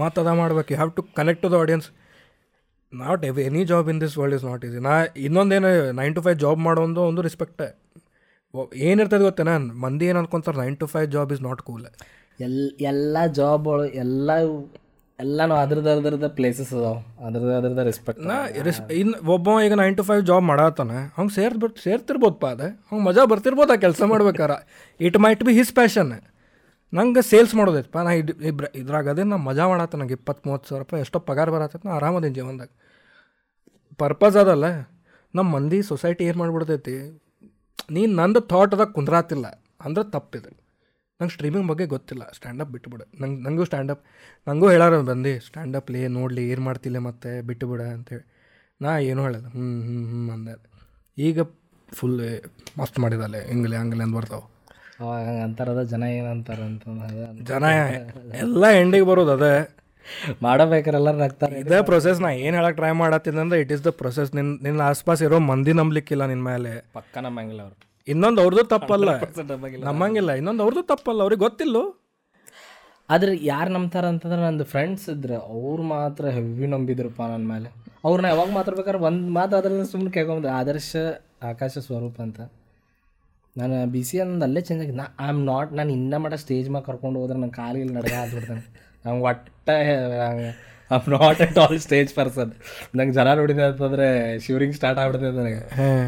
ಮತ್ತು ಅದ ಮಾಡ್ಬೇಕು. You have to connect to the audience not every any job in this world is not easy ನಾ ಇನ್ನೊಂದೇನು ನೈನ್ ಟು ಫೈವ್ ಜಾಬ್ ಮಾಡೋದು ಒಂದು ರೆಸ್ಪೆಕ್ಟ್ ಏನಿರ್ತದೆ ಗೊತ್ತೇನ? ಮಂದಿ ಏನು ಅನ್ಕೊಂತಾರೆ nine to five job is not cool L ಎಲ್ಲ ಜಾಬ್ಗಳು ಎಲ್ಲ ಎಲ್ಲನೂ ಅದ್ರದ್ದು ಅದ್ರದ್ದು ಪ್ಲೇಸಸ್ ಅದಾವ. ಅದ್ರದ್ದು ಅದ್ರದ್ದು ರೆಸ್ಪೆಕ್ಟ್ ನಾ ರಿಸ್ ಇನ್ನು ಒಬ್ಬ ಈಗ ನೈನ್ ಟು ಫೈವ್ ಜಾಬ್ ಮಾಡತ್ತಾನ ಅವ್ನು ಸೇರ್ ಬಿಟ್ಟು ಸೇರ್ತಿರ್ಬೋದಪ್ಪ ಅದು? ಅವ್ನು ಮಜಾ ಬರ್ತಿರ್ಬೋದು ಆ ಕೆಲಸ ಮಾಡ್ಬೇಕಾರ? It might be his passion ನಂಗೆ ಸೇಲ್ಸ್ ಮಾಡೋದೈತಪ್ಪ ನಾ ಇದ್ ಇಬ್ರ ಇದ್ರಾಗ ಅದೇ ನಾ ಮಜಾ ಮಾಡತ್ತೆ ನಂಗೆ ಇಪ್ಪತ್ತು ಮೂವತ್ತು ಸಾವಿರ ರೂಪಾಯಿ ಎಷ್ಟೋ ಪಗಾರ ಬರತ್ತೈತೆ ನಾ ಆರಾಮದೇನು ಜೀವನದಾಗ. ಪರ್ಪಸ್ ಅದಲ್ಲ ನಮ್ಮ ಮಂದಿ ಸೊಸೈಟಿ ಏನು ಮಾಡ್ಬಿಡ್ತೈತಿ? ನೀನು ನಂದು ಥಾಟ್ದಾಗ ಕುಂದ್ರಾತಿಲ್ಲ ಅಂದ್ರೆ ತಪ್ಪಿದೆ. ನಂಗೆ ಸ್ಟ್ರೀಮಿಂಗ್ ಬಗ್ಗೆ ಗೊತ್ತಿಲ್ಲ. ಸ್ಟ್ಯಾಂಡಪ್ ಬಿಟ್ಟುಬಿಡು ನಂಗೆ ನನಗೂ ಸ್ಟ್ಯಾಂಡಪ್ ನನಗೂ ಹೇಳಾರ ಬಂದು ಸ್ಟ್ಯಾಂಡಪ್ ಲೇ ನೋಡಲಿ ಏನು ಮಾಡ್ತಿಲ್ಲ ಮತ್ತೆ ಬಿಟ್ಟುಬಿಡ ಅಂತೇಳಿ. ನಾ ಏನೂ ಹೇಳಲ್ಲ. ಹ್ಞೂ ಹ್ಞೂ ಹ್ಞೂ ಅಂದೆ. ಈಗ ಫುಲ್ ಮಸ್ತ್ ಮಾಡಿದಲ್ಲೇ ಹಿಂಗಲೆ ಹಂಗಲೆ ಅಂತ ಬರ್ತಾವೆ. ಅಂತಾರದ ಜನ ಏನಂತಾರ ಅಂತಂದ್ರೆ ಜನ ಎಲ್ಲ ಎಂಡಿಗೆ ಬರೋದು ಅದೇ. ಮಾಡಬೇಕಾರೆಲ್ಲ ನಗ್ತಾರೆ ಇದೇ ಪ್ರೊಸೆಸ್ ನಾ ಏನು ಹೇಳಕ್ಕೆ ಟ್ರೈ ಮಾಡತ್ತಿದ್ದಂದ್ರೆ ಇಟ್ ಇಸ್ ದ ಪ್ರೊಸೆಸ್ ನಿನ್ನ ನಿನ್ನ ಆಸ್ಪಾಸ್ ಇರೋ ಮಂದಿ ನಂಬಲಿಕ್ಕಿಲ್ಲ ನಿನ್ನ ಮೇಲೆ ಪಕ್ಕ ನಮ್ಮಂಗಿಲ್ಲ ಅವ್ರು. ಇನ್ನೊಂದು ಅವ್ರದ್ದು ತಪ್ಪಲ್ಲ. ನಮ್ಮಂಗಿಲ್ಲ ಇನ್ನೊಂದು ಅವ್ರದ್ದು ತಪ್ಪಲ್ಲ ಅವ್ರಿಗೆ ಗೊತ್ತಿಲ್ಲ. ಆದ್ರೆ ಯಾರು ನಂಬ್ತಾರ ಅಂತಂದ್ರೆ ನಂದು ಫ್ರೆಂಡ್ಸ್ ಇದ್ರೆ ಅವ್ರು ಮಾತ್ರ ಹೆವಿ ನಂಬಿದ್ರಪ್ಪ ನನ್ನ ಮೇಲೆ. ಅವ್ರನ್ನ ಯಾವಾಗ ಮಾತಾಡ್ಬೇಕಾದ್ರೆ ಒಂದು ಮಾತು ಅದ್ರಲ್ಲಿ ಸುಮ್ಮನೆ ಕೇಳ್ಕೊಂಬಂದ್ರೆ ಆದರ್ಶ ಆಕಾಶ ಸ್ವರೂಪ ಅಂತ. ನಾನು ಬಿ ಸಿ ಅಂದ್ ಅಲ್ಲೇ ಚೇಂಜ್ ಆಗಿದೆ ನಾ ಐ ಆಮ್ ನಾಟ್ ನಾನು ಇನ್ನೂ ಮಟ್ಟ ಸ್ಟೇಜ್ ಮ್ಯಾಗ ಕರ್ಕೊಂಡು ಹೋದ್ರೆ ನನ್ನ ಕಾಲಿಗೆ ನಡ್ಗ ಆಗ್ಬಿಡ್ತಾನೆ. ನಂಗೆ ಒಟ್ಟ I am not at all stage person ನಂಗೆ ಜನ ನೋಡಿದೆ ಅಂತಂದ್ರೆ ಶಿವರಿಂಗ್ ಸ್ಟಾರ್ಟ್ ಆಗ್ಬಿಡ್ತೈತೆ ನನಗೆ.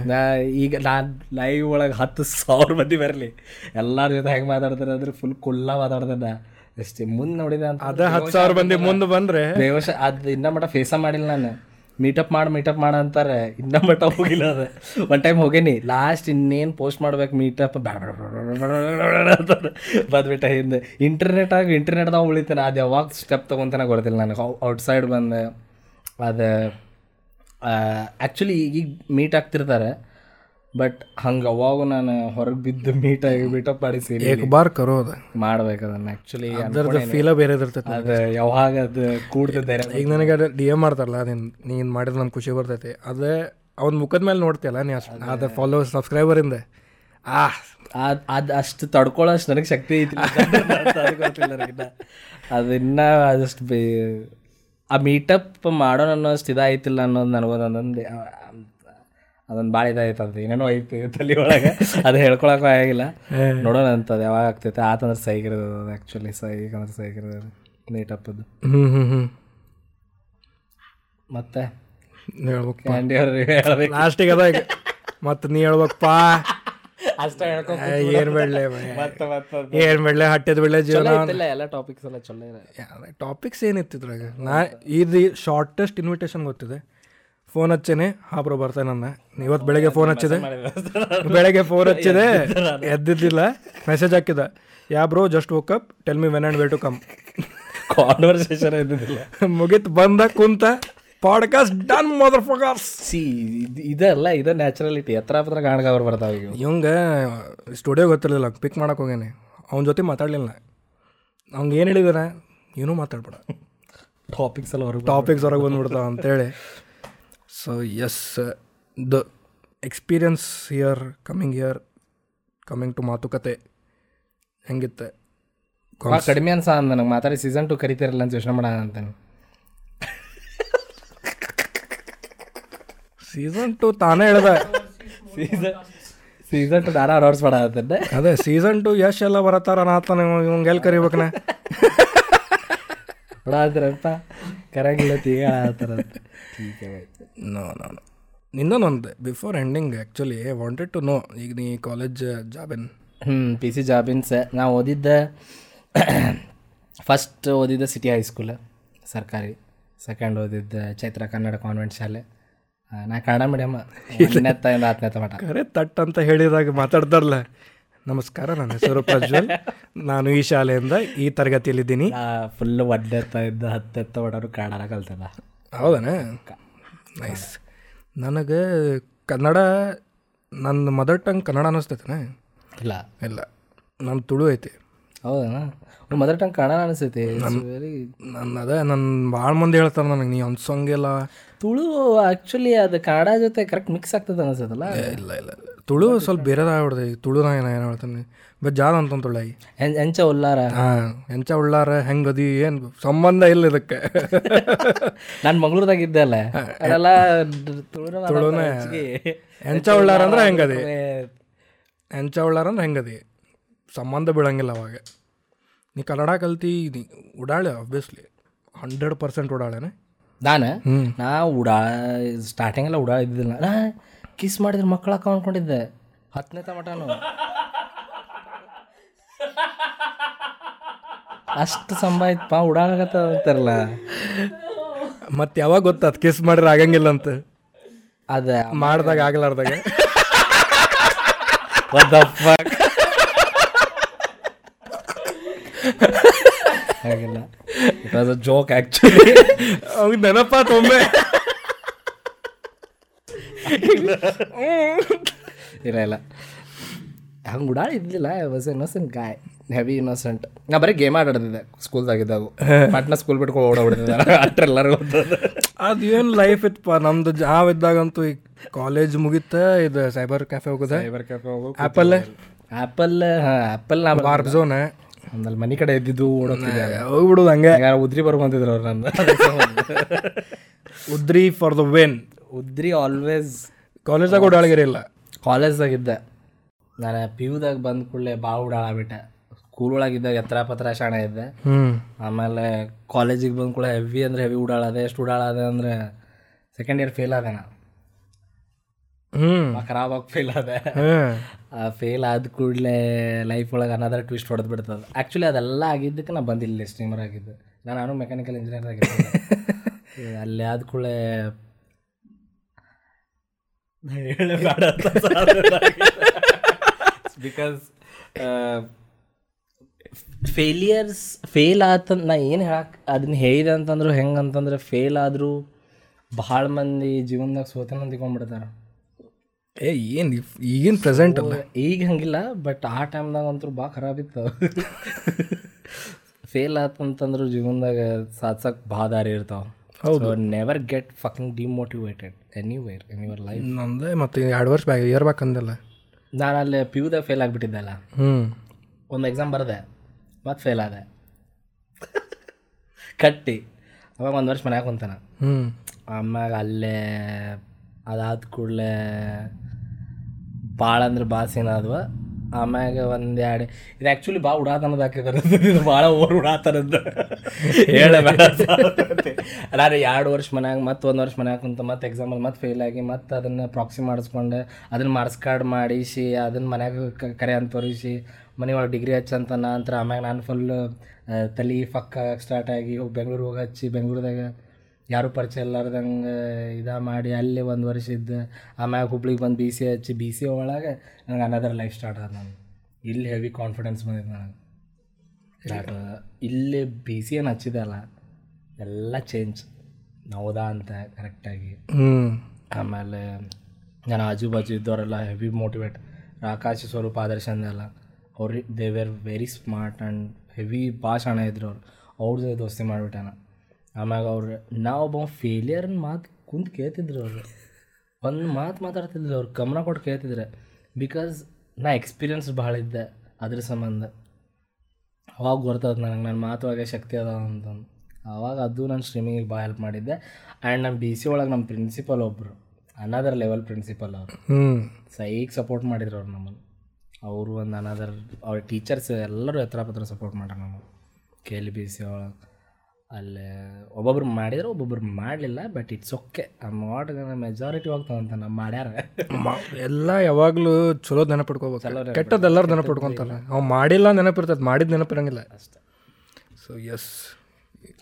ನಾ ಈಗ ನಾನು ಲೈವ್ ಒಳಗೆ ಹತ್ತು ಸಾವಿರ ಮಂದಿ ಬರಲಿ. ಎಲ್ಲರ ಜೊತೆ ಹೆಂಗೆ ಮಾತಾಡ್ತಾರೆ ಅಂದ್ರೆ ಫುಲ್ ಕುಲ್ಲ ಮಾತಾಡ್ದೆ ನಾ. ಅಷ್ಟೇ ಮುಂದೆ ನೋಡಿದೆ ಅಂತ ಅದೇ ಹತ್ತು ಸಾವಿರ ಮಂದಿ ಮುಂದೆ ಬಂದರೆ ಬೇವಶ ಅದು ಇನ್ನೂ ಮಟ್ಟ ಫೇಸ ಮಾಡಿಲ್ಲ ನಾನು. ಮೀಟಪ್ ಮಾಡಿ ಮೀಟಪ್ ಮಾಡ ಅಂತಾರೆ. ಇನ್ನ ಮಟ್ಟ ಹೋಗಿಲ್ಲ ಅದು ಒನ್ ಟೈಮ್ ಹೋಗೇನಿ. ಲಾಸ್ಟ್ ಇನ್ನೇನು ಪೋಸ್ಟ್ ಮಾಡ್ಬೇಕು ಮೀಟಪ್ ಬಂದ್ಬಿಟ್ಟ ಹಿಂದೆ. ಇಂಟರ್ನೆಟ್ ಆಗಿ ಇಂಟರ್ನೆಟ್ದಾಗ ಉಳಿತಾನೆ. ಅದು ಯಾವಾಗ ಸ್ಟೆಪ್ ತೊಗೊತಾನೆ ಗೊತ್ತಿಲ್ಲ ನನಗೆ. ಔಟ್ಸೈಡ್ ಬಂದೆ. ಅದು ಆ್ಯಕ್ಚುಲಿ ಈಗೀಗ ಮೀಟ್ ಆಗ್ತಿರ್ತಾರೆ. ಬಟ್ ಹಂಗೆ ಅವಾಗ ನಾನು ಹೊರಗೆ ಬಿದ್ದು ಮೀಟ್ ಆಗಿ ಮೀಟಪ್ ಮಾಡಿ ಸೇರಿ ಏಕ್ ಬಾರ್ ಕರೋದು ಮಾಡ್ಬೇಕು ಅದನ್ನ ಆ್ಯಕ್ಚುಲಿ ಅದರದ ಫೀಲ ಬೇರೆ ಇರ್ತೈತೆ ಅದು ಯಾವಾಗ ಅದು ಕೂಡ್ತೈತೆ ಈಗ ನನಗೆ ಡಿ ಎಂ ಮಾಡ್ತಾರಲ್ಲ ನೀನು ನೀನು ಮಾಡಿದ್ರೆ ನಮ್ಗೆ ಖುಷಿ ಬರ್ತೈತಿ. ಅದೇ ಅವ್ನ ಮುಖದ ಮೇಲೆ ನೋಡ್ತೀಯಲ್ಲ ನೀ ಅಷ್ಟು ಅದು. ಫಾಲೋ ಸಬ್ಸ್ಕ್ರೈಬರಿಂದ ಆ. ಅದ್ ಅದು ಅಷ್ಟು ತಡ್ಕೊಳ್ಳೋಷ್ಟು ನನಗೆ ಶಕ್ತಿ ಐತಿ. ಅದನ್ನ ಗೊತ್ತಿಲ್ಲ ನನಗಿನ್ನ. ಅದು ಇನ್ನೂ ಅದಷ್ಟು ಬೇ ಆ ಮೀಟಪ್ ಮಾಡೋಣ ಅನ್ನೋಷ್ಟು ಇದಾಯ್ತಿಲ್ಲ ಅನ್ನೋದು ನನಗೊಂದು ಅದೊಂದು ಭಾಳ ಇದಾಯ್ತು ಅದು ಏನೇನೋ ಐತಿ ತಲೆ ಒಳಗೆ. ಅದು ಹೇಳ್ಕೊಳಕ್ಕೂ ಆಗಿಲ್ಲ. ನೋಡೋಣ ಅಂತದ್ದು ಯಾವಾಗ ಆಗ್ತೈತೆ. ಆತಂದ್ರೆ ಸೈಗಿರೋದು ಆ್ಯಕ್ಚುಲಿ ಸೈಗಂದ್ರೆ ಸೈಗಿರೋದು ಮೀಟಪ್ಪದ್ದು ಹ್ಞೂ ಹ್ಞೂ ಹ್ಞೂ ಮತ್ತೆ? ಹೇಳ್ಬೇಕು. ಲಾಸ್ಟಿಗೆ ಅದ ಮತ್ತೆ ನೀ ಹೇಳ್ಬೇಕಪ್ಪ. ಅಷ್ಟೇ ಹೇಳ್ಕೊ ಏನು ಬೇಡಲೆ ಮತ್ತೆ ಮತ್ತೆ ಏನು ಬೇಡಲೆ ಹಟ್ಟಿದ ಬಿಡಲೆ ಜೀವನ. ಎಲ್ಲ ಟಾಪಿಕ್ಸ್ ಎಲ್ಲ ಚಲೋ ಟಾಪಿಕ್ಸ್ ಏನಿತ್ತು ಇದ್ರಾಗ ನಾ ಇದು ಶಾರ್ಟೆಸ್ಟ್ ಇನ್ವಿಟೇಷನ್ ಗೊತ್ತಿದೆ. ಫೋನ್ ಹಚ್ಚೇನೆ. ಹಾ ಬ್ರೋ ಬರ್ತಾನೆ ನನ್ನ. ಇವತ್ತು ಬೆಳಗ್ಗೆ ಫೋನ್ ಹಚ್ಚಿದೆ. ಬೆಳಗ್ಗೆ ಫೋನ್ ಹಚ್ಚಿದೆ. ಎದ್ದಿದ್ದಿಲ್ಲ ಮೆಸೇಜ್ ಹಾಕಿದ yeah bro just up tell me when and way to come conversation ಇದ್ದಿದ್ದಿಲ್ಲ ಮುಗಿತು ಬಂದ ಕುಂತ. ಪಾಡ್ಕಾಸ್ಟ್ ಡನ್ ಮದರ್ ಸಿ ಇದಲ್ಲ ಇದೆ ನ್ಯಾಚುರಲಿಟಿ ಎತ್ತರ ಹತ್ರ ಕಾಣಕ ಅವ್ರು ಬರ್ತಾವ ಈಗ. ಇವಂಗ ಸ್ಟುಡಿಯೋ ಗೊತ್ತಿರಲಿಲ್ಲ. ಪಿಕ್ ಮಾಡಕ್ಕೆ ಹೋಗೇನೆ ಅವನ ಜೊತೆ ಮಾತಾಡಲಿಲ್ಲ. ಅವ್ನಿಗೆ ಏನು ಹೇಳಿದಾನೆ ಏನೂ ಮಾತಾಡ್ಬೇಡ. ಟಾಪಿಕ್ಸ್ ಎಲ್ಲ ಹೊರಗೆ ಟಾಪಿಕ್ಸ್ ಹೊರಗೆ ಬಂದ್ಬಿಡ್ತಾವ ಅಂತೇಳಿ. So as the experience here coming here coming to ಮಾತುಕತೆ ಹೆಂಗಿತ್ತೆ? ಕಡಿಮೆ ಅನ್ಸ ಅಂದ ನನಗೆ ಮಾತಾಡಿ ಸೀಸನ್ ಟು ಕರಿತಿರಲ್ಲ ಅಂತ ಯೋಚನೆ ಮಾಡೋಣ ಅಂತಾನೆ. ಸೀಸನ್ ಟು ತಾನೇ ಹೇಳ್ದ. ಸೀಸನ್ ಸೀಸನ್ ಟು ನಾನು ಅನೌನ್ಸ್ ಮಾಡತ್ತಂಡೆ ಅದೇ ಸೀಸನ್ ಟು ಯಶ್ ಎಲ್ಲ ಬರತ್ತಾರ ನಾತನ ಇವಂಗೆ ಎಲ್ಲಿ ಕರಿಬೇಕನ? ನೋಡಾದ್ರಪ್ಪ ಕರಂಗಿಲ್ಲ ತೀಗ ಆತರ ನೋ ನೋ ನೋ ಇನ್ನೊಂದು before ending actually wanted to know ಈಗ ನೀ ಕಾಲೇಜ್ ಜಾಬಿನ್ ಹ್ಞೂ ಪಿ ಸಿ ಜಾಬಿನ್ಸ್ ನಾ ಓದಿದ್ದ ಫಸ್ಟ್ ಓದಿದ್ದ ಸಿಟಿ ಹೈಸ್ಕೂಲ್ ಸರ್ಕಾರಿ. ಸೆಕೆಂಡ್ ಓದಿದ್ದ ಚೈತ್ರ ಕನ್ನಡ ಕಾನ್ವೆಂಟ್ ಶಾಲೆ. ನಾ ಕನ್ನಡ ಮೀಡಿಯಮ್ ಇಂದ ಹತ್ತನೇ ಮಠ. ಅರೆ ತಟ್ ಅಂತ ಹೇಳಿದಾಗ ಮಾತಾಡ್ದಾರಲ್ಲ ನಮಸ್ಕಾರ ನನ್ನ ಹೆಸರು ಪ್ರಜ್ವಲ್. ನಾನು ಈ ಶಾಲೆಯಿಂದ ಈ ತರಗತಿಯಲ್ಲಿದ್ದೀನಿ. ಫುಲ್ ಒಡ್ಡೆತ್ತ ಇದ್ದ ಹತ್ತೆತ್ತ ಒಡರು ಕನ್ನಡ ಕಲ್ತದ ಹೌದನ? ನೈಸ್ ನನಗೆ ಕನ್ನಡ ನನ್ನ ಮದರ್ ಟಂಗ್ ಕನ್ನಡ ಅನ್ನಿಸ್ತೈತನ. ಇಲ್ಲ. ಇಲ್ಲ. ನನ್ನ ತುಳು ಐತಿ. ಹೌದಾ? ಮದರ್ ಟಂಗ್ ಕನ್ನಡ ಅನಿಸ್ತೈತಿ ನನ್ನ ಅದೇ ನನ್ನ ಭಾಳ ಮಂದಿ ಹೇಳ್ತಾರೆ ನನಗೆ ನೀ ಅನ್ಸೋಂಗಿಲ್ಲ. ತುಳು ಆ್ಯಕ್ಚುಲಿ ಅದು ಕನ್ನಡ ಜೊತೆ ಕರೆಕ್ಟ್ ಮಿಕ್ಸ್ ಆಗ್ತದೆ ಅನಿಸ್ತದಲ್ಲ ಇಲ್ಲ ಇಲ್ಲ ಇಲ್ಲ. ತುಳು ಸ್ವಲ್ಪ ಬೇರೆದ ಆಗ್ಬಿಡ್ದೆ ಈ ತುಳು ನಾ ಏನ ಏನು ಹೇಳ್ತಾನೆ. ಬಟ್ ಜಾದ ಅಂತ ತುಳಾಯಿ ಎಂಚ ಉಳ್ಳಾರ? ಹಾಂ ಎಂಚ ಉಳ್ಳಾರ ಹೆಂಗದಿ ಏನು ಸಂಬಂಧ ಇಲ್ಲ ಇದಕ್ಕೆ. ನಾನು ಮಂಗ್ಳೂರ್ದಾಗ ಇದ್ದೆ ಅಲ್ಲ. ಅದೆಲ್ಲ ತುಳುನ. ಎಂಚ ಉಳ್ಳಾರ ಅಂದ್ರೆ ಹೆಂಗದಿ ಎಂಚ ಉಳ್ಳಾರ ಅಂದ್ರೆ ಹೆಂಗದಿ ಸಂಬಂಧ ಬೀಳಂಗಿಲ್ಲ ಅವಾಗ. ನೀ ಕನ್ನಡ ಕಲ್ತಿ ನೀ ಉಡಾಳೆ ಆಬ್ವಿಯಸ್ಲಿ ಹಂಡ್ರೆಡ್ ಪರ್ಸೆಂಟ್ ಉಡಾಳೆನೆ. ನಾನು? ನಾ ಉಡಾ ಸ್ಟಾರ್ಟಿಂಗ್ ಎಲ್ಲ ಉಡಾ ಇದ್ದಿದ್ದಿಲ್ಲ. ಕಿಸ್ ಮಾಡಿದ್ರೆ ಮಕ್ಕಳ ಅಕ್ಕ ಅನ್ಕೊಂಡಿದ್ದೆ. ಹತ್ತನೇ ತಮಟನು ಅಷ್ಟು ಪಾ ಉಡಾಗತ್ತ ಅಂತಾರಲ್ಲ. ಮತ್ತೆ ಯಾವಾಗ ಗೊತ್ತಾತ್ ಕಿಸ್ ಮಾಡಿದ್ರೆ ಆಗಂಗಿಲ್ಲ ಅಂತ. ಅದ. ಮಾಡ್ದಾಗ ಆಗ್ಲಾರ್ದಾಗ ಹಾಗಿಲ್ಲ. It was a joke actually ಅವ್ನಿಗೆ ನೆನಪಾತ ಒಮ್ಮೆ. ಇಲ್ಲ ಇಲ್ಲ. ಹಂಗೆ ಗುಡಾಳ ಇದ್ದಿಲ್ಲ was innocent guy heavy innocent ನಾ ಬರೀ ಗೇಮ್ ಆಟಾಡ್ತಿದ್ದೆ ಸ್ಕೂಲ್ದಾಗಿದ್ದಾಗ ಪಟ್ನ ಸ್ಕೂಲ್ ಬಿಟ್ಕೊಂಡು ಓಡಾಡ್ತಿದ್ದೆ ಅಟ್ರ ಅದು ಏನು ಲೈಫ್ ಇತ್ತಪ್ಪ? ನಮ್ದು ಜಾವ್ ಇದ್ದಾಗಂತೂ ಈ ಕಾಲೇಜ್ ಮುಗಿತ ಇದು ಸೈಬರ್ ಕ್ಯಾಫೆ ಹೋಗುದ? ಆ್ಯಪಲ್ ಆ್ಯಪಲ್ ಹಾಂ ಆ್ಯಪಲ್ ನಾ ಬಾರ್ಬ್ ಝೋನ್ ಒಂದಲ್ಲಿ ಮನೆ ಕಡೆ ಇದ್ದಿದ್ದು ಓಡೋಗ್ತಿದ್ದೆ ಹೋಗ್ಬಿಡೋದು ಹಂಗೆ. ಯಾರು ಉದ್ರಿ ಬರ್ಕೊಂತಿದ್ರು ಅವ್ರು ನನ್ನ ಉದ್ರಿ ಫಾರ್ ದ ವೆನ್ ಉದ್ರಿ ಆಲ್ವೇಸ್ ಕಾಲೇಜ್ದಾಗ ಓಡಾಳಗಿರಿಲ್ಲ ಕಾಲೇಜ್ದಾಗಿದ್ದೆ ನಾನು ಪಿ ಯುದಾಗ ಬಂದ ಕೂಡಲೇ ಭಾಳ ಬಿಟ್ಟೆ ಸ್ಕೂಲ್ ಒಳಗಿದ್ದಾಗ ಎತ್ತರ ಪತ್ರ ಶಾಣ ಇದ್ದೆ. ಆಮೇಲೆ ಕಾಲೇಜಿಗೆ ಬಂದ ಕೂಡ ಹೆವಿ ಅಂದರೆ ಹೆವಿ ಉಡಾಳದೆ ಎಷ್ಟು ಅಂದ್ರೆ ಅಂದರೆ ಸೆಕೆಂಡ್ ಇಯರ್ ಫೇಲ್ ಆದೆ ನಾ ಹ್ಮ್. ಖರಾಬಾಗಿ ಫೇಲ್ ಆದೆ. ಫೇಲ್ ಆದ ಕೂಡಲೇ ಲೈಫ್ ಒಳಗೆ ಅನ್ನೋದ್ರ ಟ್ವಿಸ್ಟ್ ಹೊಡೆದು ಬಿಡ್ತದೆ. ಆ್ಯಕ್ಚುಲಿ ಅದೆಲ್ಲ ಆಗಿದ್ದಕ್ಕೆ ನಾನು ಬಂದಿಲ್ಲ ಸ್ಟ್ರೀಮರ್ ಆಗಿದ್ದು. ನಾನು ನಾನು ಮೆಕ್ಯಾನಿಕಲ್ ಇಂಜಿನಿಯರ್ ಆಗಿದ್ದೆ ಅಲ್ಲಿ ಆದ ಕೂಡಲೇ ಬಿಕಾಸ್ ಫೇಲಿಯರ್ಸ್ ಫೇಲ್ ಆತಂತ ನಾ ಏನು ಹೇಳಕ್ ಅದನ್ನ ಹೇಳಿದೆ ಅಂತಂದ್ರೆ ಹೆಂಗೆ ಅಂತಂದ್ರೆ ಫೇಲ್ ಆದರೂ ಭಾಳ ಮಂದಿ ಜೀವನದಾಗ ಸೋತನ ಅಂದ್ಕೊಂಡ್ಬಿಡ್ತಾರೆ ಏ ಏನು ಇಫ್- ಈಗಿನ ಪ್ರೆಸೆಂಟ್ ಅಲ್ಲ. ಈಗ ಹಂಗಿಲ್ಲ ಬಟ್ ಆ ಟೈಮ್ದಾಗ ಅಂತೂ ಭಾಳ ಖರಾಬ್ ಇತ್ತು. ಫೇಲ್ ಆತಂತಂದ್ರೆ ಜೀವನದಾಗ ಸಾಧ್ಸಕ್ಕೆ ಭಾಳ ದಾರಿ ಇರ್ತಾವೆ. ಹೌದು. Never get fucking demotivated anywhere anywhere life ನಂದೇ ಮತ್ತು ಎರಡು ವರ್ಷ ಬ್ಯಾಗ್ ಇಯರ್ ಬ್ಯಾಕ್ ಅಂದಲ್ಲ. ನಾನು ಅಲ್ಲಿ ಪಿ ಯುದಾಗ ಫೇಲ್ ಆಗಿಬಿಟ್ಟಿದ್ದಲ್ಲ. ಹ್ಞೂ ಒಂದು ಎಕ್ಸಾಮ್ ಬರೆದೆ. ಮತ್ತು ಫೇಲ್ ಆದೆ. ಕಟ್ಟಿ. ಅವಾಗ ಒಂದು ವರ್ಷ ಮನ್ಯಾಗ ಕುಂತಾನ. ಹ್ಞೂ ಆಮ್ಯಾಗ ಅಲ್ಲೇ ಅದಾದ ಕೂಡಲೇ ಭಾಳ ಅಂದ್ರೆ ಭಾಳ ಸೀನ್ ಆದ್ವ. ಆಮ್ಯಾಗ ಒಂದು ಎರಡು ಇದು ಆ್ಯಕ್ಚುಲಿ ಭಾಳ ಉಡಾತನದ ಇದು ಭಾಳ ಓವರ್ ಉಡಾತನದ್ದು ನಾನು ಎರಡು ವರ್ಷ ಮನ್ಯಾಗ ಮತ್ತೆ ಒಂದು ವರ್ಷ ಮನ್ಯಾಗ ಕುಂತ ಮತ್ತೆ ಎಕ್ಸಾಮಲ್ಲಿ ಮತ್ತೆ ಫೇಲ್ ಆಗಿ ಮತ್ತೆ ಅದನ್ನು ಪ್ರಾಕ್ಸಿ ಮಾಡಿಸ್ಕೊಂಡು. ಅದನ್ನು ಮಾರ್ಕ್ಸ್ ಕಾರ್ಡ್ ಮಾಡಿಸಿ, ಅದನ್ನು ಮನ್ಯಾಗ ಕರೆ ಅಂತ ತೋರಿಸಿ, ಮನೆಯೊಳಗೆ ಡಿಗ್ರಿ ಹಚ್ಚಂತ ನಂತರ ಆಮ್ಯಾಗ ನಾನು ಫುಲ್ ತಲೆ ಫಕ್ಕ ಸ್ಟಾರ್ಟ್ ಆಗಿ ಹೋಗಿ ಬೆಂಗ್ಳೂರು ಹೋಗಿ ಹಚ್ಚಿ, ಬೆಂಗ್ಳೂರ್ದಾಗ ಯಾರೂ ಪರಿಚಯ ಇಲ್ಲಾರ್ದಂಗೆ ಇದು ಮಾಡಿ ಅಲ್ಲಿ ಒಂದು ವರ್ಷ ಇದ್ದು ಆಮ್ಯಾಗ ಹುಬ್ಳಿಗೆ ಬಂದು ಬಿ ಸಿ ಹಚ್ಚಿ ಬಿ ಸಿ ಒಳಗೆ ನನಗೆ ಅನದರ್ ಲೈಫ್ ಸ್ಟಾರ್ಟ್ ಆದ ನಾನು ಇಲ್ಲಿ ಹೆವಿ ಕಾನ್ಫಿಡೆನ್ಸ್ ಬಂದಿದ್ದು ನನಗೆ. ಬಟ್ ಇಲ್ಲಿ ಬಿ ಸಿ ಏನು ಹಚ್ಚಿದೆ ಅಲ್ಲ ಎಲ್ಲ ಚೇಂಜ್ ನವೋದ ಅಂತ ಕರೆಕ್ಟಾಗಿ ಆಮೇಲೆ ನಾನು ಆಜು ಬಾಜು ಇದ್ದವರೆಲ್ಲ ಹೆವಿ ಮೋಟಿವೇಟ್ ಆಕಾಶ ಸ್ವರೂಪ ಆದರ್ಶ ಅಂದೆಲ್ಲ ಅವ್ರು they were very smart and heavy ಭಾಳ ಶಾಣ ಇದ್ರು ಅವ್ರು. ಅವ್ರ ಜೊತೆ ದೋಸ್ತಿ ಮಾಡಿಬಿಟ್ಟಾನ ಆಮ್ಯಾಗ ಅವ್ರು ನಾವೊಬ್ಬ ಫೇಲಿಯರ್ನ ಮಾತು ಕುಂತು ಕೇಳ್ತಿದ್ರು ಅವರು. ಒಂದು ಮಾತು ಮಾತಾಡ್ತಿದ್ರು ಅವ್ರು ಗಮನ ಕೊಟ್ಟು ಕೇಳ್ತಿದ್ರೆ. ಬಿಕಾಸ್ ನಾ ಎಕ್ಸ್ಪೀರಿಯನ್ಸ್ ಭಾಳ ಇದ್ದೆ ಅದ್ರ ಸಂಬಂಧ. ಅವಾಗ ಗೊತ್ತದ ನನಗೆ ನನ್ನ ಮಾತುವಾಗೆ ಶಕ್ತಿ ಅದ ಅಂತಂದು. ಅವಾಗ ಅದು ನಾನು ಸ್ಟ್ರೀಮಿಂಗಿಗೆ ಭಾಳ ಹೆಲ್ಪ್ ಮಾಡಿದ್ದೆ. ಆ್ಯಂಡ್ ನಮ್ಮ ಬಿ ಸಿ ಒಳಗೆ ನಮ್ಮ ಪ್ರಿನ್ಸಿಪಲ್ ಒಬ್ಬರು ಅನದರ್ ಲೆವೆಲ್ ಪ್ರಿನ್ಸಿಪಲ್ ಅವರು. ಸೈಕ್ ಸಪೋರ್ಟ್ ಮಾಡಿದ್ರು ಅವ್ರು ನಮ್ಮನ್ನು ಅವರು ಒಂದು ಅನದರ್ ಅವ್ರ ಟೀಚರ್ಸ್ ಎಲ್ಲರೂ ಎತ್ತರ ಪತ್ರ ಸಪೋರ್ಟ್ ಮಾಡ್ಯಾರ ನಮಗೆ ಕೆ ಎಲ್ ಬಿ ಸಿ ಒಳಗೆ. ಅಲ್ಲೇ ಒಬ್ಬೊಬ್ರು ಮಾಡಿದ್ರೆ ಒಬ್ಬೊಬ್ರು ಮಾಡಲಿಲ್ಲ but it's okay amount majority ಹೋಗ್ತಾವ ಅಂತ ನಾವು ಮಾಡ್ಯಾರ. ಎಲ್ಲ ಯಾವಾಗಲೂ ಚಲೋ ನೆನಪಿಟ್ಕೋಬೇಕು. ಕೆಟ್ಟದ್ದು ಎಲ್ಲರೂ ನೆನಪಿಟ್ಕೊಂತಾರ. ಅವ್ ಮಾಡಿಲ್ಲ ನೆನಪಿರ್ತದೆ ಮಾಡಿದ ನೆನಪಿರಂಗಿಲ್ಲ. ಅಷ್ಟೇ. ಸೊ ಎಸ್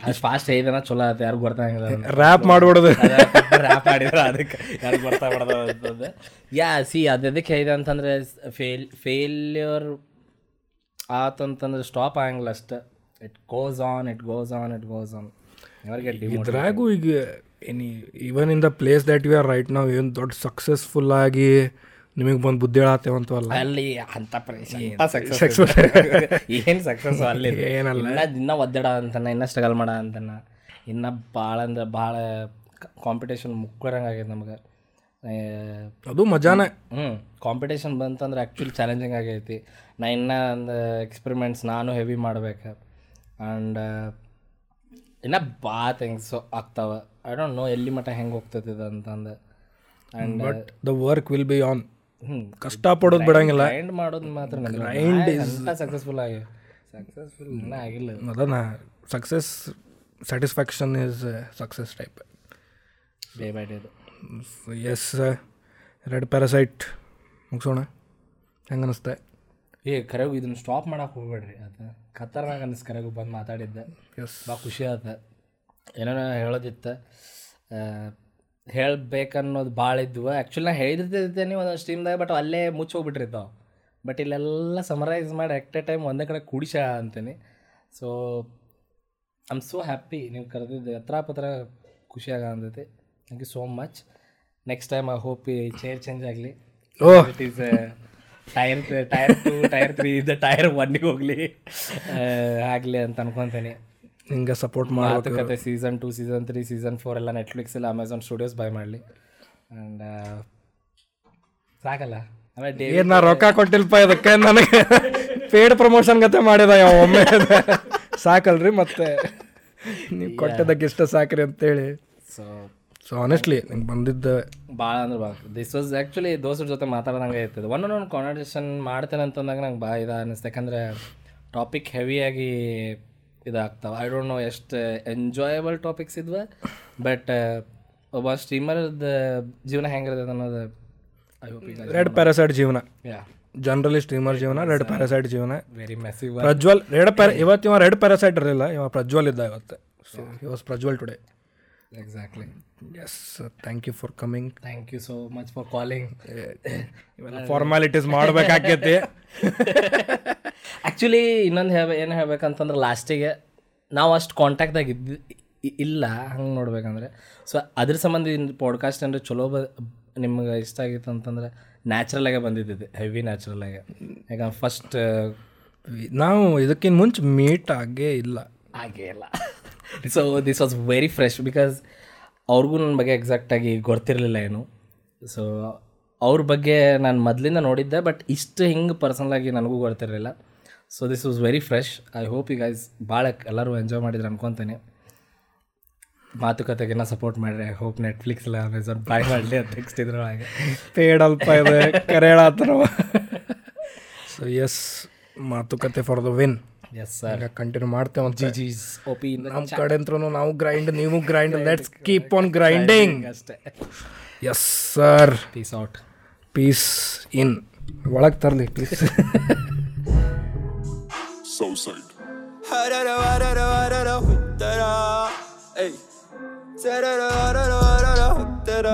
ಅಷ್ಟು ಫಾಸ್ಟ್ ಐದನ ಚಲೋ ಆಯ್ತು ಯಾರು ಗೊತ್ತಾಗಿಲ್ಲ ರ್ಯಾಪ್ ಮಾಡ್ಬಿಡೋದು. ರ್ಯಾಪ್ ಮಾಡಿದ್ರೆ ಅದಕ್ಕೆ ಯಾರು ಗೊತ್ತಾಗ್ಬಿಡೋದು ಅಂತಂದು. ಯಾ ಸಿ ಅದಕ್ಕೆ ಐದು ಅಂತಂದ್ರೆ ಫೇಲ್ ಫೇಲ್ಯೂರ್ ಆತಂತಂದ್ರೆ ಸ್ಟಾಪ್ ಆಗಂಗಿಲ್ಲ ಅಷ್ಟೆ. It goes on it goes on it goes on ಇದ್ರಾಗೂ ಈಗ any even in the place that you are right ನಾವು ಏನು ದೊಡ್ಡ ಸಕ್ಸಸ್ಫುಲ್ ಆಗಿ ನಿಮಗೆ ಬಂದು ಬುದ್ಧಿ ಹೇಳತ್ತೇವಂತವಲ್ಲ ಅಲ್ಲಿ? ಅಂತ ಏನು ಸಕ್ಸಸ್ ಅಲ್ಲಿ? ಏನಲ್ಲ. ಇನ್ನ ಒದ್ದಾಡ ಅಂತಾನ ಇನ್ನ ಸ್ಟ್ರಗಲ್ ಮಾಡ ಅಂತಾನ. ಇನ್ನ ಭಾಳ ಅಂದ್ರೆ ಭಾಳ ಕಾಂಪಿಟೇಷನ್ ಮುಕ್ಕೊರಂಗೆ ಆಗ್ಯದ ನಮ್ಗೆ. ಅದು ಮಜಾನೇ. ಹ್ಞೂ ಕಾಂಪಿಟೇಷನ್ ಬಂತಂದ್ರೆ ಆ್ಯಕ್ಚುಲಿ ಚಾಲೆಂಜಿಂಗ್ ಆಗೈತಿ. ನಾ ಇನ್ನೂ ಒಂದು ಎಕ್ಸ್ಪೆರಿಮೆಂಟ್ಸ್ ನಾನು ಹೆವಿ ಮಾಡ್ಬೇಕು. ಆ್ಯಂಡ್ ಇನ್ನು ಭಾಳ ಥಿಂಗ್ಸ್ ಆಗ್ತಾವ. ಐ ಡೋಂಟ್ ನೋ ಎಲ್ಲಿ ಮಟ್ಟ ಹೆಂಗೆ ಹೋಗ್ತೈತೆ ಇದು ಅಂತಂದು and but the work will be on ಹ್ಞೂ ಕಷ್ಟ ಪಡೋದು ಬಿಡಂಗಿಲ್ಲ. ಗ್ರೈಂಡ್ ಮಾಡೋದು ಮಾತ್ರ ಗ್ರೈಂಡ್ ಸಕ್ಸಸ್ಫುಲ್ ಆಗಿ ಸಕ್ಸಸ್ಫುಲ್ ಇನ್ನೂ ಆಗಿಲ್ಲ. ಅದನ್ನ success satisfaction is success type day by day yes red parasite ಮುಗಿಸೋಣ. ಹೆಂಗೆ ಅನಿಸ್ತೆ ಏ ಕರೆಗೂ ಇದನ್ನ ಸ್ಟಾಪ್ ಮಾಡಕ್ಕೆ ಹೋಗ್ಬೇಡ್ರಿ. ಅದು ಖತರ್ನಾಗ ಅನಿಸ್ ಕರೆಗೂ ಬಂದು ಮಾತಾಡಿದ್ದೆ. ಭಾಳ ಖುಷಿ ಆಯ್ತು ಏನೋ ಹೇಳೋದಿತ್ತು? ಹೇಳ್ಬೇಕನ್ನೋದು ಭಾಳ ಇದ್ವು. ಆ್ಯಕ್ಚುಲಿ ನಾ ಹೇಳಿರ್ತಿದ್ದೇನೆ ಒಂದೊಂದು ಸ್ಟ್ರೀಮ್ದಾಗ ಬಟ್ ಅಲ್ಲೇ ಮುಚ್ಚಿ ಹೋಗ್ಬಿಟ್ಟಿರ್ತಾವೆ ಬಟ್ ಇಲ್ಲೆಲ್ಲ ಸಮರೈಸ್ ಮಾಡಿ ಎಟ್ ಎ ಟೈಮ್ ಒಂದೇ ಕಡೆ ಕೂಡಿಸ ಅಂತೀನಿ. So I am so happy ನೀವು ಕರೆದಿದ್ದು ಹತ್ರ ಪತ್ರ ಖುಷಿಯಾಗ ಅಂತೈತಿ thank you so much next time I hope ಈ ಚೇರ್ ಚೇಂಜ್ ಆಗಲಿ. It is tier tier two tier three ಇದ್ದ ಟೈರ್ ಒನ್ನಿಗೆ ಹೋಗಲಿ. ಆಗಲಿ ಅಂತ ಅನ್ಕೊತೀನಿ. ಹಿಂಗೆ ಸಪೋರ್ಟ್ ಮಾಡ್ಬೇಕು. ಮಾತುಕತೆ season two season three season four ಎಲ್ಲ ನೆಟ್ಫ್ಲಿಕ್ಸ್ ಇಲ್ಲ ಅಮೆಝಾನ್ ಸ್ಟುಡಿಯೋಸ್ ಬೈ ಮಾಡಲಿ. ಆ್ಯಂಡ್ ಸಾಕಲ್ಲ. ಏನು ನಾ ರೊಕ್ಕ ಕೊಟ್ಟಿಲ್ಪ ಇದಕ್ಕೆ? ನನಗೆ ಪೇಡ್ ಪ್ರಮೋಷನ್ ಗತೆ ಮಾಡಿದ ಒಮ್ಮೆ? ಸಾಕಲ್ರಿ ಮತ್ತೆ. ನೀವು ಕೊಟ್ಟಿದ್ದಕ್ಕೆ ಇಷ್ಟ ಸಾಕ್ರಿ ಅಂತೇಳಿ. ಸೊ ಸೊ ಆನೆಸ್ಟ್ಲಿ ನಿಮ್ಗೆ ಬಂದಿದ್ದ ಭಾಳ ಅಂದ್ರೆ ಭಾಳ ದಿಸ್ ವಾಸ್ ಆ್ಯಕ್ಚುಲಿ ದೋಸ್ತರ ಜೊತೆ ಮಾತಾಡ್ದಂಗೆ ಇರ್ತದೆ ಒನ್ ಕಾನ್ವರ್ಸೇಷನ್ ಮಾಡ್ತೇನೆ ಅಂತಂದಾಗ ನಂಗೆ ಭಾಳ ಇದು ಅನ್ನಿಸ್ತು ಯಾಕಂದರೆ ಟಾಪಿಕ್ ಹೆವಿಯಾಗಿ ಇದಾಗ್ತಾವೆ. ಐ ಡೋಂಟ್ ನೋ ಎಷ್ಟು ಎಂಜಾಯಬಲ್ ಟಾಪಿಕ್ಸ್ ಇದ್ವ ಬಟ್ ಒಬ್ಬ ಸ್ಟ್ರೀಮರ್ದ ಜೀವನ ಹೆಂಗಿರ್ತದೆ ಅನ್ನೋದು ರೆಡ್ ಪ್ಯಾರಾಸೈಡ್ ಜೀವನ. ಯಾ ಜನರಲಿ ಸ್ಟ್ರೀಮರ್ ಜೀವನ ರೆಡ್ ಪ್ಯಾರಾಸೈಡ್ ಜೀವನ. Very massive Prajwal red para ಇವತ್ತು ಇವ ರೆಡ್ ಪ್ಯಾರಾಸೈಡ್ ಇರಲಿಲ್ಲ ಇವ ಪ್ರಜ್ವಲ್ ಇದ್ದ ಇವತ್ತು. So he was Prajwal today exactly yes thank you for coming thank you so much for calling ಇವೆಲ್ಲ ಫಾರ್ಮಾಲಿಟೀಸ್ ಮಾಡಬೇಕಾಗ್ಯತಿ. ಆ್ಯಕ್ಚುಲಿ ಇನ್ನೊಂದು ಹೇಳ ಏನು ಹೇಳ್ಬೇಕಂತಂದ್ರೆ ಲಾಸ್ಟಿಗೆ ನಾವು ಅಷ್ಟು ಕಾಂಟ್ಯಾಕ್ಟ್ದಾಗ ಇದ್ದು ಇಲ್ಲ. ಹಂಗೆ ನೋಡ್ಬೇಕಂದ್ರೆ. ಸೊ ಅದ್ರ ಸಂಬಂಧ ಪಾಡ್ಕಾಸ್ಟ್ ಅಂದರೆ ಚಲೋ ಬ ನಿಮ್ಗೆ ಇಷ್ಟ ಆಗಿತ್ತು ಅಂತಂದ್ರೆ ನ್ಯಾಚುರಲಾಗೆ ಬಂದಿದ್ದಿದೆ. ಹೆವಿ ನ್ಯಾಚುರಲಾಗೆ ಯಾಕಂದ್ರೆ ಫಸ್ಟ್ ನಾವು ಇದಕ್ಕಿಂತ ಮುಂಚೆ ಮೀಟ್ ಆಗೇ ಇಲ್ಲ. ಹಾಗೇ ಇಲ್ಲ. So this was very fresh because ಅವ್ರಿಗೂ ನನ್ನ ಬಗ್ಗೆ ಎಕ್ಸಾಕ್ಟಾಗಿ ಗೊತ್ತಿರಲಿಲ್ಲ ಏನು. ಸೊ ಅವ್ರ ಬಗ್ಗೆ ನಾನು ಮೊದಲಿಂದ ನೋಡಿದ್ದೆ ಬಟ್ ಇಷ್ಟು ಹಿಂಗೆ ಪರ್ಸನಲಾಗಿ ನನಗೂ ಗೊತ್ತಿರಲಿಲ್ಲ. So this was very fresh I hope ಈಗ ಗೈಸ್ ಭಾಳ ಎಲ್ಲರೂ ಎಂಜಾಯ್ ಮಾಡಿದ್ರು ಅನ್ಕೊತೇನೆ. ಮಾತುಕತೆಗೆಲ್ಲ ಸಪೋರ್ಟ್ ಮಾಡ್ರಿ. ಐ ಹೋಪ್ ನೆಟ್ಫ್ಲಿಕ್ಸ್ ಇಲ್ಲ ಅಮೆಝಾನ್ ಬಾಯ್ ಮಾಡಲಿ ಅಂತ ನೆಕ್ಸ್ಟ್ ಇದ್ರೊಳಗೆ ಪೇಡ್ ಅಲ್ಪ ಇದೆ ಕರೆ ಹೇಳತ್ತಾರವ ಸೊ ಎಸ್ ಮಾತುಕತೆ for the win yes sir continue ಮಾಡ್ತೇವೆ ಜಿ ಜೀಸ್ ಓಪಿ ನಮ್ಮ ಕಡೆ ಅಂತೂ ನಾವು ಗ್ರೈಂಡ್ ನೀವು grind let's keep on grinding ಅಷ್ಟೇ yes sir peace out peace in ಒಳಗೆ ತರಲಿ ಪ್ಲೀಸ್ ಸೌಸೈಡ್ ಹರರ ವರರ ವರರ ಹುತ್ತರ ಏಯ್ ಸರರ ವರರ ವರರ ಹುತ್ತರ.